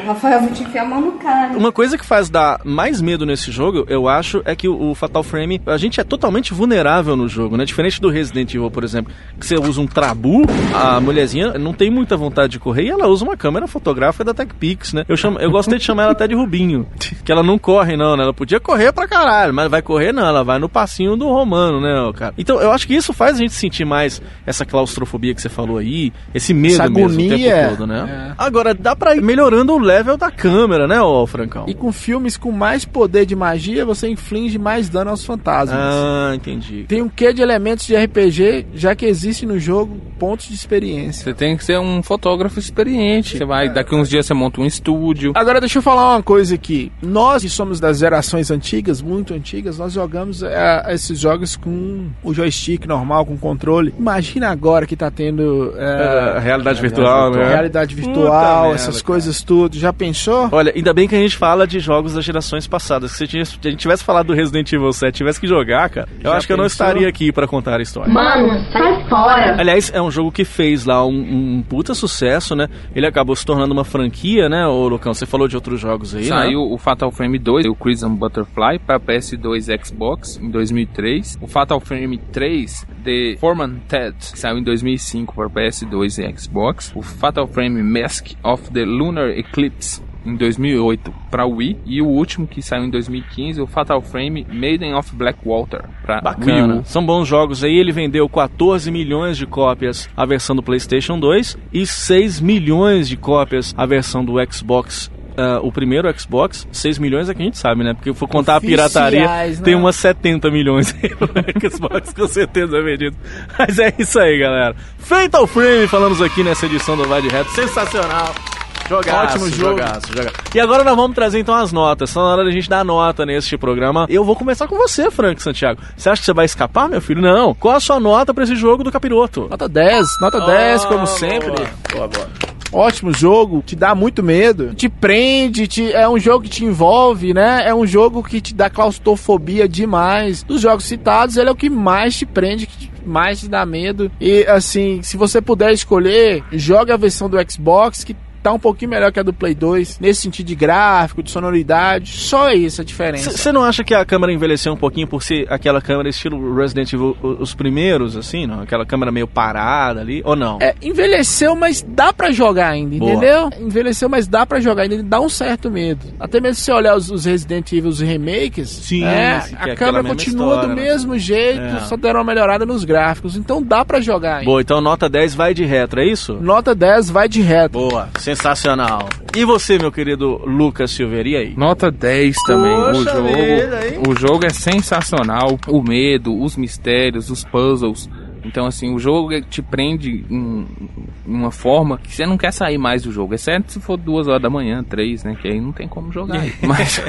Speaker 19: Rafael, vou te enfiar a mão no cara.
Speaker 4: Uma coisa que faz dar mais medo nesse jogo, eu acho, é que o, o Fatal Frame, a gente é totalmente vulnerável no jogo, né? Diferente do Resident Evil, por exemplo, que você usa um trabu, a mulherzinha não tem muita vontade de correr e ela usa uma câmera fotográfica da TechPix, né? Eu, chamo, eu gostei de chamar ela até de Rubinho, que ela não corre não, né? Ela podia correr pra caralho, mas vai correr não, ela vai no passinho do romano, né, cara? Então, eu acho que isso faz a gente sentir mais essa claustrofobia que você falou aí, esse medo
Speaker 5: Essa
Speaker 4: mesmo o
Speaker 5: agonia.
Speaker 4: tempo todo, né? Agora, dá pra ir melhorando o level da câmera, né, ô Francão?
Speaker 5: E com filmes com mais poder de magia, você inflige mais dano aos fantasmas.
Speaker 4: Ah, entendi.
Speaker 5: Tem um quê de elementos de RPG, já que existe no jogo pontos de experiência.
Speaker 6: Você tem que ser um fotógrafo experiente. Você vai, daqui uns dias você monta um estúdio.
Speaker 5: Agora deixa eu falar uma coisa aqui. Nós que somos das gerações antigas, muito antigas, nós jogamos é, esses jogos com o joystick normal, com controle. Imagina agora que tá tendo é,
Speaker 4: É, realidade virtual, né?
Speaker 5: realidade
Speaker 4: Puta
Speaker 5: virtual,
Speaker 4: merda,
Speaker 5: essas
Speaker 4: cara.
Speaker 5: coisas tudo. Já pensou?
Speaker 4: Olha, ainda bem que a gente fala de jogos das gerações passadas. Se a gente, tivesse falado do Resident Evil 7, tivesse que jogar, cara, eu
Speaker 5: Já
Speaker 4: acho que eu não
Speaker 5: pensou?
Speaker 4: estaria aqui pra contar a história.
Speaker 19: Mano, sai fora.
Speaker 4: Aliás, é um jogo que fez lá um, um puta sucesso, né? Ele acabou se tornando uma franquia, né, ô Lucão? Você falou de outros jogos aí,
Speaker 6: Saiu
Speaker 4: né?
Speaker 6: o Fatal Frame 2, o Crimson Butterfly, para PS2 e Xbox em 2003. O Fatal Frame 3, The Foreman Ted, saiu em 2005 para PS2 e Xbox. O Fatal Frame Mask of the Lunar Eclipse em 2008 para Wii e o último que saiu em 2015, o Fatal Frame Maiden of Blackwater para Wii
Speaker 4: Bacana.
Speaker 6: U.
Speaker 4: São bons jogos aí. Ele vendeu 14 milhões de cópias a versão do PlayStation 2 e 6 milhões de cópias a versão do Xbox. ah, o primeiro Xbox, 6 milhões é que a gente sabe, né? Porque for contar a pirataria,
Speaker 5: Oficiais, né?
Speaker 4: tem umas 70 milhões aí no Xbox, com certeza é vendido. Mas é isso aí, galera. Fatal Frame, falamos aqui nessa edição do Vai de Reto. Sensacional. Jogaço,
Speaker 5: Ótimo jogo.
Speaker 4: jogaço, jogaço. E agora nós vamos trazer então as notas. Só na hora da gente dar nota neste programa. Eu vou começar com você, Frank Santiago. Você acha que você vai escapar, meu filho? Não. Qual a sua nota pra esse jogo do capiroto?
Speaker 5: Nota 10, nota 10, como sempre.
Speaker 4: Boa, boa.
Speaker 5: Ótimo jogo, te dá muito medo, te prende, te, é um jogo que te envolve, né? É um jogo que te dá claustrofobia demais. Dos jogos citados, ele é o que mais te prende, que te- mais te dá medo. E assim, se você puder escolher, jogue a versão do Xbox que tá um pouquinho melhor que a do Play 2, nesse sentido de gráfico, de sonoridade. Só isso a diferença.
Speaker 4: Você não acha que a câmera envelheceu um pouquinho por ser aquela câmera estilo Resident Evil, os primeiros, assim, não? Aquela câmera meio parada ali, ou não?
Speaker 5: É, envelheceu, mas dá pra jogar ainda,
Speaker 4: Boa.
Speaker 5: entendeu? Envelheceu, mas dá pra jogar ainda, dá um certo medo. Até mesmo se você olhar os, os Resident Evil, os remakes,
Speaker 4: Sim,
Speaker 5: é,
Speaker 4: que é
Speaker 5: a câmera continua
Speaker 4: história,
Speaker 5: do
Speaker 4: né?
Speaker 5: mesmo jeito,
Speaker 4: É.
Speaker 5: só deram uma melhorada nos gráficos, então dá pra jogar ainda.
Speaker 4: Boa, então nota 10 vai de retro, é isso?
Speaker 5: Nota 10 vai de reto.
Speaker 4: Boa, sensacional. E você, meu querido Lucas Silveira, e aí?
Speaker 6: Nota 10 também. o
Speaker 4: Poxa
Speaker 6: jogo,
Speaker 4: vida, hein?
Speaker 6: o jogo é sensacional. O medo, os mistérios, os puzzles. Então, assim, o jogo te prende em, em uma forma que você não quer sair mais do jogo. Exceto se for duas horas da manhã, três, né? Que aí não tem como jogar. Mas,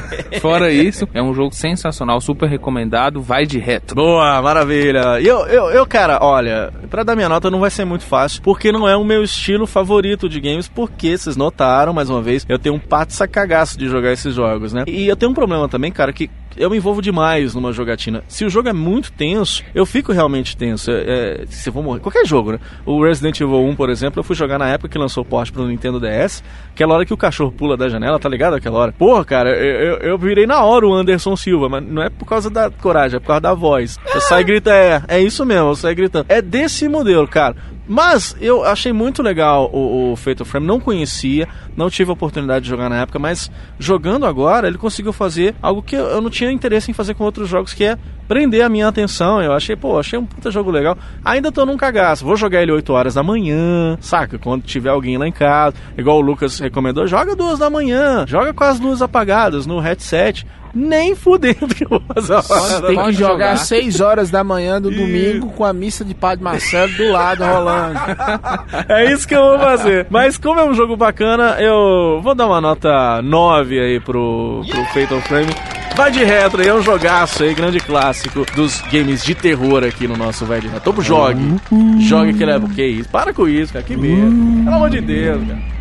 Speaker 6: fora isso, é um jogo sensacional, super recomendado. Vai de reto.
Speaker 4: Boa, maravilha. E eu, eu, eu, cara, olha, pra dar minha nota não vai ser muito fácil, porque não é o meu estilo favorito de games, porque vocês notaram, mais uma vez, eu tenho um pato cagaço de jogar esses jogos, né? E eu tenho um problema também, cara, que eu me envolvo demais numa jogatina. Se o jogo é muito tenso, eu fico realmente tenso. É, é, se eu vou morrer. Qualquer jogo, né? O Resident Evil 1, por exemplo, eu fui jogar na época que lançou o porte pro Nintendo DS. Aquela hora que o cachorro pula da janela, tá ligado? Aquela hora. Porra, cara, eu, eu, virei na hora o Anderson Silva, mas não é por causa da coragem, é por causa da voz. Eu saio gritando, é, é isso mesmo, eu saio gritando. É desse modelo, cara. Mas eu achei muito legal o, o Fatal Frame, não conhecia, não tive a oportunidade de jogar na época, mas jogando agora, ele conseguiu fazer algo que eu, não tinha interesse em fazer com outros jogos, que é prender a minha atenção. Eu achei, pô, achei um puta jogo legal. Ainda tô num cagaço, vou jogar ele 8 horas da manhã, saca? Quando tiver alguém lá em casa, igual o Lucas recomendou, joga duas da manhã, joga com as luzes apagadas no headset. Nem fudendo que eu vou fazer
Speaker 5: Tem que jogar às 6 horas da manhã do domingo com a missa de Padre Marcelo do lado rolando.
Speaker 4: É isso que eu vou fazer. Mas como é um jogo bacana, eu vou dar uma nota 9 aí pro, pro Fatal Frame. Vai de retro aí, é um jogaço aí, grande clássico dos games de terror aqui no nosso de retro. Então jogue. Jogue que é. Que isso? Para com isso, cara. Que medo. Pelo amor de Deus, cara.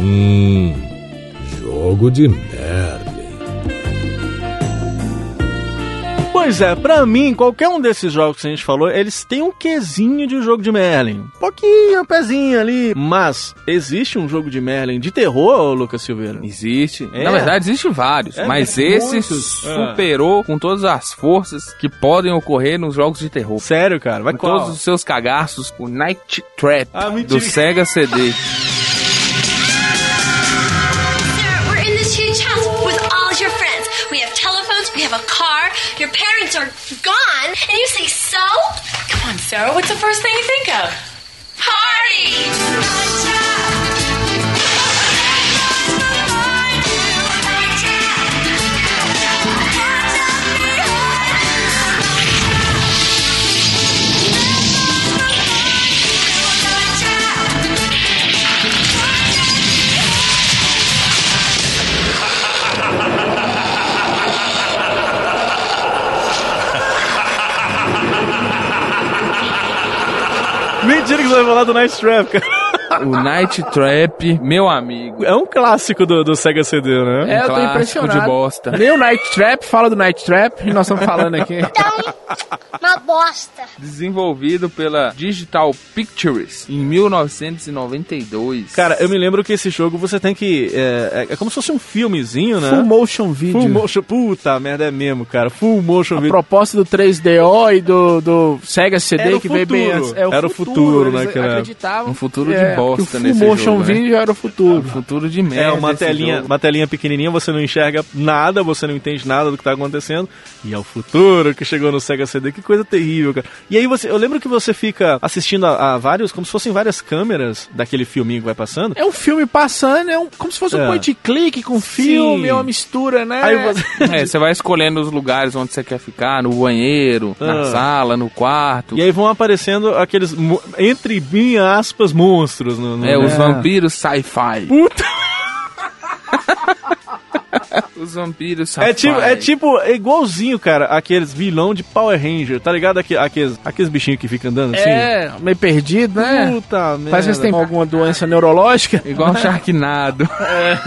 Speaker 3: Hum. Jogo de merda.
Speaker 4: Pois é, pra mim, qualquer um desses jogos que a gente falou, eles têm um quesinho de um jogo de Merlin. Um pouquinho, um pezinho ali. Mas, existe um jogo de Merlin de terror, Lucas Silveira?
Speaker 6: Existe.
Speaker 4: É?
Speaker 6: Na verdade, existem vários.
Speaker 4: É,
Speaker 6: mas
Speaker 4: tem
Speaker 6: esse
Speaker 4: muitos.
Speaker 6: Superou com todas as forças que podem ocorrer nos jogos de terror.
Speaker 4: Sério, cara? Vai
Speaker 6: com
Speaker 4: qual?
Speaker 6: todos os seus cagaços, o Night Trap
Speaker 4: Ah,
Speaker 6: do Sega CD.
Speaker 9: your parents are gone, and you say so? Come on, Sarah, what's the first thing you think of? Party!
Speaker 4: Mentira que você vai falar do Night Trap, cara.
Speaker 6: O Night Trap, meu amigo.
Speaker 4: É um clássico do, do Sega CD, né?
Speaker 5: É, eu tô
Speaker 6: clássico
Speaker 5: impressionado.
Speaker 6: de bosta.
Speaker 5: Nem o Night Trap fala do Night Trap e nós estamos falando aqui.
Speaker 9: Uma bosta.
Speaker 6: Desenvolvido pela Digital Pictures em 1992.
Speaker 4: Cara, eu me lembro que esse jogo você tem que. É, é- é como se fosse um filmezinho, né?
Speaker 5: Full motion video.
Speaker 4: Full motion. Puta merda, é mesmo, cara. Full motion
Speaker 5: A
Speaker 4: video.
Speaker 5: proposta do 3DO e do, do Sega CD
Speaker 4: Era o
Speaker 5: que veio bem
Speaker 4: futuro.
Speaker 5: antes. É
Speaker 4: Era o futuro, né, cara?
Speaker 5: acreditavam
Speaker 6: Um futuro
Speaker 5: é,
Speaker 6: de bosta
Speaker 5: o
Speaker 6: nesse
Speaker 5: full motion
Speaker 6: jogo, né?
Speaker 5: video era o futuro.
Speaker 6: Futuro de merda.
Speaker 4: É, uma telinha,
Speaker 6: jogo.
Speaker 4: uma telinha pequenininha, você não enxerga nada, você não entende nada do que tá acontecendo. E é o futuro que chegou no Sega CD, que coisa terrível, cara. E aí você, eu lembro que você fica assistindo a, a vários, como se fossem várias câmeras daquele filminho que vai passando.
Speaker 5: É um filme passando, é um, como se fosse um
Speaker 4: É.
Speaker 5: point click com filme,
Speaker 4: Sim.
Speaker 5: é uma mistura, né?
Speaker 4: Aí você...
Speaker 6: É, você vai escolhendo os lugares onde você quer ficar, no banheiro, na
Speaker 4: Ah.
Speaker 6: sala, no quarto.
Speaker 4: E aí vão aparecendo aqueles, entre bem aspas, monstros. No, no-
Speaker 6: É, os
Speaker 4: É.
Speaker 6: vampiros sci-fi.
Speaker 4: Puta!
Speaker 6: Os vampiros sci-fi.
Speaker 4: É tipo, é tipo, é igualzinho, cara, aqueles vilão de Power Ranger, tá ligado? Aque- Aqueles, aqueles bichinhos que ficam andando assim.
Speaker 5: É, meio perdido, né?
Speaker 4: Puta merda.
Speaker 5: Parece que eles têm alguma doença neurológica.
Speaker 6: Igual um Sharknado.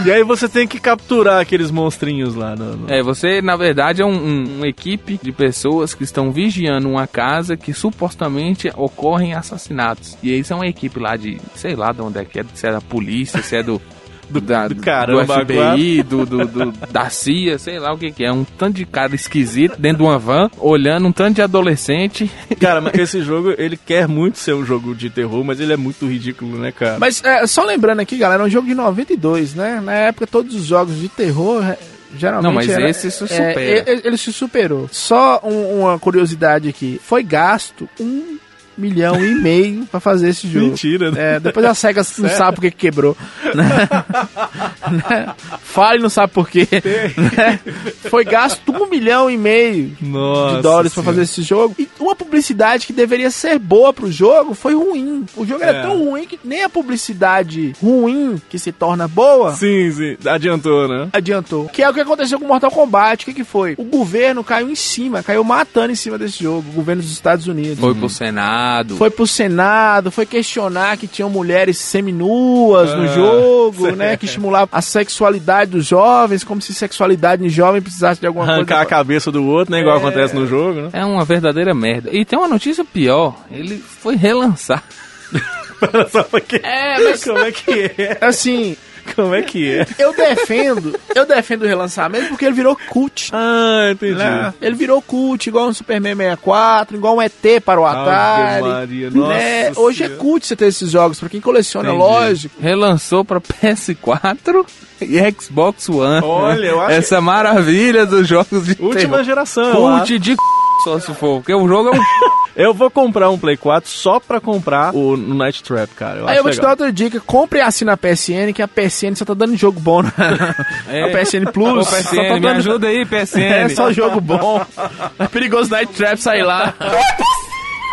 Speaker 4: E aí você tem que capturar aqueles monstrinhos lá. No, no-
Speaker 6: É, você, na verdade, é um, um- uma equipe de pessoas que estão vigiando uma casa que supostamente ocorrem assassinatos. E eles são uma equipe lá de, sei lá de onde é que é, se é da polícia, se é do. Do, da, do,
Speaker 4: caramba,
Speaker 6: FBI, do, do, do- da CIA, sei lá o que que é. Um tanto de cara esquisito dentro de uma van, olhando um tanto de adolescente.
Speaker 4: Cara, mas esse jogo, ele quer muito ser um jogo de terror, mas ele é muito ridículo, né, cara?
Speaker 5: Mas é, só lembrando aqui, galera, é um jogo de 92, né? Na época, todos os jogos de terror. é, Geralmente
Speaker 6: Não, mas
Speaker 5: era-
Speaker 6: esse se
Speaker 5: é,
Speaker 6: supera.
Speaker 5: ele, ele se superou. Só um- uma curiosidade aqui: foi gasto um milhão e meio pra fazer esse jogo.
Speaker 4: Mentira, né?
Speaker 5: É, depois a SEGA não sabe por que que quebrou. né? Fale e não sabe por quê. né? Foi gasto um milhão e meio
Speaker 4: Nossa
Speaker 5: de dólares pra
Speaker 4: Senhora.
Speaker 5: fazer esse jogo. E uma publicidade que deveria ser boa pro jogo foi ruim. O jogo era
Speaker 4: É.
Speaker 5: tão ruim que nem a publicidade ruim que se torna boa
Speaker 4: Sim, sim, adiantou, né?
Speaker 5: adiantou. Que é o que aconteceu com Mortal Kombat. O que, que foi? O governo caiu em cima, caiu matando em cima desse jogo. O governo dos Estados Unidos.
Speaker 6: Foi pro Senado.
Speaker 5: Foi pro Senado, foi questionar que tinham mulheres seminuas no
Speaker 4: Ah,
Speaker 5: jogo,
Speaker 4: certo.
Speaker 5: né? Que estimulava a sexualidade dos jovens, como se sexualidade em jovem precisasse de alguma
Speaker 4: Arrancar a
Speaker 5: coisa.
Speaker 4: cabeça do outro, né? Igual
Speaker 5: É.
Speaker 4: acontece no jogo, né?
Speaker 6: É uma verdadeira merda. E tem uma notícia pior. Ele foi relançar.
Speaker 4: Só porque...
Speaker 5: É, mas
Speaker 4: Como é que é?
Speaker 5: assim,
Speaker 4: Como é que é?
Speaker 5: eu defendo, eu defendo o relançamento porque ele virou cult.
Speaker 4: Ah, entendi.
Speaker 5: né? Ele virou cult, igual um Superman 64, igual um ET para o
Speaker 4: Ave
Speaker 5: Atari.
Speaker 4: Maria, nossa
Speaker 5: né? Hoje é cult você ter esses jogos, pra quem coleciona,
Speaker 4: Entendi.
Speaker 5: lógico.
Speaker 6: Relançou pra PS4 e Xbox One.
Speaker 4: Olha, eu acho
Speaker 6: Essa maravilha dos jogos de
Speaker 4: Última
Speaker 6: terror.
Speaker 4: geração,
Speaker 6: Cult de c... só se for. Porque o jogo é um...
Speaker 4: Eu vou comprar um Play 4 só pra comprar o Night Trap, cara. Eu
Speaker 5: Aí
Speaker 4: acho
Speaker 5: eu vou te dar
Speaker 4: legal.
Speaker 5: outra dica, compre e assina a PSN, que a PSN só tá dando jogo bom. na-
Speaker 6: É.
Speaker 5: A PSN Plus.
Speaker 6: Ô,
Speaker 5: só
Speaker 6: PSN,
Speaker 5: tá
Speaker 6: me
Speaker 5: dando-
Speaker 6: ajuda aí, PSN.
Speaker 5: É só jogo bom. É perigoso Night Trap sair lá.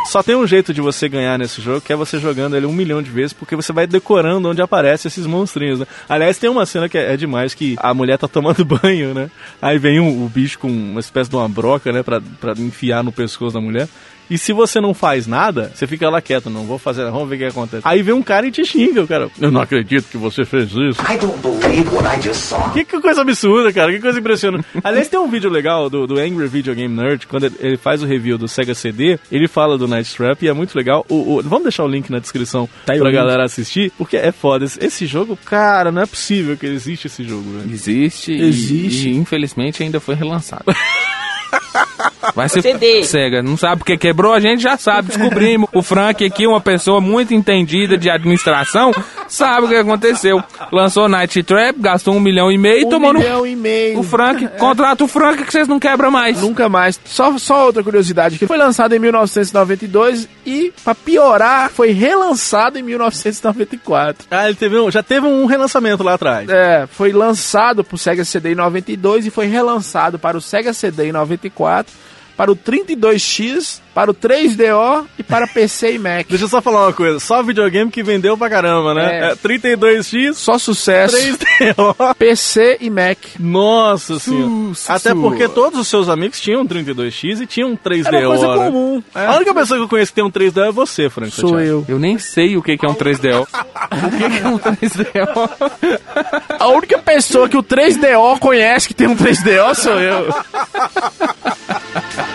Speaker 4: Só tem um jeito de você ganhar nesse jogo, que é você jogando ele um milhão de vezes, porque você vai decorando onde aparecem esses monstrinhos, né? Aliás, tem uma cena que é, é demais, que a mulher tá tomando banho, né? Aí vem um, o bicho com uma espécie de uma broca, né? Pra, pra enfiar no pescoço da mulher. E se você não faz nada, você fica lá quieto, não vou fazer, vamos ver o que acontece. Aí vem um cara e te xinga, o cara. Eu não acredito que você fez isso.
Speaker 18: I don't believe what I just saw.
Speaker 4: Que, que coisa absurda, cara. Que coisa impressionante. Aliás, tem um vídeo legal do, do Angry Video Game Nerd, quando ele, ele faz o review do Sega CD, ele fala do Night Trap e é muito legal. O, o- vamos deixar o link na descrição
Speaker 5: Tá
Speaker 4: pra
Speaker 5: link.
Speaker 4: galera assistir, porque é foda. Esse, esse jogo, cara, não é possível que existe esse jogo, velho.
Speaker 6: Existe, e-
Speaker 5: Existe.
Speaker 6: E, infelizmente ainda foi relançado. Vai ser
Speaker 11: CD.
Speaker 6: cega, não sabe porque quebrou, a gente já sabe, descobrimos. O Frank aqui, uma pessoa muito entendida de administração, sabe o que aconteceu. Lançou Night Trap, gastou um milhão e meio e
Speaker 5: Um
Speaker 6: tomou no...
Speaker 5: milhão e meio.
Speaker 6: O Frank, contrata o Frank que vocês não quebram mais.
Speaker 5: Nunca mais. Só, só outra curiosidade, que foi lançado em 1992 e, pra piorar, foi relançado em 1994.
Speaker 4: Ah, ele teve um, já teve um relançamento lá atrás.
Speaker 5: É, foi lançado pro Sega CD em 92 e foi relançado para o Sega CD em 94, para o 32X, para o 3DO e para PC e Mac.
Speaker 4: Deixa eu só falar uma coisa, só videogame que vendeu pra caramba, né?
Speaker 5: É.
Speaker 4: É 32X,
Speaker 5: Só sucesso.
Speaker 4: 3DO.
Speaker 5: PC e Mac.
Speaker 4: Nossa senhora.
Speaker 5: Su-
Speaker 4: Até
Speaker 5: su-
Speaker 4: porque todos os seus amigos tinham um 32X e tinham um 3DO.
Speaker 5: Era uma coisa
Speaker 4: né?
Speaker 5: comum. É.
Speaker 4: A única pessoa que eu conheço que tem um 3DO é você, Frank.
Speaker 5: Sou
Speaker 4: Santiago.
Speaker 5: eu.
Speaker 6: Eu nem sei o que é um 3DO. o que que é um 3DO?
Speaker 5: A única pessoa que o 3DO conhece que tem um 3DO sou eu.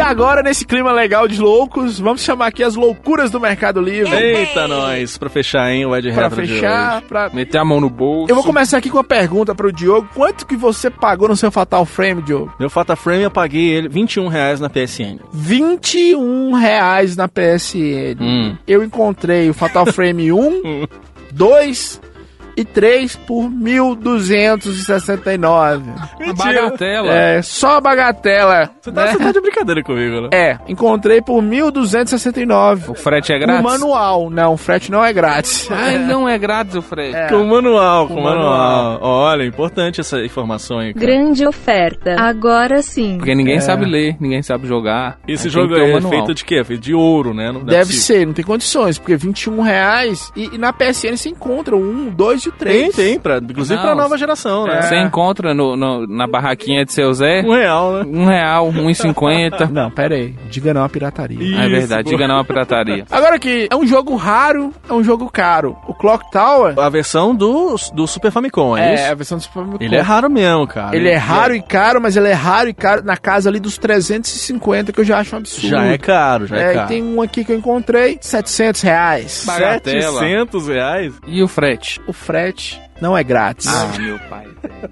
Speaker 5: E agora, nesse clima legal de loucos, vamos chamar aqui as loucuras do Mercado Livre.
Speaker 4: Eita, nós, pra fechar, hein, o Ed
Speaker 5: Pra
Speaker 4: Retro
Speaker 5: fechar, pra...
Speaker 6: Meter a mão no bolso.
Speaker 5: Eu vou começar aqui com uma pergunta pro Diogo. Quanto que você pagou no seu Fatal Frame, Diogo?
Speaker 4: Meu Fatal Frame eu paguei ele 21 reais na PSN.
Speaker 5: 21 reais na PSN.
Speaker 4: Hum.
Speaker 5: Eu encontrei o Fatal Frame 1, 2 e 3 por 1.269.
Speaker 6: Uma bagatela.
Speaker 5: É, só a bagatela.
Speaker 4: Você tá,
Speaker 5: né?
Speaker 4: você tá de brincadeira comigo, né?
Speaker 5: É, encontrei por 1.269.
Speaker 6: O frete é grátis?
Speaker 5: manual. Não, o frete não é grátis.
Speaker 6: Ai, não é grátis o frete.
Speaker 5: É.
Speaker 4: Com manual, com,
Speaker 5: Com
Speaker 4: manual. Olha, importante essa informação aí, cara.
Speaker 20: Grande oferta. Agora sim.
Speaker 6: Porque ninguém
Speaker 5: É.
Speaker 6: sabe ler, ninguém sabe jogar.
Speaker 4: Esse
Speaker 6: Aí
Speaker 4: jogo
Speaker 6: um
Speaker 4: é
Speaker 6: manual.
Speaker 4: feito de quê? De ouro, né? Não
Speaker 5: Deve
Speaker 4: possível.
Speaker 5: ser, não tem condições, porque 21 reais e, e na PSN você encontra o 1, 2 e o 3.
Speaker 4: Tem, tem, pra, inclusive
Speaker 6: Não,
Speaker 4: pra nova geração, né?
Speaker 6: Você encontra no, no- na barraquinha de seu Zé
Speaker 4: Um real, né?
Speaker 6: um real, um e cinquenta.
Speaker 5: Não, pera aí. Diga não à pirataria.
Speaker 6: Ah, é
Speaker 4: Isso,
Speaker 6: verdade,
Speaker 4: pô.
Speaker 6: diga não à pirataria.
Speaker 5: Agora que é um jogo raro, é um jogo caro. O Clock Tower
Speaker 4: A versão do, do Super Famicom, é,
Speaker 5: é,
Speaker 4: isso?
Speaker 5: a versão do Super Famicom.
Speaker 4: Ele é raro mesmo, cara.
Speaker 5: Ele é raro e caro, mas ele é raro e caro na casa ali dos 350, que eu já acho um absurdo.
Speaker 4: Já é caro, já é,
Speaker 5: É, e
Speaker 4: caro.
Speaker 5: tem um aqui que eu encontrei, 700 reais.
Speaker 6: Bagatela.
Speaker 4: 700 reais?
Speaker 6: E o frete?
Speaker 5: O frete não é grátis.
Speaker 6: Ah, meu pai.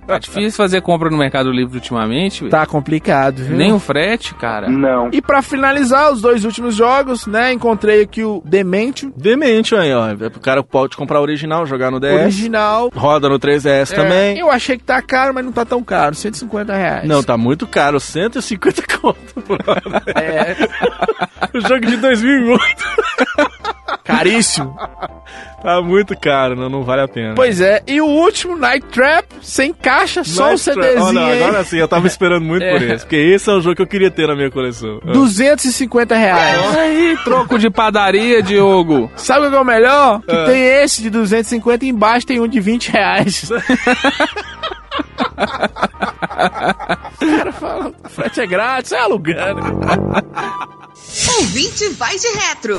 Speaker 6: Tá difícil fazer compra no Mercado Livre ultimamente, velho.
Speaker 5: Tá complicado, viu?
Speaker 6: Nem o frete, cara.
Speaker 7: Não.
Speaker 5: E pra finalizar os dois últimos jogos, né, encontrei aqui o Dementium
Speaker 4: Demente aí, ó. O cara pode comprar original, jogar no DS.
Speaker 5: original.
Speaker 4: Roda no 3DS
Speaker 5: É,
Speaker 4: também.
Speaker 5: Eu achei que tá caro, mas não tá tão caro, 150 reais.
Speaker 4: Não, tá muito caro, 150 conto. brother.
Speaker 5: É,
Speaker 4: o jogo de 2008
Speaker 5: caríssimo.
Speaker 4: tá muito caro, não, não vale a pena.
Speaker 5: Pois é, e o último, Night Trap, sem caixa, só um
Speaker 4: Nice try.
Speaker 5: CDzinho
Speaker 4: Olha,
Speaker 5: aí.
Speaker 4: agora sim, eu tava esperando muito por
Speaker 5: É.
Speaker 4: esse. Porque esse é o jogo que eu queria ter na minha coleção.
Speaker 5: 250 reais.
Speaker 6: Aí, troco de padaria, Diogo.
Speaker 5: Sabe o que é o melhor? Que
Speaker 4: É.
Speaker 5: tem esse de 250 e embaixo tem um de 20 reais. cara fala, frete é grátis, é alugando.
Speaker 21: Ouvinte vai de retro.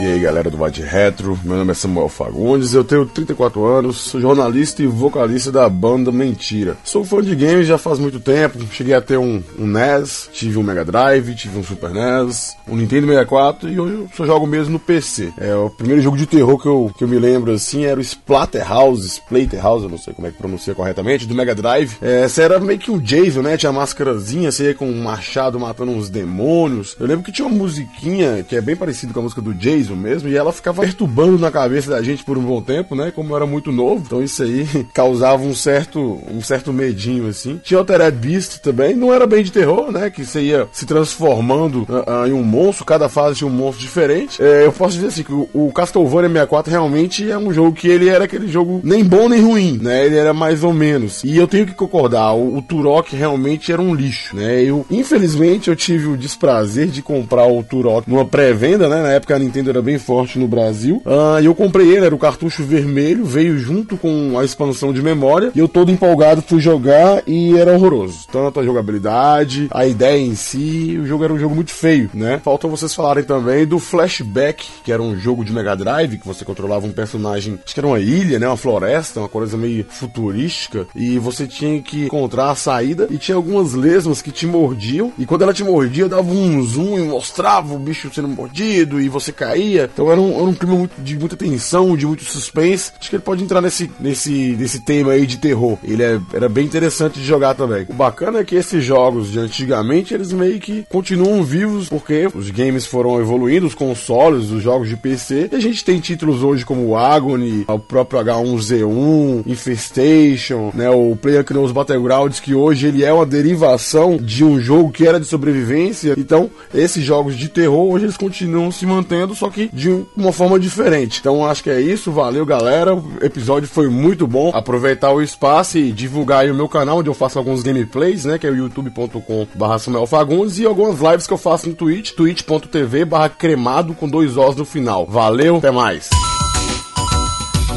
Speaker 22: E aí galera do Vai de Retro, meu nome é Samuel Fagundes, eu tenho 34 anos, sou jornalista e vocalista da banda Mentira. Sou fã de games já faz muito tempo, cheguei a ter um, um NES, tive um Mega Drive, tive um Super NES, um Nintendo 64 e hoje eu só jogo mesmo no PC. É, o primeiro jogo de terror que eu, que eu me lembro assim era o Splatterhouse, Splatterhouse, eu não sei como é que pronuncia corretamente, do Mega Drive. É, essa era meio que um Jason, né? Tinha a máscarazinha, você ia com um machado matando uns demônios. Eu lembro que tinha uma musiquinha que é bem parecida com a música do Jason, mesmo, e ela ficava perturbando na cabeça da gente por um bom tempo, né? Como eu era muito novo, então isso aí causava um certo, um certo medinho, assim. Tinha Altered Beast também, não era bem de terror, né? Que você ia se transformando uh, uh, em um monstro, cada fase tinha um monstro diferente. É, eu posso dizer assim, que o, o Castlevania 64 realmente é um jogo que ele era aquele jogo nem bom nem ruim, né? Ele era mais ou menos. E eu tenho que concordar, o, o Turok realmente era um lixo, né? Eu, infelizmente, eu tive o desprazer de comprar o Turok numa pré-venda, né? Na época a Nintendo era bem forte no Brasil. Uh, e eu comprei ele, era o cartucho vermelho, veio junto com a expansão de memória. E eu todo empolgado fui jogar e era horroroso. Tanto a jogabilidade, a ideia em si, o jogo era um jogo muito feio, né? Falta vocês falarem também do Flashback, que era um jogo de Mega Drive, que você controlava um personagem, acho que era uma ilha, né? Uma floresta, uma coisa meio futurística. E você tinha que encontrar a saída. E tinha algumas lesmas que te mordiam. E quando ela te mordia, dava um zoom e mostrava o bicho sendo mordido e você caía. Então era um, era um clima de muita tensão, de muito suspense. Acho que ele pode entrar nesse, nesse, nesse tema aí de terror. Ele é, era bem interessante de jogar também. O bacana é que esses jogos de antigamente, eles meio que continuam vivos porque os games foram evoluindo, os consoles, os jogos de PC. E a gente tem títulos hoje como Agony, o próprio H1Z1, Infestation, né, o PlayerUnknown's Battlegrounds, que hoje ele é uma derivação de um jogo que era de sobrevivência. Então, esses jogos de terror hoje eles continuam se mantendo, só que de uma forma diferente. Então, acho que é isso. Valeu, galera. O episódio foi muito bom. Aproveitar o espaço e divulgar aí o meu canal, onde eu faço alguns gameplays, né, que é o youtube.com/barra Samuel Fagundes e algumas lives que eu faço no Twitch, twitch.tv/barra cremado com dois Os no final. Valeu, até mais.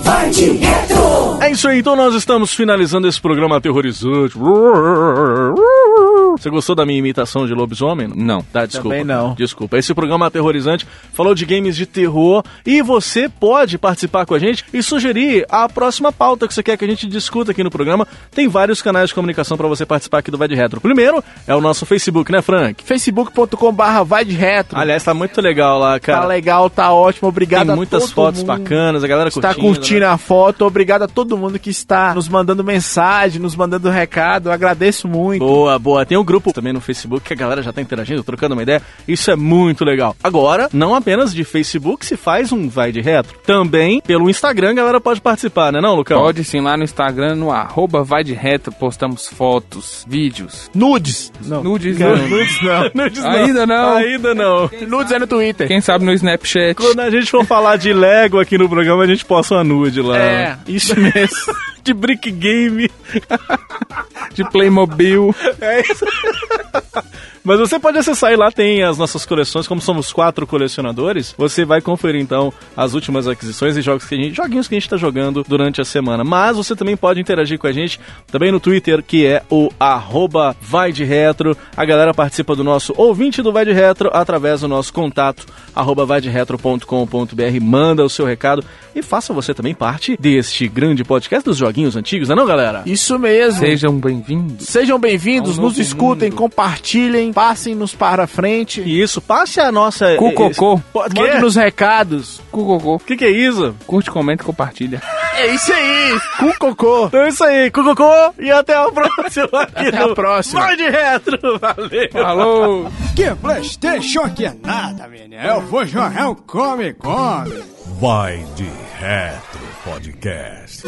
Speaker 1: Vai de retro!
Speaker 4: É isso aí, então nós estamos finalizando esse programa aterrorizante. Você gostou da minha imitação de lobisomem?
Speaker 6: Não.
Speaker 4: Tá, desculpa.
Speaker 5: Também não.
Speaker 4: Desculpa. Esse programa aterrorizante falou de games de terror e você pode participar com a gente e sugerir a próxima pauta que você quer que a gente discuta aqui no programa. Tem vários canais de comunicação para você participar aqui do Vai de Retro. Primeiro é o nosso Facebook, né, Frank?
Speaker 5: facebook.com/barra vai de retro.
Speaker 4: Aliás, tá muito legal lá, cara.
Speaker 5: Tá legal, tá ótimo. Obrigado
Speaker 4: Tem
Speaker 5: a
Speaker 4: muitas
Speaker 5: todo
Speaker 4: fotos
Speaker 5: mundo
Speaker 4: bacanas, a galera
Speaker 5: que está
Speaker 4: curtindo.
Speaker 5: curtindo
Speaker 4: né?
Speaker 5: a foto. Obrigado a todo mundo que está nos mandando mensagem, nos mandando recado. Eu agradeço muito.
Speaker 4: Boa, boa. Tem grupo também no Facebook que a galera já tá interagindo, trocando uma ideia. Isso é muito legal. Agora, não apenas de Facebook se faz um Vai de Retro. Também pelo Instagram a galera pode participar, né não, Lucão?
Speaker 6: Pode sim, lá no Instagram, no arroba vai de retro, postamos fotos, vídeos.
Speaker 5: Nudes. Não.
Speaker 6: Nudes não.
Speaker 5: nudes não.
Speaker 4: Nudes não.
Speaker 6: Ainda não.
Speaker 4: Ainda não.
Speaker 5: Nudes é no Twitter.
Speaker 6: Quem sabe no Snapchat.
Speaker 4: Quando a gente for falar de Lego aqui no programa, a gente posta uma nude lá.
Speaker 5: É, isso mesmo.
Speaker 4: de Brick Game.
Speaker 6: de Playmobil.
Speaker 4: É isso. Mas você pode acessar e lá tem as nossas coleções, como somos quatro colecionadores, você vai conferir então as últimas aquisições e jogos que a gente, joguinhos que a gente está jogando durante a semana. Mas você também pode interagir com a gente também no Twitter, que é o arroba vai de retro. A galera participa do nosso ouvinte do Vai de Retro através do nosso contato arroba vaideretro.com.br. Manda o seu recado e faça você também parte deste grande podcast dos joguinhos antigos, não é não, galera?
Speaker 5: Isso mesmo.
Speaker 6: Sejam bem-vindos.
Speaker 5: Sejam bem-vindos, nos escutem,
Speaker 6: mundo.
Speaker 5: compartilhem, passem-nos para frente.
Speaker 4: Isso, passe a nossa.
Speaker 6: Cu cocô.
Speaker 4: Pode
Speaker 5: Mande nos recados.
Speaker 6: Cu cocô.
Speaker 4: O que, que é isso?
Speaker 6: Curte, comenta e compartilha.
Speaker 5: É isso aí, cu cocô.
Speaker 4: Então é isso aí, Cucocô, e até a próxima aqui
Speaker 5: Até
Speaker 4: no
Speaker 5: a próxima.
Speaker 4: Vai de Retro, valeu!
Speaker 6: Falou!
Speaker 23: Que Playstation que é nada, menino. Eu vou jogar um come, come.
Speaker 3: Vai de Retro Podcast.